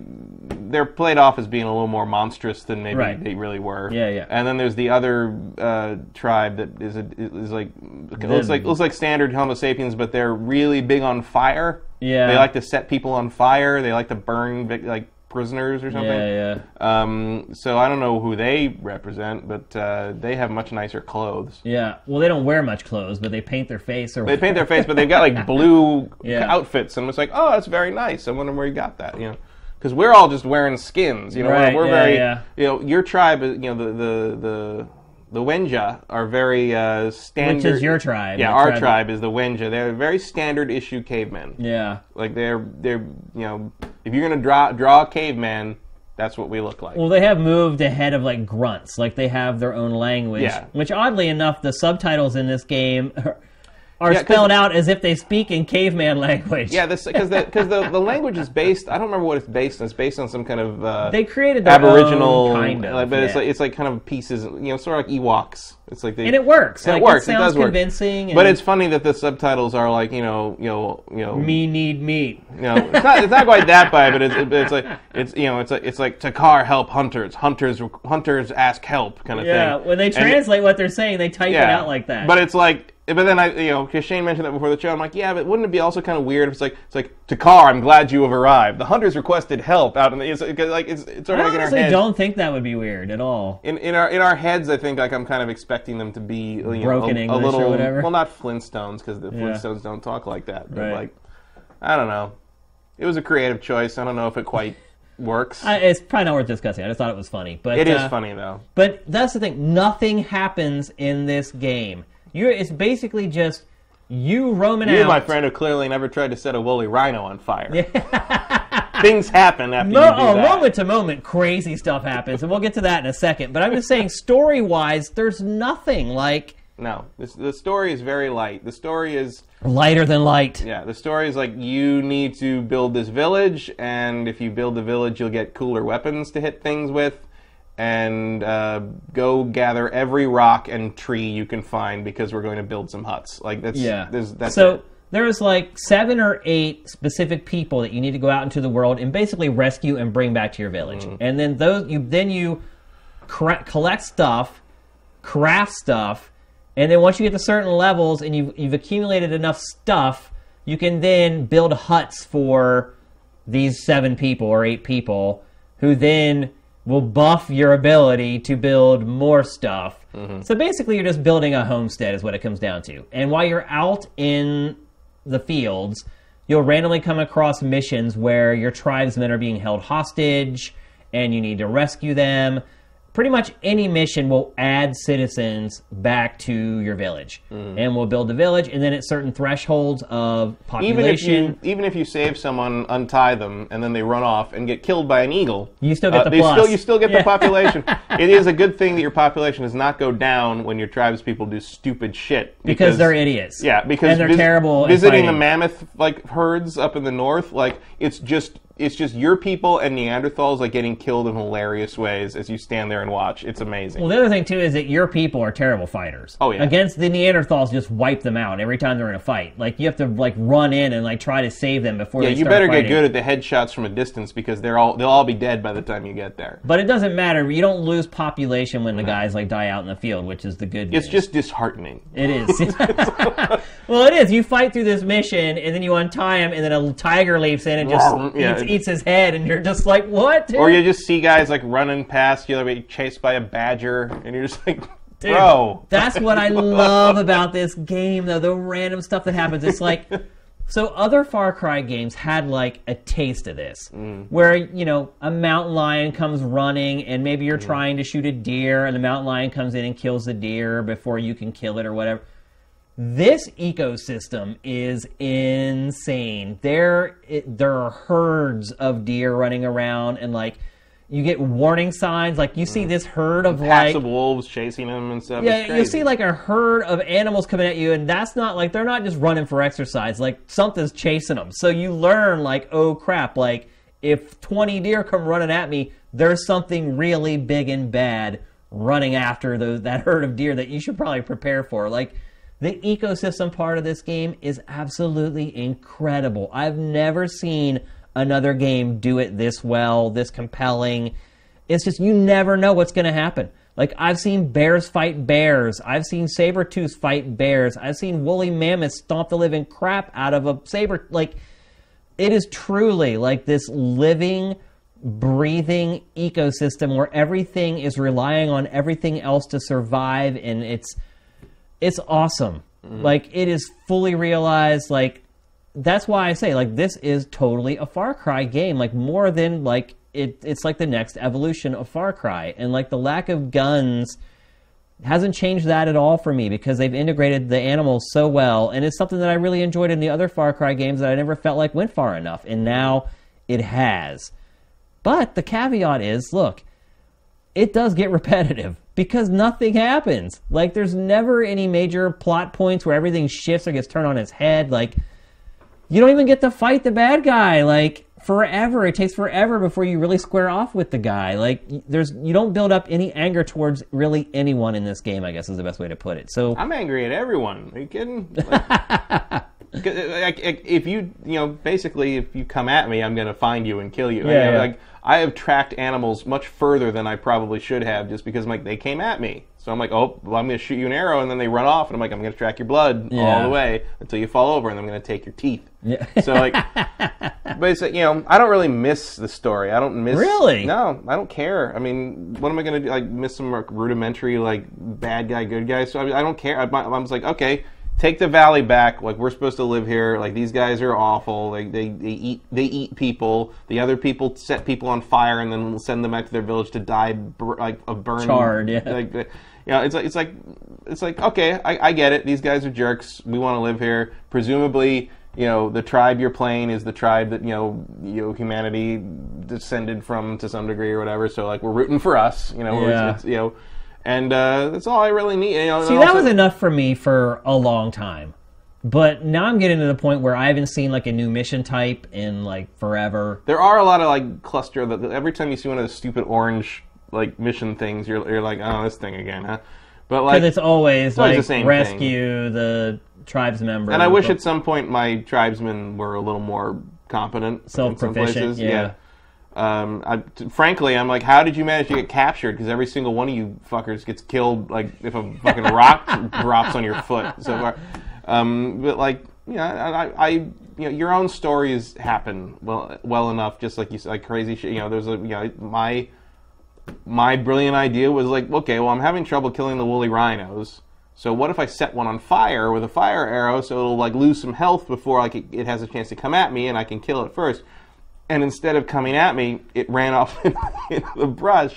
B: they're played off as being a little more monstrous than maybe
A: Right.
B: they really were.
A: Yeah, yeah.
B: And then there's the other uh, tribe that is a, is like looks like looks like standard Homo sapiens, but they're really big on fire.
A: Yeah.
B: They like to set people on fire. They like to burn vic- like prisoners or something.
A: Yeah, yeah,
B: Um, so I don't know who they represent, but uh, they have much nicer clothes.
A: yeah. Well, they don't wear much clothes, but they paint their face or
B: They paint their face, but they've got like blue
A: Yeah.
B: outfits, and it's like, oh, that's very nice. I wonder where you got that, you know? Because we're all just wearing skins, you know.
A: Right,
B: We're, we're
A: yeah,
B: very,
A: yeah.
B: you know, your tribe, you know, the the the the Wenja are very uh, standard.
A: which is your tribe.
B: Yeah, our tribe is the Wenja. They're very standard issue cavemen.
A: Yeah.
B: Like they're they're you know, if you're gonna draw draw a caveman, that's what we look like.
A: Well, they have moved ahead of like grunts. Like they have their own language.
B: Yeah.
A: Which oddly enough, the subtitles in this game are
B: Yeah, 'cause-
A: spelled out as if they speak in caveman language.
B: yeah, this because the because the, the language is based. I don't remember what it's based on. It's based on some kind of uh,
A: They created their
B: Aboriginal,
A: own kind of,
B: like, but it's like it's like kind of pieces, you know, sort of like Ewoks. It's like they
A: and it works.
B: and
A: like,
B: it works.
A: It sounds
B: does work.
A: convincing.
B: But
A: and
B: it's funny that the subtitles are like you know you know you know
A: me need meat.
B: you know it's not it's not quite that bad, but it's it's like it's you know it's like it's like Takkar help hunters, hunters hunters ask help kind of
A: Yeah,
B: thing.
A: when they translate what they're saying, they type it out like that.
B: But it's like, but then I, you know, because Shane mentioned that before the show, I'm like, yeah, but wouldn't it be also kind of weird if it's like, it's like, Takkar, I'm glad you have arrived. The hunters requested help out in the, it's like, like it's, it's sort
A: I
B: in our
A: honestly
B: heads.
A: don't think that would be weird at all.
B: In, in our in our heads, I think like I'm kind of expecting them to be you know,
A: Broken
B: a,
A: English
B: a
A: or
B: little
A: whatever.
B: well, not Flintstones because the Flintstones don't talk like that. But
A: Right.
B: like, I don't know. It was a creative choice. I don't know if it quite works.
A: I, it's probably not worth discussing. I just thought it was funny. But
B: it is
A: uh,
B: funny though.
A: But that's the thing. Nothing happens in this game. You it's basically just you roaming out.
B: You,
A: out.
B: my friend, who clearly never tried to set a woolly rhino on fire. Yeah. things happen after
A: Mo-
B: you do
A: oh,
B: that.
A: moment to moment, crazy stuff happens, and we'll get to that in a second. But I'm just saying, story wise, there's nothing like
B: No, this, the story is very light. The story is
A: lighter than light.
B: yeah. The story is like you need to build this village, and if you build the village, you'll get cooler weapons to hit things with, and uh, go gather every rock and tree you can find because we're going to build some huts. Like that's
A: Yeah.
B: There's, that's
A: so
B: it.
A: there's like seven or eight specific people that you need to go out into the world and basically rescue and bring back to your village.
B: Mm-hmm.
A: And then those you then you cra- collect stuff, craft stuff, and then once you get to certain levels and you've you've accumulated enough stuff, you can then build huts for these seven people or eight people who then will buff your ability to build more stuff. Mm-hmm. So basically, you're just building a homestead, is what it comes down to. And while you're out in the fields, you'll randomly come across missions where your tribesmen are being held hostage and you need to rescue them. Pretty much any mission will add citizens back to your village, mm-hmm. and we'll build the village. And then at certain thresholds of population,
B: even if you even if you save someone, untie them, and then they run off and get killed by an eagle,
A: You still get uh,
B: the
A: plus.
B: Still, you still get
A: Yeah.
B: the population. it is a good thing that your population does not go down when your tribes people do stupid shit
A: because they're idiots.
B: Yeah, because
A: and they're
B: vis-
A: terrible.
B: Visiting the mammoth like herds up in the north, like it's just it's just your people and Neanderthals like getting killed in hilarious ways as you stand there and watch. It's amazing.
A: Well, the other thing too is that your people are terrible fighters.
B: Oh, yeah.
A: Against the Neanderthals, just wipe them out every time they're in a fight. Like you have to like run in and like try to save them before
B: yeah, you better
A: fighting.
B: get good at the headshots from a distance because they're all they'll all be dead by the time you get there.
A: But it doesn't matter. You don't lose population when the mm-hmm. guys like die out in the field, which is the good news.
B: It's just disheartening.
A: It is. well, it is. You fight through this mission, and then you untie him, and then a tiger leaps in and just
B: Yeah.
A: eats, eats his head, and you're just like, "What?" dude?
B: Or you just see guys like running past you, like chased by a badger, and you're just like,
A: Dude,
B: bro.
A: That's what I love about this game, though. The random stuff that happens. It's like, so other Far Cry games had like a taste of this, mm. where you know a mountain lion comes running, and maybe you're mm. trying to shoot a deer, and the mountain lion comes in and kills the deer before you can kill it or whatever. This ecosystem is insane. There, it, there are herds of deer running around, and like you get warning signs. Like you see mm. this herd of
B: Packs
A: like
B: of wolves chasing them and stuff.
A: yeah, you see like a herd of animals coming at you, and that's not like they're not just running for exercise. Like something's chasing them. So you learn like, oh crap! Like if twenty deer come running at me, there's something really big and bad running after those that herd of deer that you should probably prepare for. Like the ecosystem part of this game is absolutely incredible. I've never seen another game do it this well, this compelling. It's just you never know what's going to happen. Like I've seen bears fight bears. I've seen saber tooths fight bears. I've seen woolly mammoths stomp the living crap out of a saber. Like it is truly like this living, breathing ecosystem where everything is relying on everything else to survive, and it's it's awesome. Mm-hmm. Like it is fully realized. Like that's why I say like this is totally a Far Cry game. Like more than like it. It's like the next evolution of Far Cry, and like the lack of guns hasn't changed that at all for me because they've integrated the animals so well, and it's something that I really enjoyed in the other Far Cry games that I never felt like went far enough, and now it has. But the caveat is, look, it does get repetitive because nothing happens. Like there's never any major plot points where everything shifts or gets turned on its head. Like you don't even get to fight the bad guy. Like forever, it takes forever before you really square off with the guy. Like there's you don't build up any anger towards really anyone in this game. I guess is the best way to put it. So
B: I'm angry at everyone. Are you kidding? Like, like, if you, you know, basically, if you come at me, I'm going to find you and kill you.
A: Yeah,
B: I,
A: yeah.
B: Like, I have tracked animals much further than I probably should have, just because like they came at me. So I'm like, oh, well, I'm going to shoot you an arrow, and then they run off, and I'm like, I'm going to track your blood all the way until you fall over, and I'm going to take your teeth.
A: Yeah.
B: So like, but it's like, you know, I don't really miss the story. I don't miss.
A: Really?
B: No, I don't care. I mean, what am I going to do? Like, miss some like, rudimentary like bad guy, good guy? So I, mean, I don't care. I, I was like, okay, take the valley back. Like we're supposed to live here. Like these guys are awful. Like they, they eat they eat people. The other people set people on fire and then send them back to their village to die bur- like a burn.
A: Charred, yeah.
B: Like, uh, you know, it's like it's like it's like okay, I, I get it. These guys are jerks. We want to live here. Presumably, you know the tribe you're playing is the tribe that you know you know humanity descended from to some degree or whatever. So like we're rooting for us, you know.
A: Yeah.
B: It's, you know, and uh, that's all I really need. You know,
A: See, that
B: also-
A: was enough for me for a long time. But now I'm getting to the point where I haven't seen like a new mission type in like forever.
B: There are a lot of like cluster that every time you see one of those stupid orange like mission things, you're you're like, oh, this thing again, huh? But like,
A: it's always
B: always
A: like
B: the same thing.
A: rescue the tribes member.
B: and I wish at some point my tribesmen were a little more competent
A: Self-proficient,
B: places.
A: yeah.
B: Um, I, t- frankly, I'm like, how did you manage to get captured? Because every single one of you fuckers gets killed, like if a fucking rock drops on your foot. So far, um, but like, you know, I, I, you know, your own stories happen well, well enough. Just like you said, like crazy shit. You know, there's a, you know, my, my brilliant idea was like, okay, well, I'm having trouble killing the woolly rhinos. So what if I set one on fire with a fire arrow, so it'll like lose some health before like it, it has a chance to come at me, and I can kill it first. And instead of coming at me, it ran off into the brush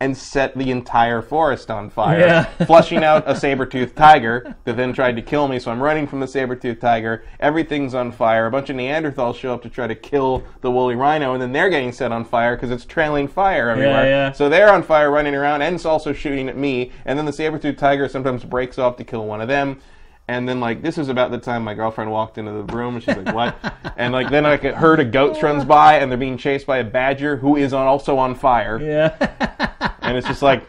B: and set the entire forest on fire,
A: Yeah.
B: flushing out a saber-toothed tiger that then tried to kill me. So I'm running from the saber-toothed tiger. Everything's on fire. A bunch of Neanderthals show up to try to kill the woolly rhino, and then they're getting set on fire because it's trailing fire everywhere.
A: yeah.
B: So they're on fire, running around, and it's also shooting at me. And then the saber-toothed tiger sometimes breaks off to kill one of them. And then, like, this was about the time my girlfriend walked into the room, and she's like, "What?" and like, then I like a herd of goats runs by, and they're being chased by a badger who is on, also on fire.
A: Yeah.
B: And it's just like,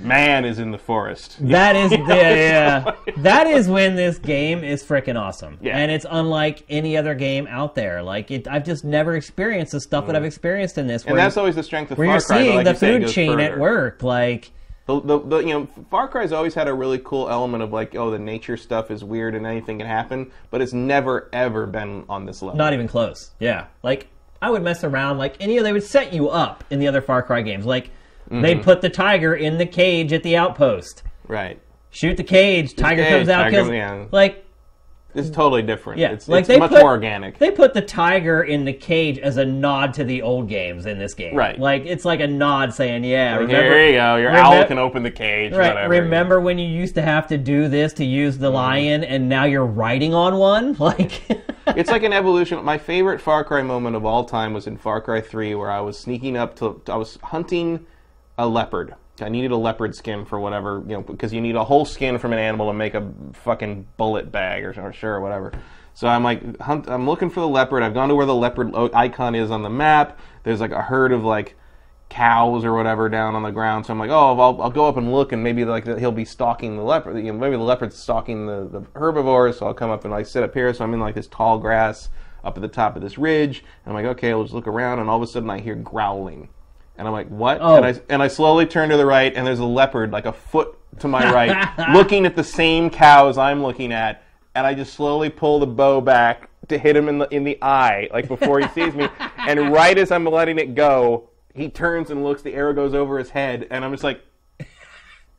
B: man is in the forest.
A: That is yeah, yeah. That is when this game is freaking awesome.
B: Yeah.
A: And it's unlike any other game out there. Like it I've just never experienced the stuff that I've mm. experienced in this
B: And that's always the strength of
A: where
B: Far
A: you're
B: Cry.
A: seeing
B: like
A: the
B: you
A: food chain at work. Like
B: The, the, the, you know, Far Cry's always had a really cool element of like, oh, the nature stuff is weird and anything can happen, but it's never ever been on this level.
A: not even close. Yeah. Like I would mess around like any of they would set you up in the other Far Cry games. Like
B: Mm-hmm.
A: they'd put the tiger in the cage at the outpost.
B: right.
A: Shoot the cage, tiger
B: cage,
A: comes out,
B: tiger-
A: kills
B: yeah.
A: like
B: It's totally different.
A: Yeah,
B: it's,
A: like
B: it's
A: they
B: much
A: put-
B: more organic.
A: They put the tiger in the cage as a nod to the old games in this game.
B: Right.
A: Like it's like a nod saying, "Yeah,
B: Like,
A: remember,
B: Here you go. Your
A: remem-
B: owl can open the cage.
A: right,
B: Whatever.
A: remember when you used to have to do this to use
B: Mm-hmm.
A: the lion, and now you're riding on one? Like,
B: it's like an evolution. My favorite Far Cry moment of all time was in Far Cry 3, where I was sneaking up to, I was hunting a leopard. I needed a leopard skin for whatever, you know, because you need a whole skin from an animal to make a fucking bullet bag or, or sure, whatever. So I'm like, hunt, I'm looking for the leopard. I've gone to where the leopard icon is on the map. There's like a herd of like cows or whatever down on the ground. So I'm like, oh, I'll, I'll go up and look, and maybe like he'll be stalking the leopard. You know, maybe the leopard's stalking the, the herbivores. So I'll come up and like sit up here. So I'm in like this tall grass up at the top of this ridge, and I'm like, okay, I'll just look around, and all of a sudden I hear growling, and I'm like, what?
A: Oh.
B: And I and I slowly turn to the right, and there's a leopard like a foot to my right, looking at the same cows I'm looking at, and I just slowly pull the bow back to hit him in the in the eye, like before he sees me, and right as I'm letting it go, he turns and looks. The arrow goes over his head, and I'm just like.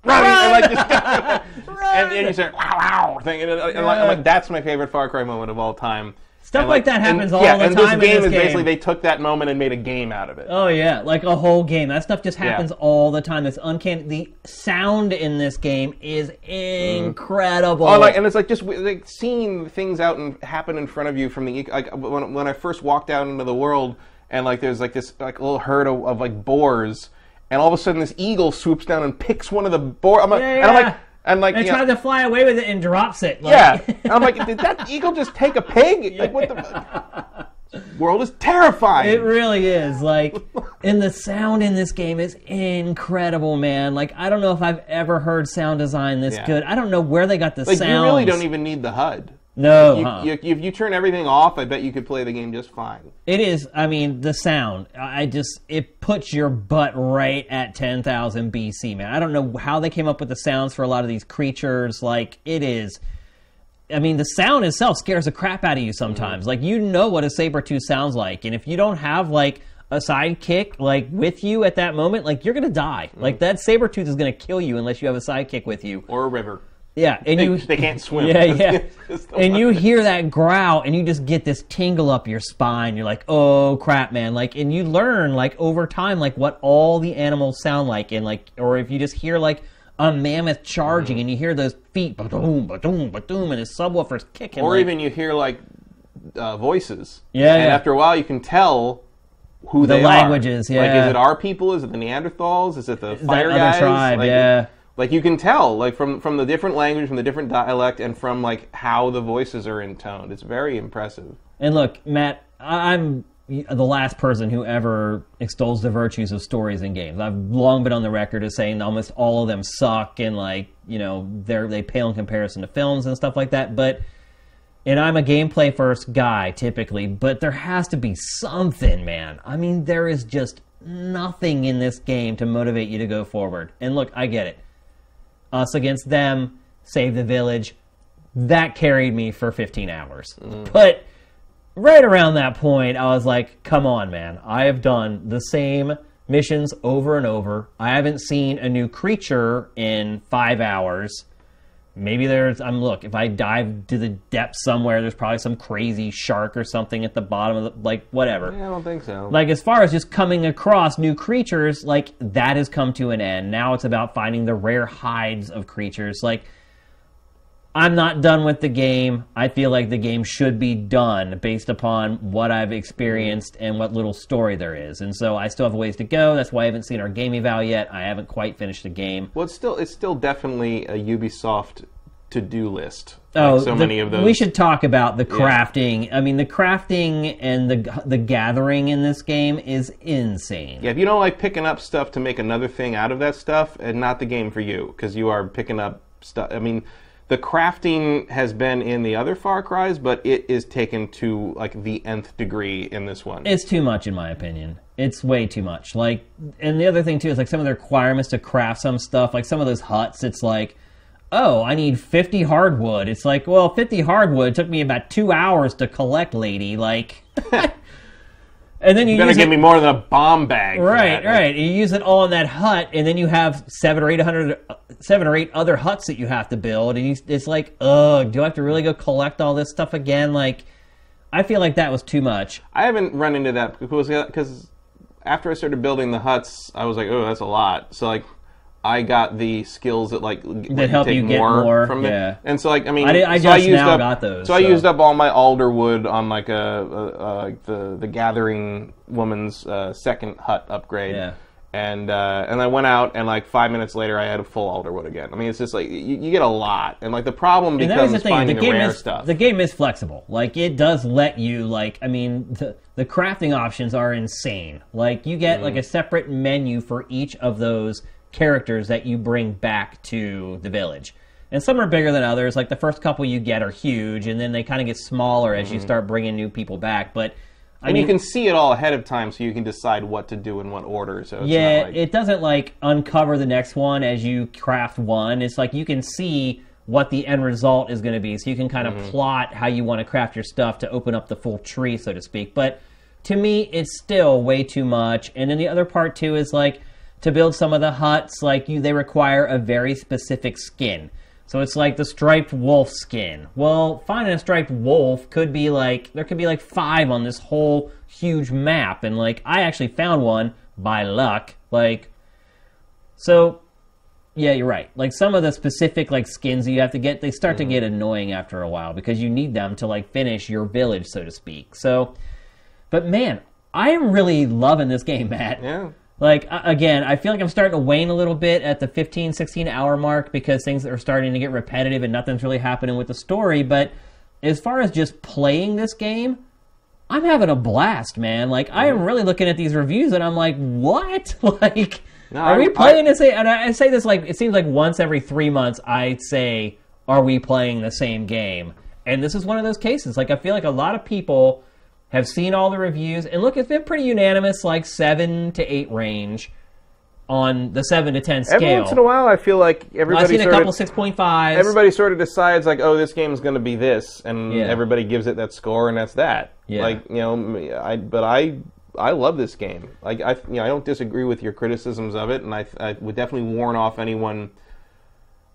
B: Run! And like just and then you start wow wow thing, and, and like, I'm like that's my favorite Far Cry moment of all time.
A: Stuff
B: And,
A: like that happens
B: and,
A: all
B: yeah,
A: the
B: and
A: time
B: this
A: in
B: game
A: this
B: is
A: game.
B: basically they took that moment and made a game out of it.
A: oh yeah, like a whole game. That stuff just happens
B: Yeah.
A: all the time. It's uncanny. The sound in this game is mm-hmm. incredible.
B: Oh, like, and it's like just like seeing things out and happen in front of you from the like when, when I first walked out into the world and like there's like this like little herd of, of like boars and all of a sudden this eagle swoops down and picks one of the boar. I'm like,
A: Yeah,
B: and I'm like, and like,
A: and
B: you know,
A: tries to fly away with it and drops it. Like,
B: yeah, and I'm like, did that eagle just take a pig? Like, what the world is terrifying.
A: It really is. Like, and the sound in this game is incredible, man. Like, I don't know if I've ever heard sound design this
B: Yeah.
A: good. I don't know where they got the
B: like
A: sound.
B: you really don't even need the HUD.
A: No,
B: You,
A: huh.
B: you, if you turn everything off, I bet you could play the game just fine.
A: It is. I mean, the sound. I just it puts your butt right at ten thousand BC, man. I don't know how they came up with the sounds for a lot of these creatures. Like it is. I mean, the sound itself scares the crap out of you sometimes. Mm-hmm. Like you know what a saber tooth sounds like, and if you don't have like a sidekick like with you at that moment, like you're gonna die. Like mm. that saber tooth is gonna kill you unless you have a sidekick with you.
B: Or a river.
A: Yeah, and
B: They,
A: you
B: they can't swim.
A: yeah, yeah. And you hear that growl, and you just get this tingle up your spine. You're like, "Oh crap, man!" Like, and you learn like over time, like what all the animals sound like, and like, or if you just hear like a mammoth charging, and you hear those feet, ba-doom, ba-doom, ba-doom, and his subwoofers kicking.
B: Or
A: like,
B: even you hear like uh, voices.
A: Yeah,
B: and
A: yeah.
B: after a while, you can tell who
A: The languages,
B: are. Like,
A: yeah.
B: is it our people? Is it the Neanderthals? Is it the fire
A: other
B: guys?
A: tribe,
B: like,
A: yeah.
B: Like you can tell, like from from the different language, from the different dialect, and from like how the voices are intoned. It's very impressive.
A: And look, Matt, I'm the last person who ever extols the virtues of stories in games. I've long been on the record as saying almost all of them suck and like, you know, they're they pale in comparison to films and stuff like that, but and I'm a gameplay first guy typically, but there has to be something, man. I mean, there is just nothing in this game to motivate you to go forward. And look, I get it. Us against them, save the village. That carried me for 15 hours. Mm. But right around that point, I was like, come on, man. I have done the same missions over and over. I haven't seen a new creature in five hours. Maybe there's, I'm look, if I dive to the depths somewhere, there's probably some crazy shark or something at the bottom of the, like, whatever.
B: Yeah, I don't think so.
A: Like, as far as just coming across new creatures, like, that has come to an end. Now it's about finding the rare hides of creatures. Like, I'm not done with the game. I feel like the game should be done based upon what I've experienced and what little story there is. And so I still have a ways to go. That's why I haven't seen our game eval yet. I haven't quite finished the game.
B: well, it's still it's still definitely a Ubisoft to do list.
A: Oh,
B: like so
A: the-
B: many of those.
A: We should talk about the crafting. I mean, the crafting and the the gathering in this game is insane.
B: Yeah, if you don't like picking up stuff to make another thing out of that stuff, and not the game for you, because you are picking up stuff. I mean, the crafting has been in the other Far Cries, but it is taken to like the nth degree in this one.
A: It's too much, in my opinion. It's way too much. Like, and the other thing too is like some of the requirements to craft some stuff. Like some of those huts, it's like, oh, I need fifty hardwood. It's like, well, fifty hardwood took me about two hours to collect, lady. Like, and then you
B: You're gonna give
A: it,
B: me more than a bomb bag.
A: right, right. You use it all in that hut, and then you have seven or eight hundred, seven or eight other huts that you have to build, and you, it's like, ugh, do I have to really go collect all this stuff again? Like, I feel like that was too much.
B: I haven't run into that because because after I started building the huts, I was like, oh, that's a lot. So like. I got the skills that like that
A: help you get more,
B: from
A: yeah.
B: it, and so like I mean,
A: I did- I
B: so I
A: just
B: used
A: now
B: up,
A: got those,
B: So I used up all my alder wood on like a, a, a the the gathering woman's uh, second hut upgrade,
A: Yeah.
B: and uh, and I went out and like five minutes later I had a full alder wood again. I mean, it's just like you, you get a lot, and like the problem
A: And
B: becomes
A: the thing.
B: Finding the,
A: game
B: rare
A: is
B: stuff.
A: the game is flexible. Like it does let you like. I mean, the the crafting options are insane. Like you get
B: Mm.
A: like a separate menu for each of those characters that you bring back to the village. And some are bigger than others. Like the first couple you get are huge, and then they kind of get smaller as you start bringing new people back. But I
B: Mm-hmm. and
A: mean,
B: you can see it all ahead of time, so you can decide what to do in what order. So it's
A: yeah,
B: not like,
A: it doesn't like uncover the next one as you craft one. It's like you can see what the end result is going to be, so you can kind of
B: Mm-hmm.
A: plot how you want to craft your stuff to open up the full tree, so to speak. But to me, it's still way too much. And then the other part too is like to build some of the huts, like you, they require a very specific skin. So it's like the striped wolf skin. Well, finding a striped wolf could be like there could be like five on this whole huge map, and like I actually found one by luck. Like, so yeah, you're right. Like some of the specific like skins that you have to get, they start to mm-hmm. get annoying after a while because you need them to like finish your village, so to speak. So, but man, I am really loving this game, Matt.
B: yeah.
A: Like again, I feel like I'm starting to wane a little bit at the 15, 16 hour mark because things are starting to get repetitive and nothing's really happening with the story. But as far as just playing this game, I'm having a blast, man. Like I am mm-hmm. really looking at these reviews and I'm like, what? like,
B: No,
A: are
B: I-
A: we
B: I-
A: playing this? And I I say this like it seems like once every three months I say, are we playing the same game? And this is one of those cases. Like I feel like a lot of people have seen all the reviews and look, it's been pretty unanimous, like seven to eight range on the seven to ten scale.
B: Every once in a while, I feel like
A: I've
B: everybody
A: seen a
B: sort
A: couple
B: of,
A: six point fives.
B: everybody sort of decides like, oh, this game is going to be this, and
A: Yeah.
B: everybody gives it that score, and that's that.
A: Yeah.
B: Like you know, I but I I love this game. Like I you know I don't disagree with your criticisms of it, and I I would definitely warn off anyone.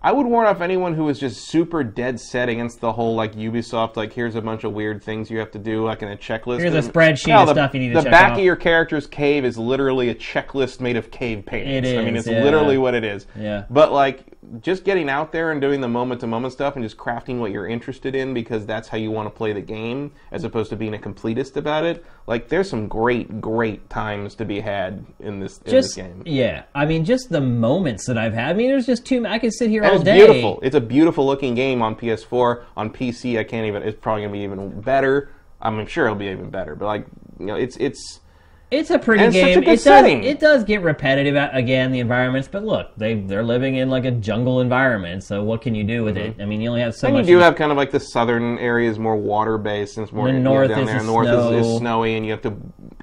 B: I would warn off anyone who is just super dead set against the whole like Ubisoft. Like, here's a bunch of weird things you have to do, like in a checklist.
A: Here's a spreadsheet
B: No,
A: of
B: the,
A: stuff you need to check.
B: The back
A: off.
B: of your character's cave is literally a checklist made of cave paintings.
A: It
B: I mean, it's
A: yeah.
B: literally what it is.
A: Yeah.
B: But like just getting out there and doing the moment to moment stuff and just crafting what you're interested in because that's how you want to play the game as opposed to being a completist about it. Like there's some great, great times to be had in this in
A: just
B: this game.
A: yeah. I mean, just the moments that I've had. I mean, there's just too. I could sit here
B: And
A: all
B: it's
A: day.
B: beautiful. It's a beautiful looking game on PS4. On PC, I can't even. It's probably gonna be even better. I'm sure it'll be even better. But like, you know, it's it's
A: It's a pretty
B: And it's
A: game.
B: a good
A: it does. It does get repetitive uh, again. The environments, but look, they they're living in like a jungle environment. So what can you do with it? I mean, you only have so
B: Mm-hmm. And
A: much.
B: you do have kind of like the southern areas more water based, and it's more
A: The north
B: down
A: is
B: there.
A: the
B: north is, is snowy, and you have to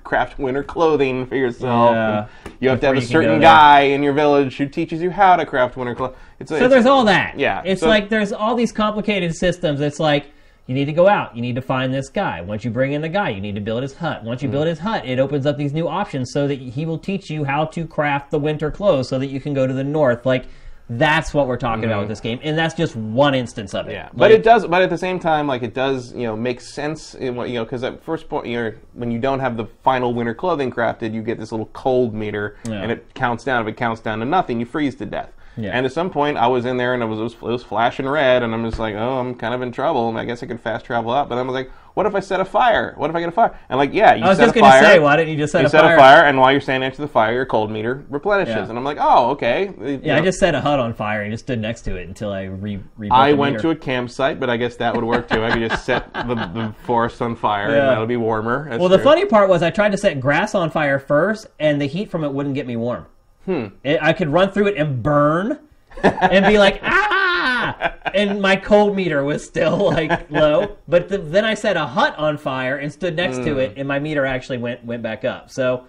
B: craft winter clothing for yourself.
A: Yeah.
B: you have to have a
A: Before you can go
B: certain guy in your village who teaches you how to craft winter clothing. It's,
A: So there's all that.
B: Yeah,
A: It's
B: so-
A: like there's all these complicated systems. It's like you need to go out. You need to find this guy. Once you bring in the guy, you need to build his hut. Once you
B: Mm.
A: build his hut, it opens up these new options so that he will teach you how to craft the winter clothes so that you can go to the north. Like that's what we're talking about with this game, and that's just one instance of it.
B: Mm-hmm. Yeah,
A: Like,
B: but it does. But at the same time, like it does, you know, make sense in what you know, because at first point, you're when you don't have the final winter clothing crafted, you get this little cold meter,
A: Yeah.
B: and it counts down. If it counts down to nothing, you freeze to death.
A: Yeah.
B: And at some point, I was in there and it was, it was it was flashing red, and I'm just like, oh, I'm kind of in trouble. And I guess I could fast travel out, but then I was like, what if I set a fire? What if I get a fire? And like, yeah, you
A: I was
B: set
A: just
B: a
A: gonna
B: fire.
A: say, why didn't you just set a fire?
B: you
A: a
B: set
A: fire?
B: a fire, and while you're standing next to the fire, your cold meter replenishes.
A: Yeah.
B: And I'm like, oh, okay. You
A: Yeah, I just set a hut on fire and just stood next to it until I re.
B: I went
A: meter.
B: to a campsite, but I guess that would work too. I could just set the, the forest on fire,
A: Yeah.
B: and that'll be warmer. That's
A: Well, the funny part was I tried to set grass on fire first, and the heat from it wouldn't get me warm.
B: Hmm.
A: I could run through it and burn, and be like ah, and my cold meter was still like low. But the, then I set a hut on fire and stood next to
B: Hmm.
A: it, and my meter actually went went back up. So.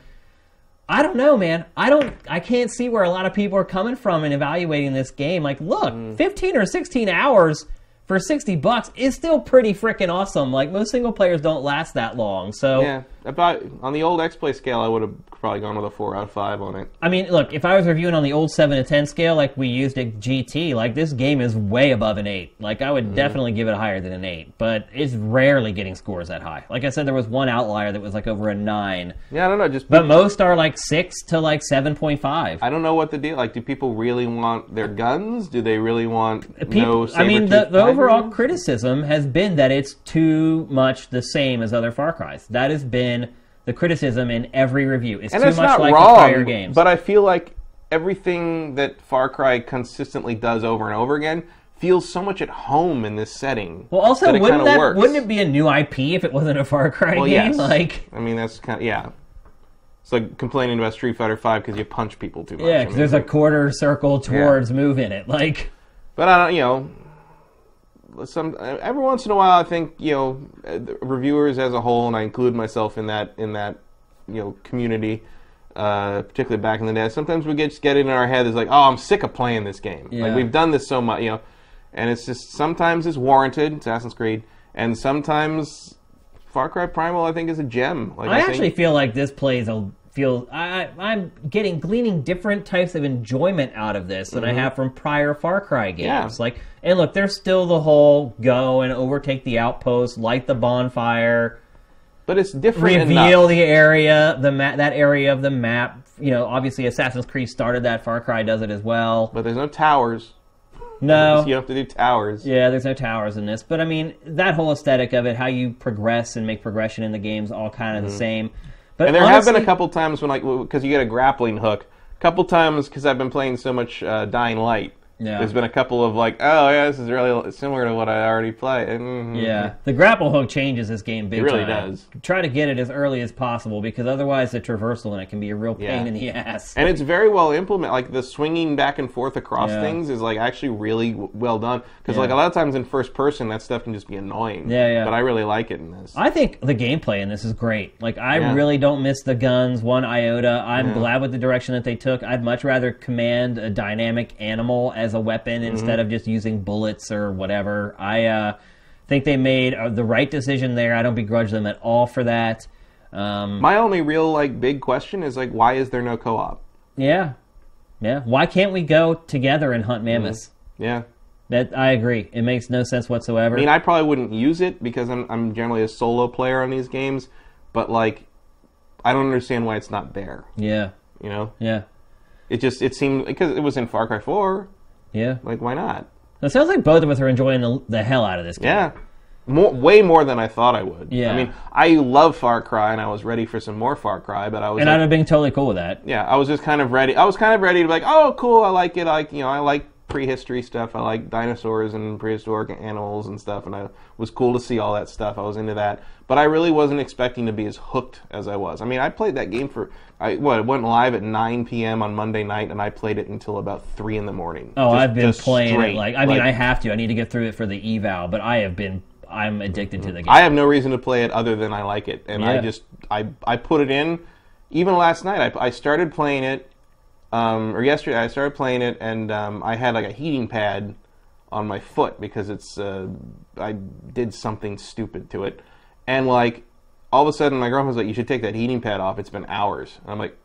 A: I don't know, man. I don't. I can't see where a lot of people are coming from in evaluating this game. Like, look,
B: Hmm.
A: 15 or 16 hours for 60 bucks is still pretty freaking awesome. Like, most single players don't last that long. So,
B: Yeah, about on the old X Play scale, I would have probably gone with a four out of five on it.
A: I mean, look, if I was reviewing on the old 7 to 10 scale like we used at GT, like this game is way above an 8. Like I would
B: Mm-hmm.
A: definitely give it higher than an 8, but it's rarely getting scores that high. Like I said there was one outlier that was like over a 9,
B: Yeah, I don't know. Just
A: but most are like 6 to like 7.5.
B: I don't know what the deal. Like, do people really want their guns? Do they really want
A: People,
B: no?
A: I mean, the, the overall criticism has been that it's too much the same as other Far Cry's. That has been the criticism in every review. It's
B: and
A: too
B: it's
A: much like
B: wrong.
A: the prior games.
B: But I feel like everything that Far Cry consistently does over and over again feels so much at home in this setting.
A: well, also,
B: that
A: wouldn't that
B: works.
A: wouldn't it be a new IP if it wasn't a Far Cry
B: Well,
A: game?
B: yes.
A: Like,
B: I mean, that's kind of yeah. It's like complaining about Street Fighter Five because you punch people too much.
A: Yeah,
B: I
A: because
B: mean,
A: there's a quarter circle towards move in it. Like,
B: But I don't, you know, some every once in a while, I think you know, the reviewers as a whole, and I include myself in that in that you know community. Uh, particularly back in the day, sometimes we get just get it in our head. It's like, oh, I'm sick of playing this game.
A: Yeah.
B: Like we've done this so much, you know, and it's just sometimes it's warranted. Assassin's Creed, and sometimes Far Cry Primal, I think, is a gem. Like
A: I
B: think-
A: actually feel like this plays a feel. I, I'm getting gleaning different types of enjoyment out of this than I mm-hmm. have from prior Far Cry games.
B: Yeah.
A: Like, and look, there's still the whole go and overtake the outpost, light the bonfire,
B: but it's different.
A: reveal
B: enough.
A: the area, the map, that area of the map. You know, obviously Assassin's Creed started that. Far Cry does it as well.
B: But there's no towers.
A: No,
B: You have to do towers.
A: Yeah, there's no towers in this, but I mean that whole aesthetic of it, how you progress and make progression in the games, all kind of the mm-hmm. same. But.
B: And there have been a couple times when, like, because you get a grappling hook. A couple times because I've been playing so much uh, Dying Light.
A: Yeah.
B: There's been a couple of like, oh yeah, this is really similar to what I already play. Mhm.
A: Yeah, the grapple hook changes this game big
B: It really
A: time.
B: does.
A: Try to get it as early as possible because otherwise the traversal in it can be a real pain
B: Yeah.
A: in the ass.
B: And it's very well implemented. Like the swinging back and forth across
A: Yeah.
B: things is like actually really w- well done. Because like a lot of times in first person, that stuff can just be annoying.
A: Yeah, yeah.
B: But I really like it in this.
A: I think the gameplay in this is great. Like I
B: Yeah.
A: really don't miss the guns one iota. I'm glad with the direction that they took. I'd much rather command a dynamic animal as a weapon
B: Mm-hmm.
A: instead of just using bullets or whatever. I uh, think they made uh, the right decision there. I don't begrudge them at all for that. Um,
B: My only real like big question is like, why is there no co-op?
A: yeah, yeah. Why can't we go together and hunt mammoths?
B: Yeah.
A: That I agree. It makes no sense whatsoever.
B: I mean, I probably wouldn't use it because I'm I'm generally a solo player on these games, but like, I don't understand why it's not there.
A: yeah,
B: You know,
A: yeah.
B: it just it seemed because it was in Far Cry Four.
A: Yeah.
B: Like, why not?
A: It sounds like both of us are enjoying the, the hell out of this game.
B: Yeah. More, way more than I thought I would.
A: Yeah.
B: I mean, I love Far Cry, and I was ready for some more Far Cry, but I was
A: And
B: like,
A: I'd have been totally cool with that.
B: yeah, I was just kind of ready. I was kind of ready to be like, oh, cool, I like it. I like, you know, I like prehistory stuff. I like dinosaurs and prehistoric animals and stuff, and I was cool to see all that stuff. I was into that, but I really wasn't expecting to be as hooked as I was. I mean, I played that game for I what it went live at 9 p.m. on Monday night, and I played it until about three in the morning.
A: Oh,
B: Just-
A: I've been playing
B: straight.
A: it like I mean I have to. I need to get through it for the eval, but I have been I'm addicted to the mm-hmm. game.
B: I have no reason to play it other than I like it, and I just I I put it in. Even last night, I, I started playing it, um, or yesterday I started playing it, and um, I had like a heating pad on my foot because it's uh, I did something stupid to it, and like all of a sudden my girlfriend was like, "You should take that heating pad off. It's been hours." And I'm like.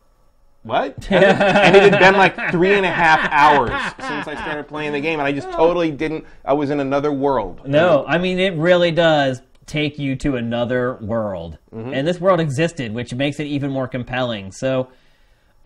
B: What? and it had been like three and a half hours since I started playing the game, and I just totally didn't. I was in another world.
A: no, I mean it really does take you to another world.
B: Mm-hmm.
A: And this world existed, which makes it even more compelling. So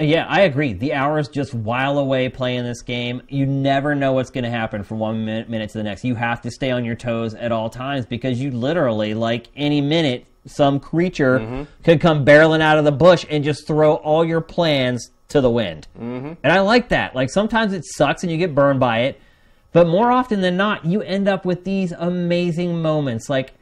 A: yeah, I agree. The hours just while away playing this game. You never know what's going to happen from one minute, minute to the next. You have to stay on your toes at all times because you literally, like any minute, some creature
B: Mm-hmm.
A: could come barreling out of the bush and just throw all your plans to the wind. Mm-hmm. And I like that. Like sometimes it sucks and you get burned by it, but more often than not, you end up with these amazing moments. Like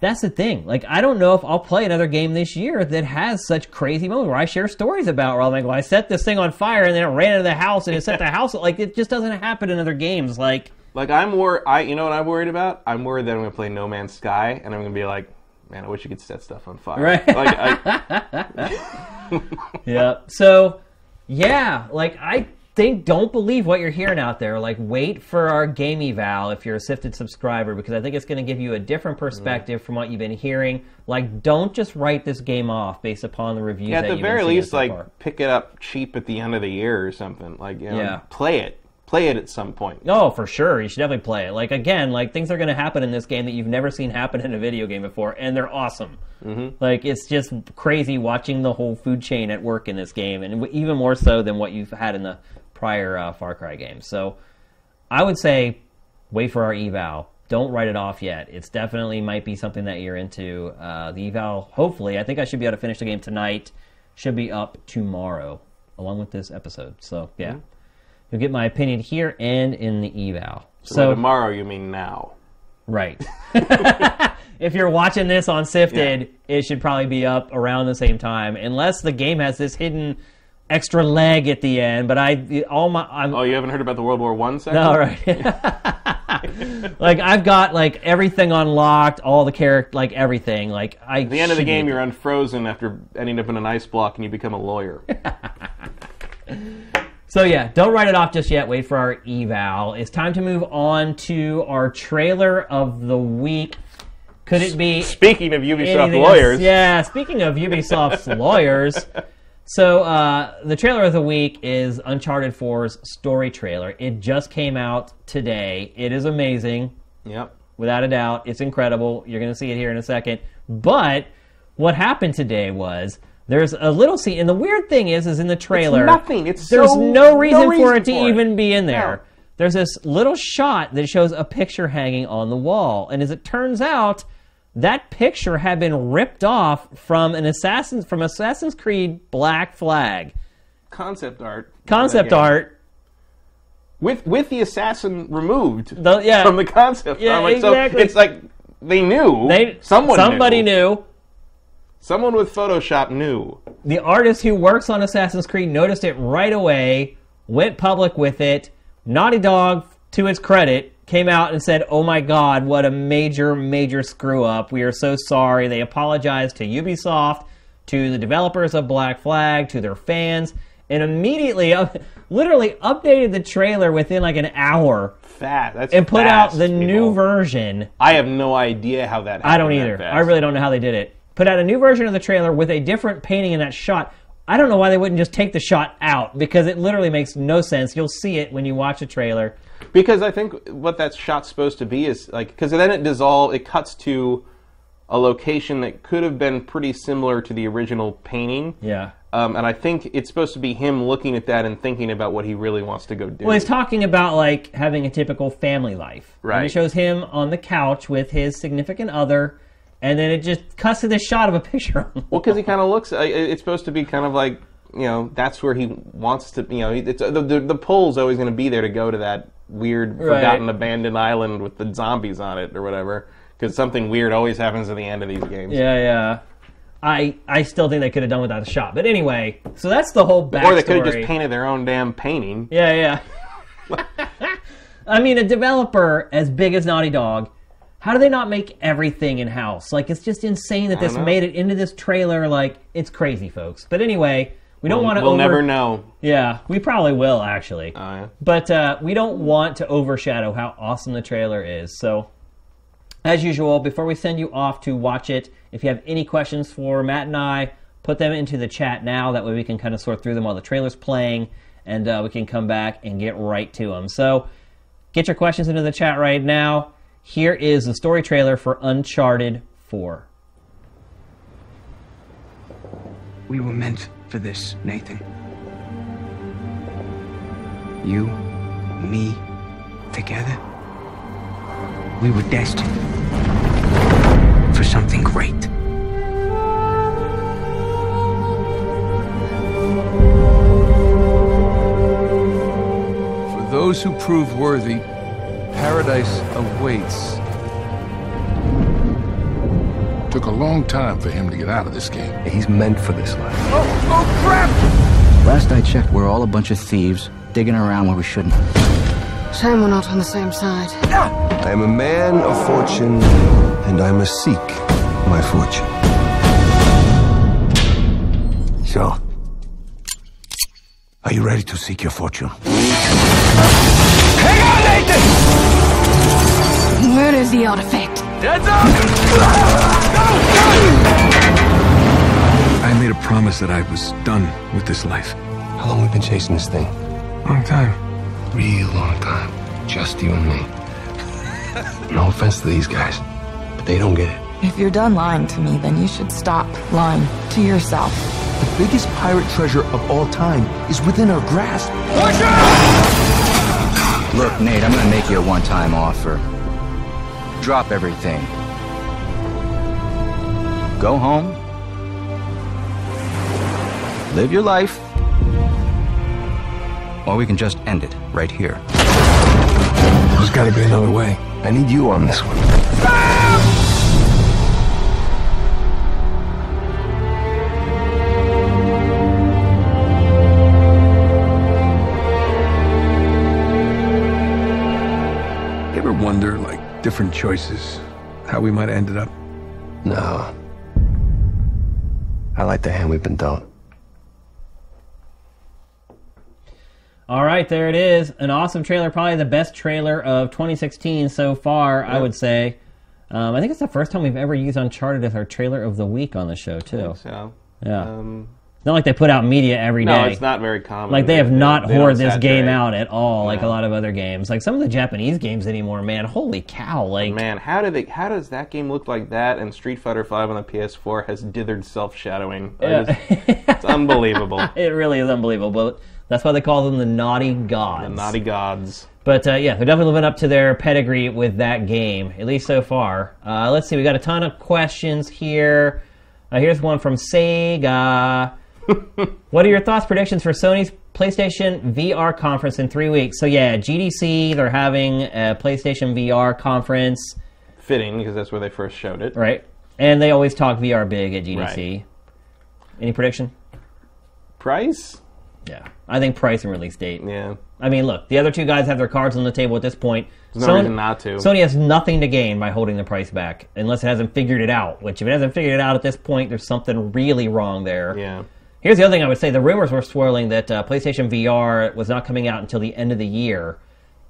A: that's the thing. Like, I don't know if I'll play another game this year that has such crazy moments where I share stories about where I'm like, well, I set this thing on fire and then it ran into the house and it set the house. Like, it just doesn't happen in other games. Like,
B: Like I'm wor I you know what I'm worried about? I'm worried that I'm gonna play No Man's Sky and I'm gonna be like, man, I wish you could set stuff on fire.
A: Right.
B: Like I,
A: yeah. So, yeah, like, I think, don't believe what you're hearing out there. Like, wait for our game eval if you're a Sifted subscriber because I think it's going to give you a different perspective from what you've been hearing. Like, don't just write this game off based upon the reviews.
B: at
A: that
B: the very least,
A: so
B: like
A: far.
B: pick it up cheap at the end of the year or something. Like you know,
A: Yeah.
B: play it, play it at some point.
A: Oh, for sure. You should definitely play it. Like again, like things are going to happen in this game that you've never seen happen in a video game before, and they're awesome. Mm-hmm. Like it's just crazy watching the whole food chain at work in this game, and even more so than what you've had in the prior uh, Far Cry games. So, I would say wait for our eval. Don't write it off yet. It's definitely might be something that you're into. Uh, the eval, hopefully, I think I should be able to finish the game tonight. Should be up tomorrow, along with this episode. So yeah. You'll get my opinion here and in the eval.
B: So,
A: So,
B: tomorrow, you mean now?
A: right. if you're watching this on Sifted, it should probably be up around the same time, unless the game has this hidden extra leg at the end. But I, all my, I'm,
B: Oh, you haven't heard about the World War One section?
A: all right. like I've got like everything unlocked, all the character, like everything. Like I.
B: At the end of the game, you're unfrozen after ending up in an ice block, and you become a lawyer.
A: So yeah, don't write it off just yet. Wait for our eval. It's time to move on to our trailer of the week. Could it be
B: Speaking of Ubisoft lawyers?
A: Yeah. Speaking of Ubisoft's lawyers, so uh, the trailer of the week is Uncharted 4's story trailer. It just came out today. It is amazing
B: Yep.
A: without a doubt. It's incredible. You're going to see it here in a second. But what happened today was there's a little scene, and the weird thing is, is in the trailer,
B: nothing. It's
A: there's
B: so-
A: no, reason
B: no
A: for it to
B: for it.
A: even be in there.
B: No.
A: There's this little shot that shows a picture hanging on the wall, and as it turns out, that picture had been ripped off from an Assassin's from Assassin's Creed Black Flag
B: Concept art.
A: concept art.
B: with with the assassin removed
A: The- yeah.
B: from the concept.
A: Yeah,
B: like,
A: exactly.
B: So it's like they knew.
A: They
B: someone
A: somebody
B: knew.
A: knew.
B: Someone with Photoshop knew.
A: the artist who works on Assassin's Creed noticed it right away, went public with it. Naughty Dog, to its credit, came out and said, Oh my god, what a major, major screw up. We are so sorry. They apologized to Ubisoft, to the developers of Black Flag, to their fans, and immediately, literally updated the trailer within like an hour
B: Fat. That's
A: and put out
B: fast,
A: the new version.
B: I have no idea how that. Happened
A: I don't either. I really don't know how they did it. Put out a new version of the trailer with a different painting in that shot. I don't know why they wouldn't just take the shot out because it literally makes no sense. You'll see it when you watch the trailer.
B: Because I think what that shot's supposed to be is like because then it dissolves, it cuts to a location that could have been pretty similar to the original painting.
A: Yeah.
B: Um, and I think it's supposed to be him looking at that and thinking about what he really wants to go do.
A: Well, he's talking about like having a typical family life. And it shows him on the couch with his significant other, and then it just cuts to this shot of a picture.
B: Well, because he kind of looks. It's supposed to be kind of like you know that's where he wants to. You know, it's uh, the the, the pull's always going to be there to go to that weird,
A: Right.
B: forgotten, abandoned island with the zombies on it or whatever. Because something weird always happens at the end of these games.
A: Yeah, yeah. I I still think they could have done without a shot. But anyway, so that's the whole backstory.
B: Or they could have just painted their own damn painting.
A: Yeah, yeah. I mean, a developer as big as Naughty Dog, how do they not make everything in house? Like, it's just insane that this made it into this trailer. Like, it's crazy, folks. But anyway, we don't want to.
B: We'll
A: over-
B: never know.
A: Yeah, we probably will actually.
B: Oh, yeah.
A: But uh, we don't want to overshadow how awesome the trailer is. So, as usual, before we send you off to watch it, if you have any questions for Matt and I, put them into the chat now. That way we can kind of sort through them while the trailer's playing, and uh, we can come back and get right to them. So, get your questions into the chat right now. Here is the story trailer for Uncharted 4.
C: We were meant for this, Nathan. You, me, together. We were destined for something great.
D: For those who prove worthy, paradise awaits.
E: Took a long time for him to get out of this game.
F: He's meant for this life.
D: Oh, oh crap!
F: Last I checked, we're all a bunch of thieves digging around where we shouldn't.
G: Shame we're not on the same side. Ah!
H: I am a man of fortune, and I must seek my fortune. So, are you ready to seek your fortune? Hang on, Nathan!
G: Where is the artifact?
D: I made a promise that I was done with this life.
H: How long we been chasing this thing?
D: Long time.
H: Real long time. Just you and me. No offense to these guys, but they don't get it.
I: If you're done lying to me, then you should stop lying to yourself.
J: The biggest pirate treasure of all time is within our grasp.
F: Look, Nate, I'm gonna make you a one-time offer. Drop everything. Go home. Live your life. Or we can just end it right here.
H: There's gotta be another way. I need you on this one.
D: You ever wonder, like, different choices, how we might have ended up?
H: No. I like the hand we've been dealt.
A: All right, there it is. An awesome trailer, probably the best trailer of 2016 so far, I would say. Um, I think it's the first time we've ever used Uncharted as our trailer of the week on the show, too.
B: So,
A: Yeah.
B: um,
A: not like they put out media every day.
B: no, it's not very common.
A: Like they have not
B: they
A: this
B: saturate.
A: game out at all, like a lot of other games. Like some of the Japanese games anymore, man. Holy cow! Like
B: Man, how do they? How does that game look like that? And Street Fighter Five on the PS4 has dithered self-shadowing.
A: Yeah.
B: just- it's unbelievable.
A: it really is unbelievable. But That's why they call them the naughty gods.
B: The naughty gods.
A: But uh, yeah, they're definitely living up to their pedigree with that game, at least so far. Uh, let's see, we got a ton of questions here. Uh, here's one from Sega. what are your thoughts, predictions for Sony's PlayStation VR conference in three weeks? So yeah, GDC, they're having a PlayStation VR conference,
B: Fitting because that's where they first showed it.
A: right? And they always talk VR big at GDC.
B: Right.
A: Any prediction?
B: Price?
A: Yeah, I think price and release date.
B: Yeah.
A: I mean, look, the other two guys have their cards on the table at this point.
B: There's no reason not to.
A: Sony has nothing to gain by holding the price back unless it hasn't figured it out. Which, if it hasn't figured it out at this point, there's something really wrong there.
B: Yeah.
A: Here's the other thing I would say: the rumors were swirling that uh, PlayStation VR was not coming out until the end of the year.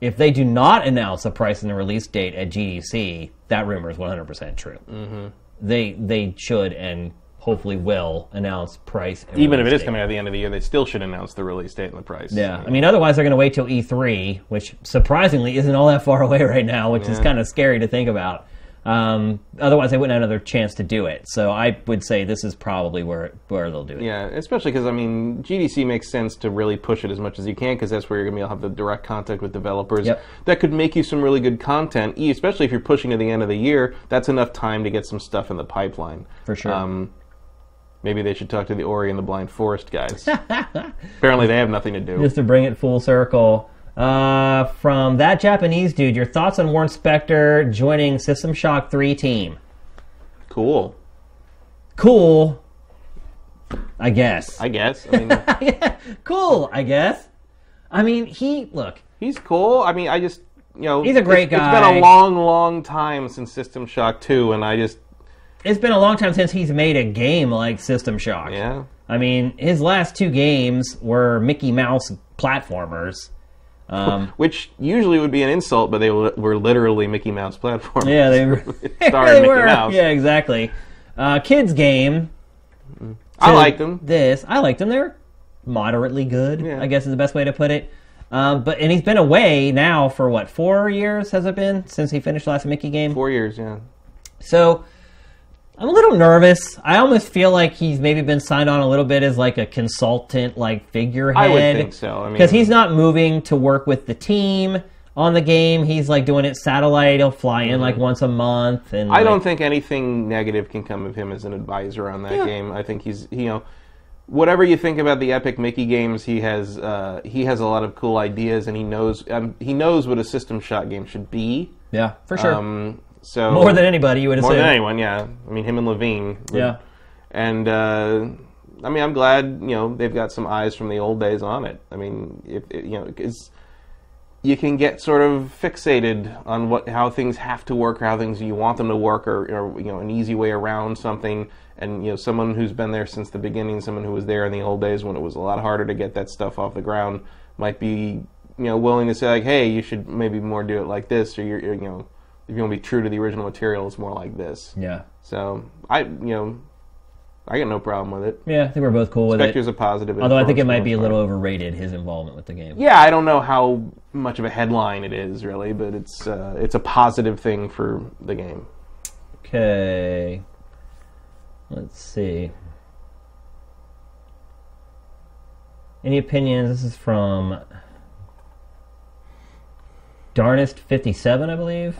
A: If they do not announce a price and the release date at GDC, that rumor is 100% true. Mm-hmm. They they should and hopefully will announce price. And
B: Even if it is
A: date.
B: coming out at the end of the year, they still should announce the release date and the price.
A: Yeah, I mean, otherwise they're going to wait till E3, which surprisingly isn't all that far away right now, which is kind of scary to think about. Um, otherwise, they wouldn't have another chance to do it. So I would say this is probably where where they'll do it.
B: Yeah, especially because I mean, GDC makes sense to really push it as much as you can because that's where you're going to be able to have the direct contact with developers.
A: Yep.
B: That could make you some really good content, especially if you're pushing to the end of the year. That's enough time to get some stuff in the pipeline.
A: For sure.
B: Um, maybe they should talk to the Ori and the Blind Forest guys. Apparently, they have nothing to do.
A: Just to bring it full circle. Uh, from that Japanese dude, your thoughts on Warren Spector joining System Shock 3 team?
B: Cool.
A: Cool. I guess.
B: I guess. I mean,
A: cool, I guess. I mean, he, look,
B: he's cool. I mean, I just, you know,
A: He's a great
B: it's-
A: guy.
B: It's been a long, long time since System Shock 2, and I just,
A: it's been a long time since he's made a game like System Shock.
B: yeah.
A: I mean, his last two games were Mickey Mouse platformers. Um,
B: Which usually would be an insult, but they were literally Mickey Mouse platforms.
A: yeah, they were. they
B: Mickey
A: were.
B: Mouse.
A: Yeah, exactly. Uh, kids game.
B: I
A: to
B: liked them.
A: This I liked them. They're moderately good.
B: Yeah.
A: I guess is the best way to put it. Um, but and he's been away now for what four years has it been since he finished the last Mickey game?
B: Four years, yeah.
A: So I'm a little nervous. I almost feel like he's maybe been signed on a little bit as like a consultant, like figurehead.
B: I would think so. I mean,
A: because he's not moving to work with the team on the game. He's like doing it satellite. He'll fly in like once a month. And
B: Mm-hmm. I
A: like-
B: don't think anything negative can come of him as an advisor on that game. I think he's you know whatever you think about the epic Mickey games, he has uh, he has a lot of cool ideas and he knows um, he knows what a System Shock game should be.
A: Yeah, for sure.
B: Um, so
A: More than anybody, you would have
B: more
A: assume.
B: than anyone, yeah. I mean him and Levine.
A: Yeah.
B: And uh, I mean I'm glad you know they've got some eyes from the old days on it. I mean if you know because you can get sort of fixated on what how things have to work, or how things you want them to work, or, or you know an easy way around something. And you know someone who's been there since the beginning, someone who was there in the old days when it was a lot harder to get that stuff off the ground, might be you know willing to say like, hey, you should maybe more do it like this, or you're, you're you know if you want to be true to the original material, it's more like this.
A: Yeah.
B: So I you know I got no problem with it.
A: Yeah, I think we're both cool with
B: Spector's
A: it.
B: a positive.
A: Although I think it might be a little overrated his involvement with the game.
B: Yeah, I don't know how much of a headline it is really, but it's uh, it's a positive thing for the game.
A: Okay. Let's see. Any opinions? This is from Darnest57, I believe.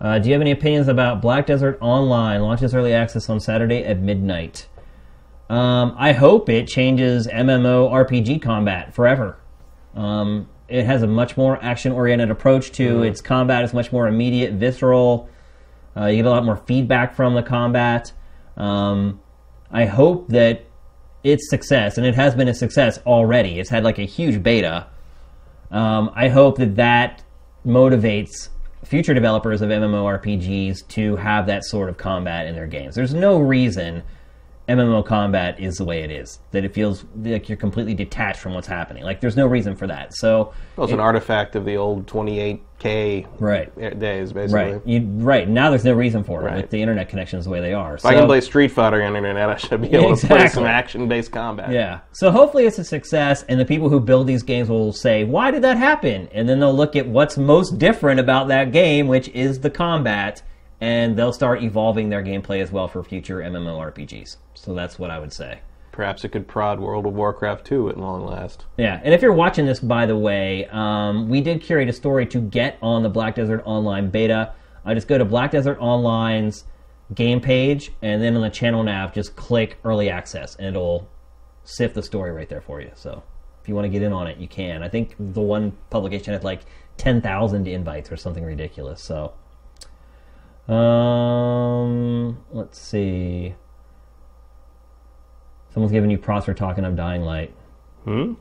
A: Uh, do you have any opinions about Black Desert Online launches early access on Saturday at midnight? Um, I hope it changes MMO RPG combat forever. Um, it has a much more action-oriented approach to its combat. It's much more immediate, visceral. Uh, you get a lot more feedback from the combat. Um, I hope that its success, and it has been a success already. It's had like a huge beta. Um, I hope that that motivates future developers of MMORPGs to have that sort of combat in their games. There's no reason MMO combat is the way it is. That it feels like you're completely detached from what's happening. Like there's no reason for that. So
B: Well, it's an artifact of the old 28k
A: right, er,
B: days, basically.
A: right, you, right. Now there's no reason for it
B: Right.
A: with the internet connections the way they are.
B: If I can play Street Fighter on the internet, I should be able to play some action-based combat.
A: Yeah. So hopefully it's a success, and the people who build these games will say, "Why did that happen?" And then they'll look at what's most different about that game, which is the combat, and they'll start evolving their gameplay as well for future MMORPGs. So that's what I would say.
B: Perhaps it could prod World of Warcraft 2 at long last.
A: Yeah, and if you're watching this, by the way, um, we did curate a story to get on the Black Desert Online beta. I just go to Black Desert Online's game page, and then on the channel nav, just click Early Access, and it'll sift the story right there for you. So if you want to get in on it, you can. I think the one publication had like 10,000 invites or something ridiculous. So, um, let's see. Someone's giving you props for talking of Dying Light.
B: Hmm?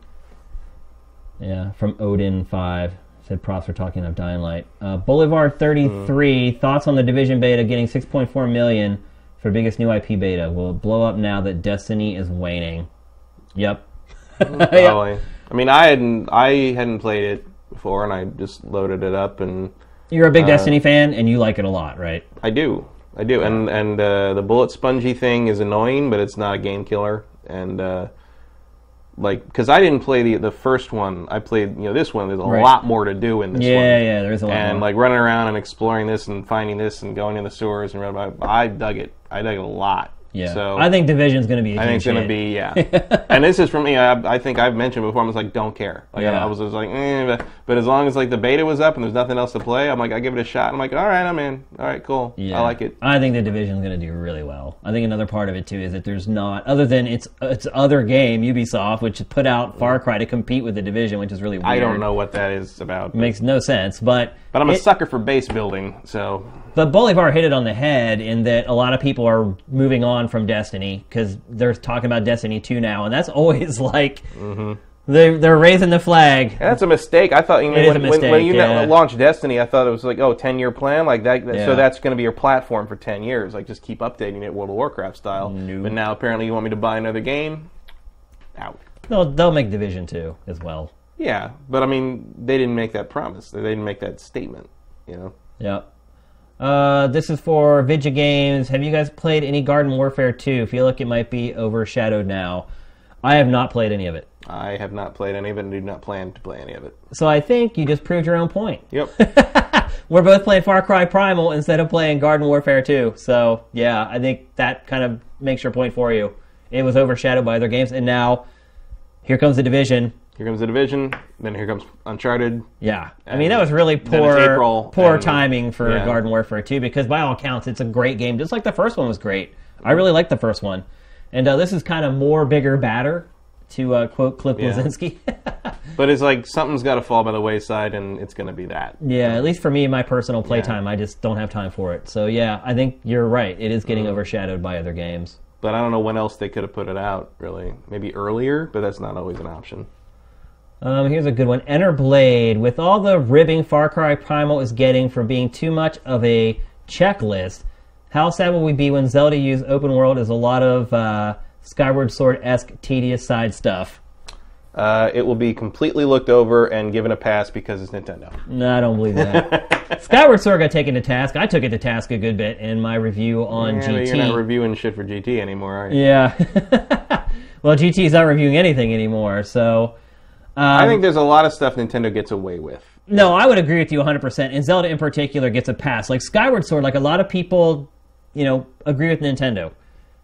A: Yeah, from Odin Five said props for talking of Dying Light. Uh, Boulevard Thirty Three thoughts on the Division beta getting six point four million for biggest new IP beta. Will it blow up now that Destiny is waning? Yep.
B: Probably. I mean, I hadn't I hadn't played it before, and I just loaded it up, and
A: You're a big
B: Uh,
A: Destiny fan, and you like it a lot, right?
B: I do, I do, and and uh, the bullet spongy thing is annoying, but it's not a game killer, and uh, like because I didn't play the the first one. I played you know this one. There's a
A: Right.
B: lot more to do in this
A: Yeah,
B: one.
A: yeah, yeah, there's a lot
B: And
A: more.
B: like running around and exploring this and finding this and going in the sewers and I, I dug it. I dug it a lot.
A: Yeah.
B: So
A: I think Division's going to be. I
B: I think it's gonna be yeah. and this is for me. I, I think I've mentioned before. I was like, don't care. Like I,
A: Yeah.
B: I was just like, eh, but, but as long as like the beta was up and there's nothing else to play, I'm like, I give it a shot. I'm like, all right, I'm in. All right, cool.
A: Yeah.
B: I like it.
A: I think the division's going to do really well. I think another part of it too is that there's not, other than its its other game, Ubisoft, which put out Far Cry to compete with the division, which is really weird.
B: I don't know what that is about.
A: Makes no sense, but
B: but I'm a
A: it-
B: sucker for base building, so
A: But Bolivar hit it on the head in that a lot of people are moving on from Destiny because they're talking about Destiny 2 now, and that's always like mm-hmm. they're, they're raising the flag.
B: And that's a mistake. I thought you know, when,
A: a
B: when, when you
A: yeah.
B: launched Destiny, I thought it was like oh 10 year plan like that. that-
A: Yeah.
B: So that's going to be your platform for 10 years. Like just keep updating it World of Warcraft style. But now apparently you want me to buy another game. Out.
A: They'll, they'll make Division 2 as well.
B: Yeah, but I mean they didn't make that promise. They didn't make that statement. You know.
A: Yep. Uh, this is for Vidya Games. Have you guys played any Garden Warfare 2? Feel like it might be overshadowed now. I have not played any of it.
B: I have not played any of it and do not plan to play any of it.
A: So I think you just proved your own point.
B: Yep.
A: We're both playing Far Cry Primal instead of playing Garden Warfare 2. So, yeah, I think that kind of makes your point for you. It was overshadowed by other games, and now here comes the Division.
B: Here comes the division. Then here comes Uncharted.
A: Yeah. I mean, that was really poor,
B: April,
A: poor
B: and-
A: timing for
B: yeah.
A: Garden Warfare 2 because, by all accounts, it's a great game, just like the first one was great. I really liked the first one. And uh, this is kind of more, bigger, badder, to uh, quote Cliff
B: Yeah.
A: Bleszinski.
B: But it's like something's got to fall by the wayside, and it's going to be that.
A: Yeah, at least for me, my personal playtime, I just don't have time for it. So yeah, I think you're right. It is getting overshadowed by other games.
B: But I don't know when else they could have put it out. Really, maybe earlier, but that's not always an option.
A: Um, here's a good one. Enter Blade. With all the ribbing Far Cry Primal is getting for being too much of a checklist, how sad will we be when Zelda U's open world as a lot of uh, Skyward Sword esque tedious side stuff?
B: Uh, it will be completely looked over and given a pass because it's Nintendo.
A: No, I don't believe that. Skyward Sword got taken to task. I took it to task a good bit in my review on
B: Yeah,
A: GT.
B: you're not reviewing shit for GT anymore, are you?
A: Yeah. well, GT's not reviewing anything anymore, so. Um,
B: I think there's a lot of stuff Nintendo gets away with.
A: No, I would agree with you 100%. And Zelda in particular gets a pass. Like Skyward Sword, like a lot of people, you know, agree with Nintendo.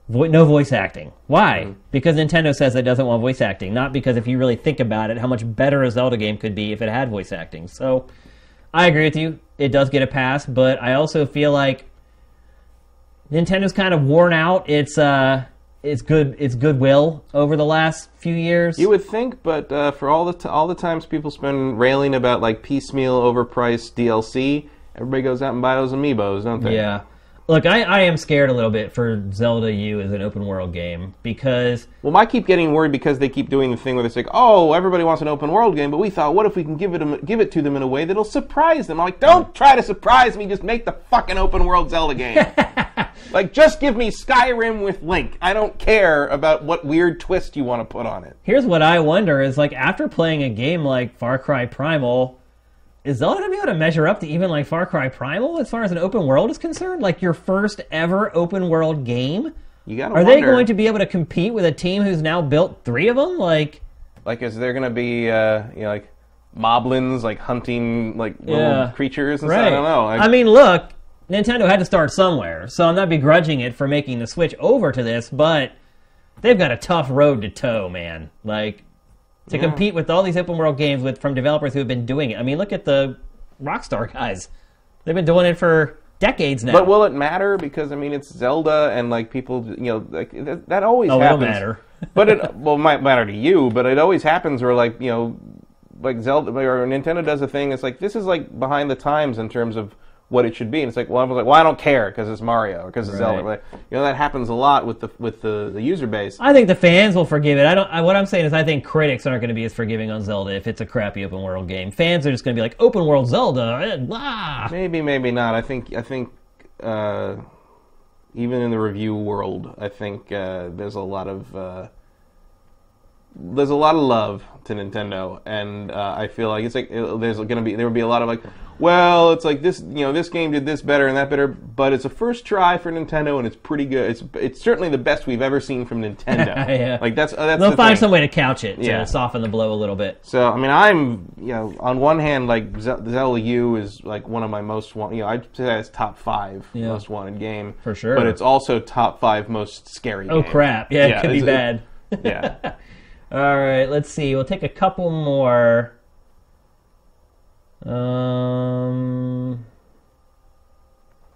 A: Vo- no voice acting. Why? Because Nintendo says it doesn't want voice acting. Not because if you really think about it, how much better a Zelda game could be if it had voice acting. So I agree with you. It does get a pass, but I also feel like Nintendo's kind of worn out its uh its good its goodwill over the last few years.
B: You would think, but uh, for all the t- all the times people spend railing about like piecemeal, overpriced DLC, everybody goes out and buys those amiibos, don't they?
A: Yeah. Look, I, I am scared a little bit for Zelda U as an open world game because
B: Well, I keep getting worried because they keep doing the thing where it's like, oh, everybody wants an open world game, but we thought, what if we can give it give it to them in a way that'll surprise them? I'm like, don't try to surprise me. Just make the fucking open world Zelda game. like, just give me Skyrim with Link. I don't care about what weird twist you want to put on it.
A: here's what I wonder is like after playing a game like Far Cry Primal, is Zelda gonna be able to measure up to even like Far Cry Primal as far as an open world is concerned? Like your first ever open world game?
B: You gotta.
A: Are they going to be able to compete with a team who's now built three of them? Like
B: like? Is there going to be uh, you know like moblins like hunting like little
A: Yeah.
B: creatures and
A: right.
B: stuff? I don't know.
A: I mean, look, Nintendo had to start somewhere, so I'm not begrudging it for making the switch over to this, but they've got a tough road to toe, man. Like to
B: Yeah.
A: compete with all these open world games with from developers who have been doing it. I mean, look at the Rockstar guys; they've been doing it for decades now.
B: But will it matter? Because I mean, it's Zelda, and like people, you know, like that, that always
A: Oh, it'll matter.
B: but it well it might matter to you, but it always happens where like you know, like Zelda or Nintendo does a thing. It's like this is like behind the times in terms of what it should be, and it's like well, I was like, well, I don't care because it's Mario or because it's Zelda.
A: Right.
B: Like, you know, that happens a lot with the with the, the user base.
A: I think the fans will forgive it. I don't. I, what I'm saying is, I think critics aren't going to be as forgiving on Zelda if it's a crappy open world game. Fans are just going to be like, "Open world Zelda, eh, blah."
B: Maybe, maybe not. I think I think uh, even in the review world, I think uh, there's a lot of uh, there's a lot of love to Nintendo, and uh, I feel like it's like it- there's going to be there will be a lot of like, well, it's like this, you know, this game did this better and that better, but it's a first try for Nintendo and it's pretty good. It's it's certainly the best we've ever seen from Nintendo.
A: Yeah.
B: Like that's uh, that's
A: They'll
B: the
A: find
B: thing.
A: some way to couch it to
B: Yeah.
A: soften the blow a little bit.
B: So I mean, I'm you know, on one hand, like Ze- Zelda U is like one of my most want. You know, I'd say that's top five
A: Yeah.
B: most wanted game
A: For sure.
B: But it's also top five most scary.
A: Oh
B: game.
A: crap! Yeah, it could be
B: it's-
A: bad.
B: yeah.
A: All right, let's see. We'll take a couple more. Um,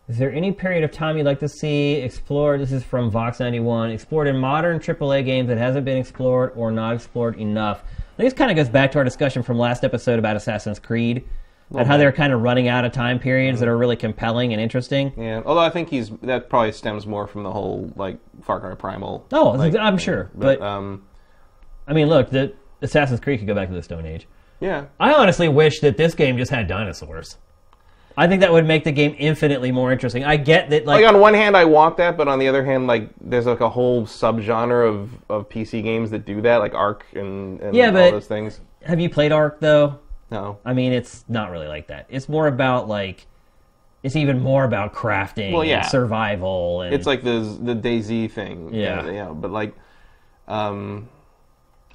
A: is there any period of time you'd like to see explored? This is from Vox ninety one. Explored in modern AAA games that hasn't been explored or not explored enough. I think this kind of goes back to our discussion from last episode about Assassin's Creed and how they're kind of running out of time periods that are really compelling and interesting.
B: Yeah, although I think he's that probably stems more from the whole like Far Cry Primal.
A: Oh,
B: like,
A: I'm sure,
B: but,
A: but
B: um,
A: I mean, look, the Assassin's Creed could go back to the Stone Age.
B: Yeah,
A: I honestly wish that this game just had dinosaurs. I think that would make the game infinitely more interesting. I get that, like,
B: like on one hand I want that, but on the other hand, like there's like a whole subgenre of, of PC games that do that, like Ark and, and
A: Yeah,
B: all
A: but-
B: those things.
A: have you played Ark though?
B: No,
A: I mean, it's not really like that. It's more about like, it's even more about crafting,
B: Well, yeah.
A: and survival, and
B: it's like the the DayZ thing.
A: Yeah.
B: yeah, but like, um,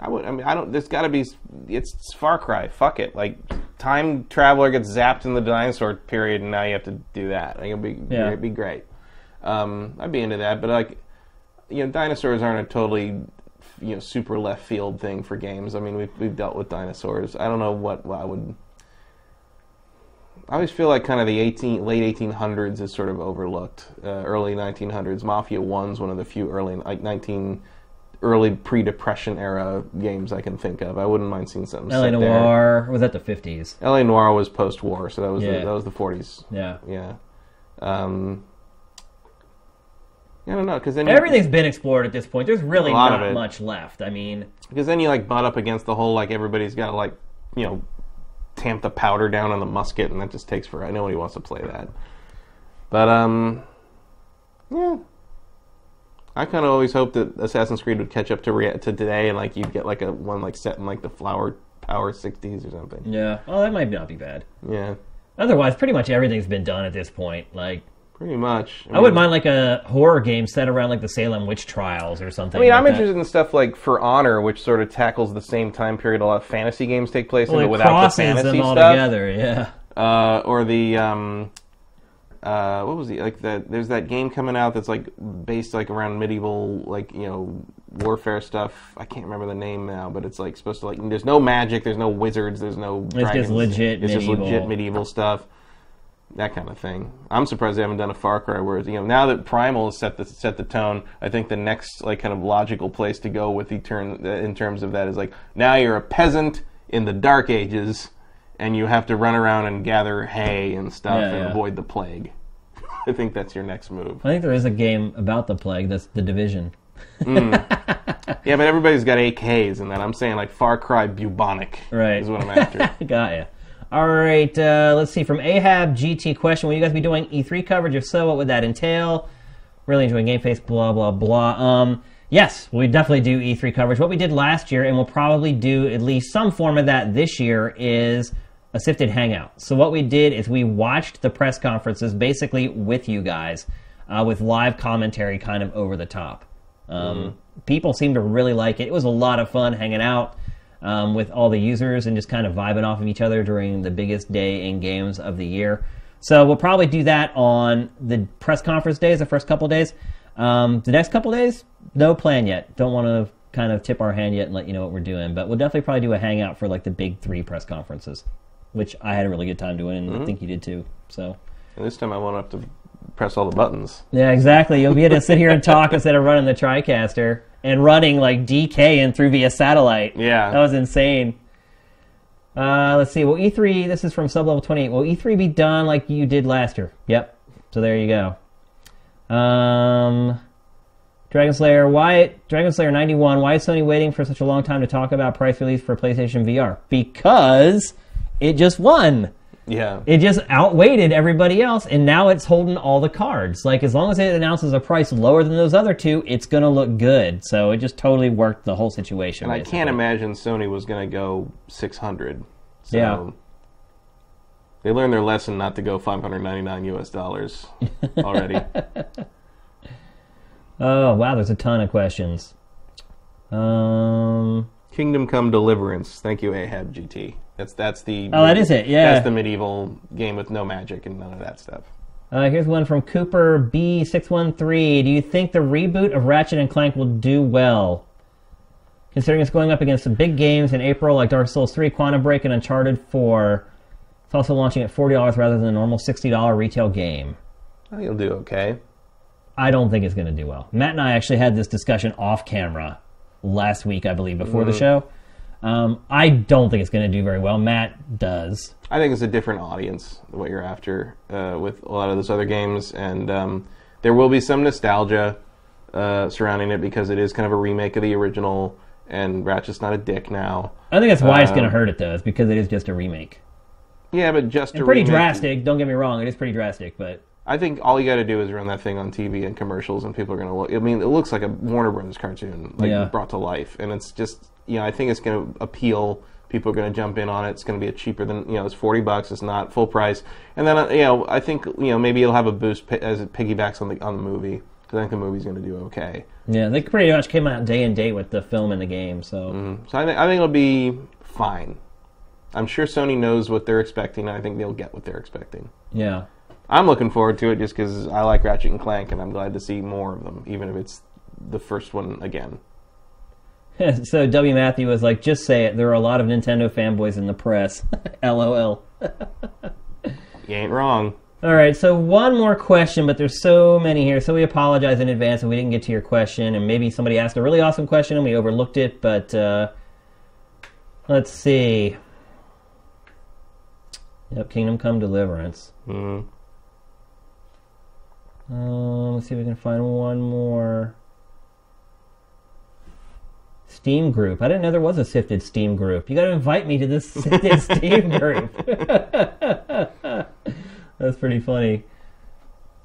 B: I would. I mean, I don't. There's got to be. It's Far Cry. Fuck it. Like, time traveler gets zapped in the dinosaur period, and now you have to do that. Like, it'd be
A: Yeah.
B: it'd be great. Um, I'd be into that, but like, you know, dinosaurs aren't a totally you know super left field thing for games. I mean, we've we've dealt with dinosaurs. I don't know what, I would. I always feel like kind of the 18, late 1800s is sort of overlooked. Uh, early 1900s, Mafia One's one of the few early like 19 early pre-depression era games I can think of. I wouldn't mind seeing something.
A: LA
B: set there.
A: Was that the fifties?
B: LA Noire was post-war, so that was
A: Yeah.
B: the, that was the 40s.
A: Yeah.
B: Yeah. Um, I don't know because then you-
A: Everything's been explored at this point. There's really
B: A lot of
A: not much left. I mean,
B: because then you like butt up against the whole like everybody's got to like you know tamp the powder down on the musket and that just takes forever. Nobody wants to play that. But um, yeah, I kind of always hoped that Assassin's Creed would catch up to rea- to today and like you'd get like a one like set in like the Flower Power '60s or something.
A: yeah. Oh, that might not be bad.
B: Yeah,
A: Otherwise, pretty much everything's been done at this point. Like,
B: pretty much.
A: I wouldn't mind like a horror game set around like the Salem witch trials or something.
B: I mean,
A: like
B: I'm
A: that.
B: interested in stuff like For Honor, which sort of tackles the same time period a lot of fantasy games take place
A: Well,
B: in, but without the fantasy
A: them all
B: stuff.
A: together. Yeah.
B: uh, or the um, uh, what was the like the there's that game coming out that's like based like around medieval like you know warfare stuff. I can't remember the name now, but it's like supposed to like there's no magic, there's no wizards, there's no
A: just
B: dragons.
A: legit
B: It's just legit
A: medieval.
B: medieval stuff. That kind of thing. I'm surprised they haven't done a Far Cry where you know now that Primal has set the set the tone. I think the next like kind of logical place to go with the turn in terms of that is like now you're a peasant in the Dark Ages, and you have to run around and gather hay and stuff
A: Yeah,
B: and
A: yeah.
B: avoid the plague. I think that's your next move.
A: I think there is a game about the plague. That's the division.
B: Yeah, but everybody's got AKs and that. I'm saying like Far Cry bubonic
A: Right.
B: is what I'm after.
A: Got ya. All right. Uh, let's see. From Ahab GT question: Will you guys be doing E3 coverage? If so, what would that entail? Really enjoying Game Face. Blah blah blah. Um, yes, we definitely do E3 coverage. What we did last year, and we'll probably do at least some form of that this year, is a sifted hangout. So what we did is we watched the press conferences basically with you guys, uh, with live commentary, kind of over the top. Um, People seem to really like it. It was a lot of fun hanging out um, with all the users and just kind of vibing off of each other during the biggest day in games of the year. So we'll probably do that on the press conference days, the first couple days. Um, the next couple days, no plan yet. Don't want to kind of tip our hand yet and let you know what we're doing, but we'll definitely probably do a hangout for like the big three press conferences, which I had a really good time doing, and I think you did too. So.
B: and this time I won't have to press all the buttons.
A: Yeah, exactly. You'll be able to sit here and talk instead of running the TriCaster and running like DK and through via satellite.
B: Yeah.
A: That was insane. Uh, let's see. Will E3, this is from Sublevel 28. Will E3 be done like you did last year? Yep. So there you go. Um, Dragon Slayer, why, Dragon Slayer 91, why is Sony waiting for such a long time to talk about price release for PlayStation VR? Because it just won
B: Yeah.
A: it just outweighted everybody else and now it's holding all the cards like as long as it announces a price lower than those other two it's going to look good so it just totally worked the whole situation
B: and I can't imagine Sony was going to go 600. So,
A: Yeah.
B: They learned their lesson not to go 599 US dollars already.
A: Oh wow, there's a ton of questions. Um,
B: Kingdom Come Deliverance. Thank you, Ahab GT. That's that's the
A: Oh, that is it, yeah.
B: That's the medieval game with no magic and none of that stuff.
A: uh, here's one from Cooper B613. Do you think the reboot of Ratchet and Clank will do well? Considering it's going up against some big games in April like Dark Souls 3, Quantum Break, and Uncharted 4. It's also launching at $40 rather than a normal $60 retail game.
B: I think it'll do okay.
A: I don't think it's going to do well. Matt and I actually had this discussion off camera last week, I believe, before the
B: Mhm.
A: show. Um, I don't think it's going to do very well. Matt does.
B: I think it's a different audience what you're after uh, with a lot of those other games, and um, there will be some nostalgia uh, surrounding it because it is kind of a remake of the original, and Ratchet's not a dick now.
A: I think that's why it's going to
B: Um,
A: hurt it, though, is because it is just a remake.
B: Yeah, but just
A: And
B: a
A: pretty
B: remake-
A: drastic. Don't get me wrong; it is pretty drastic, but
B: I think all you got to do is run that thing on TV and commercials, and people are going to look. I mean, it looks like a Warner Brothers cartoon, like
A: Yeah.
B: brought to life, and it's just you know I think it's going to appeal. People are going to jump in on it. It's going to be a cheaper than you know it's forty bucks. It's not full price, and then uh, you know I think you know maybe it'll have a boost pi- as it piggybacks on the on the movie. I think the movie's going to do okay.
A: yeah, they pretty much came out day and date with the film and the game. So
B: Mm-hmm. So I think I think it'll be fine. I'm sure Sony knows what they're expecting, and I think they'll get what they're expecting.
A: yeah,
B: I'm looking forward to it just because I like Ratchet and Clank, and I'm glad to see more of them, even if it's the first one again.
A: so W Matthew was like, "Just say it." There are a lot of Nintendo fanboys in the press. LOL.
B: You ain't wrong.
A: All right, so one more question, but there's so many here, so we apologize in advance if we didn't get to your question, and maybe somebody asked a really awesome question and we overlooked it, but uh, let's see. Yep, Kingdom Come Deliverance.
B: Mm.
A: Um, let's see if we can find one more. Steam group. I didn't know there was a Sifted Steam group. You got to invite me to this Sifted Steam group. That's pretty funny.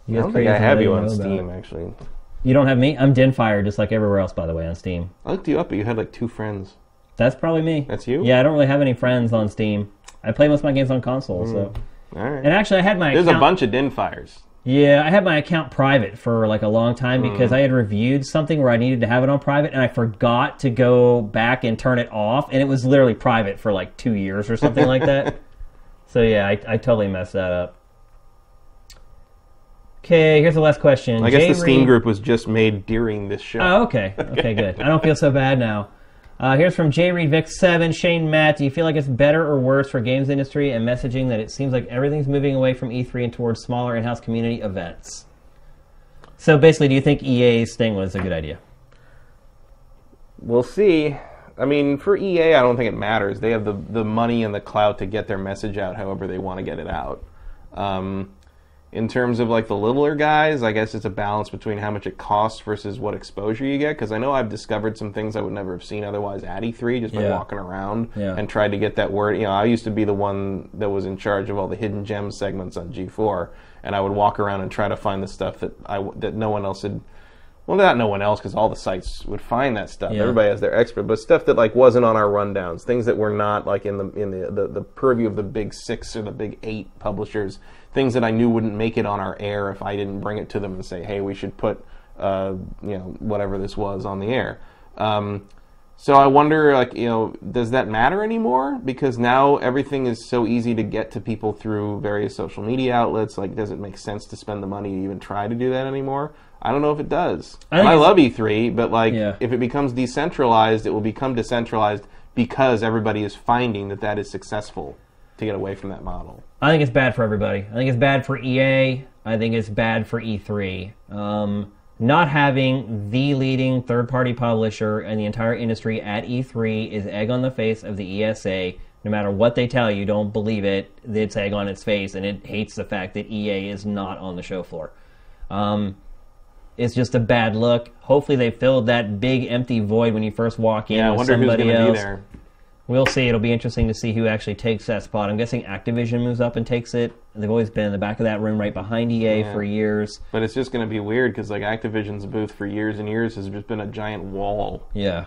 A: You
B: I don't think I have you on Steam, actually.
A: You don't have me? I'm Denfire, just like everywhere else, by the way, on Steam.
B: I looked you up, but you had like two friends.
A: That's probably me.
B: That's you?
A: Yeah, I don't really have any friends on Steam. I play most of my games on console, so. Hmm.
B: All right.
A: And actually, I had my
B: There's
A: account,
B: a bunch of Dinfires.
A: Yeah, I had my account private for like a long time because
B: Mm.
A: I had reviewed something where I needed to have it on private, and I forgot to go back and turn it off, and it was literally private for like two years or something like that. So yeah, I, I totally messed that up. Okay, here's the last question.
B: I guess
A: Jay
B: the Steam
A: Reed-
B: group was just made during this show.
A: Oh, okay. Okay, good. I don't feel so bad now. Uh, here's from J Reed Vic Seven, Shane Matt. Do you feel like it's better or worse for games industry and messaging that it seems like everything's moving away from E3 and towards smaller in-house community events? So basically, do you think EA's thing was a good idea?
B: We'll see. I mean, for EA, I don't think it matters. They have the the money and the clout to get their message out however they want to get it out. Um, in terms of like the littler guys, I guess it's a balance between how much it costs versus what exposure you get. Because I know I've discovered some things I would never have seen otherwise at E3 just by
A: Yeah.
B: walking around
A: Yeah.
B: and tried to get that word. You know, I used to be the one that was in charge of all the hidden gem segments on G4, and I would walk around and try to find the stuff that I that no one else had well, not no one else, because all the sites would find that stuff.
A: Yeah.
B: Everybody has their expert, but stuff that like wasn't on our rundowns, things that were not like in the in the, the the purview of the big six or the big eight publishers, things that I knew wouldn't make it on our air if I didn't bring it to them and say, hey, we should put uh, you know whatever this was on the air. Um, so I wonder, like, you know, does that matter anymore? Because now everything is so easy to get to people through various social media outlets. Like, does it make sense to spend the money to even try to do that anymore? I don't know if it does.
A: I
B: I,
A: think
B: I
A: it's-
B: love E3, but like,
A: Yeah.
B: if it becomes decentralized, it will become decentralized because everybody is finding that that is successful to get away from that model.
A: I think it's bad for everybody. I think it's bad for EA. I think it's bad for E3. Um, not having the leading third party publisher in the entire industry at E3 is egg on the face of the ESA. No matter what they tell you, don't believe it. It's egg on its face, and it hates the fact that EA is not on the show floor. Um, it's just a bad look. Hopefully, they filled that big empty void when you first walk in
B: Yeah, I
A: with
B: wonder who's
A: somebody
B: going to be
A: else. We'll see. It'll be interesting to see who actually takes that spot. I'm guessing Activision moves up and takes it. They've always been in the back of that room right behind EA
B: Yeah.
A: for years.
B: But it's just going to be weird because like Activision's booth for years and years has just been a giant wall
A: Yeah.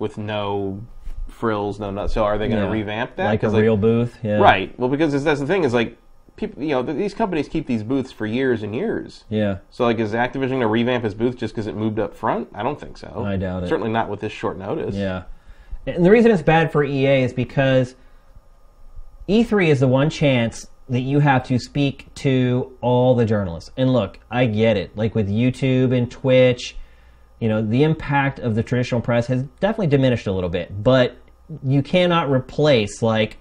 B: with no frills, no nuts. So are they going to
A: Yeah.
B: revamp that?
A: Like a
B: 'Cause,
A: real booth? Yeah.
B: Right. Well, because that's the thing is like people, you know, th- these companies keep these booths for years and years.
A: Yeah.
B: So, like, is Activision going to revamp his booth just because it moved up front? I don't think so.
A: I doubt it.
B: Certainly not with this short notice.
A: Yeah. And the reason it's bad for EA is because E3 is the one chance that you have to speak to all the journalists. And look, I get it. Like with YouTube and Twitch, you know, the impact of the traditional press has definitely diminished a little bit, but you cannot replace like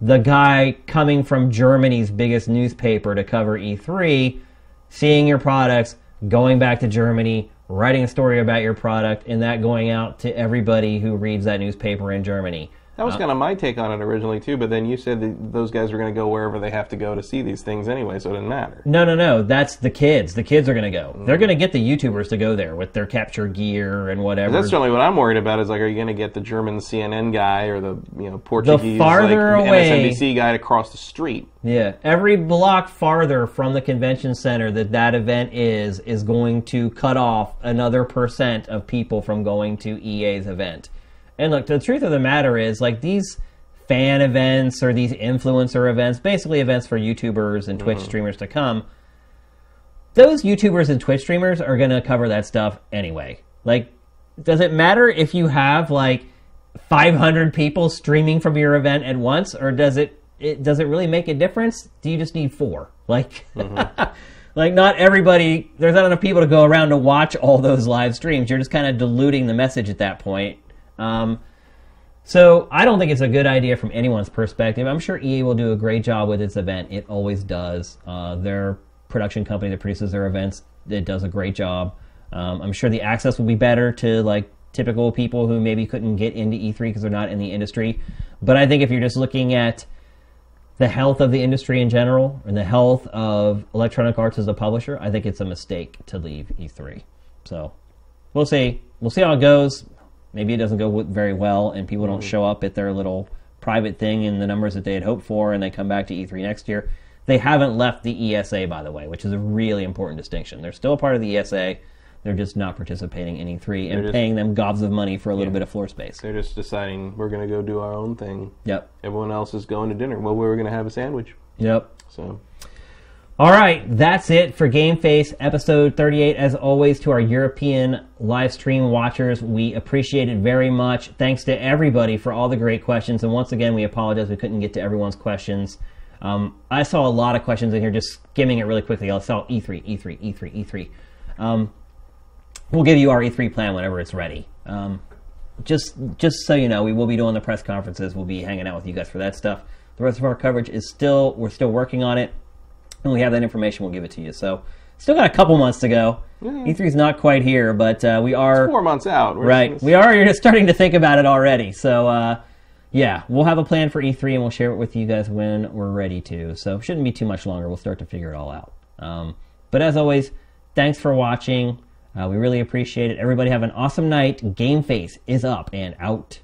A: the guy coming from Germany's biggest newspaper to cover E3, seeing your products, going back to Germany, writing a story about your product, and that going out to everybody who reads that newspaper in Germany.
B: That was kind of my take on it originally too, but then you said that those guys were going to go wherever they have to go to see these things anyway, so it didn't matter.
A: No, no, no. That's the kids. The kids are going to go. Mm. They're going to get the YouTubers to go there with their capture gear and whatever.
B: That's certainly what I'm worried about. Is like, are you going to get the German CNN guy or the you know Portuguese
A: farther
B: like,
A: away-
B: MSNBC guy to cross the street?
A: Yeah, every block farther from the convention center that that event is is going to cut off another percent of people from going to EA's event. And look, the truth of the matter is, like these fan events or these influencer events, basically events for YouTubers and Twitch mm-hmm. streamers to come. Those YouTubers and Twitch streamers are going to cover that stuff anyway. Like, does it matter if you have like 500 people streaming from your event at once, or does it, it does it really make a difference? Do you just need four? Like, mm-hmm. like not everybody. There's not enough people to go around to watch all those live streams. You're just kind of diluting the message at that point. Um, so I don't think it's a good idea from anyone's perspective. I'm sure EA will do a great job with its event. It always does. Uh, their production company that produces their events, it does a great job. Um, I'm sure the access will be better to like typical people who maybe couldn't get into E3 because they're not in the industry. But I think if you're just looking at the health of the industry in general and the health of Electronic Arts as a publisher, I think it's a mistake to leave E3. So we'll see. We'll see how it goes. Maybe it doesn't go very well, and people don't mm-hmm. show up at their little private thing in the numbers that they had hoped for, and they come back to E3 next year. They haven't left the ESA, by the way, which is a really important distinction. They're still a part of the ESA. They're just not participating in E3 and
B: just-
A: paying them gobs of money for a little bit of floor space.
B: They're just deciding we're going to go do our own thing.
A: Yep.
B: Everyone else is going to dinner. Well, we were going to have a sandwich.
A: Yep.
B: So
A: All right, that's it for Game Face episode 38. As always, to our European live stream watchers, we appreciate it very much. Thanks to everybody for all the great questions. And once again, we apologize we couldn't get to everyone's questions. Um, I saw a lot of questions in here, just skimming it really quickly. I saw E E3, E3, E3, E3. Um, we'll give you our E3 plan whenever it's ready. Um, just just so you know, we will be doing the press conferences. We'll be hanging out with you guys for that stuff. The rest of our coverage is still we're still working on it. When we have that information, we'll give it to you. So, still got a couple months to go. E3 is not quite here, but uh, we are
B: four months out. We're
A: right. We are starting to think about it already. So, uh, yeah, we'll have a plan for E3 and we'll share it with you guys when we're ready to. So, shouldn't be too much longer. We'll start to figure it all out. Um, but as always, thanks for watching. Uh, we really appreciate it. Everybody have an awesome night. Game Face is up and out.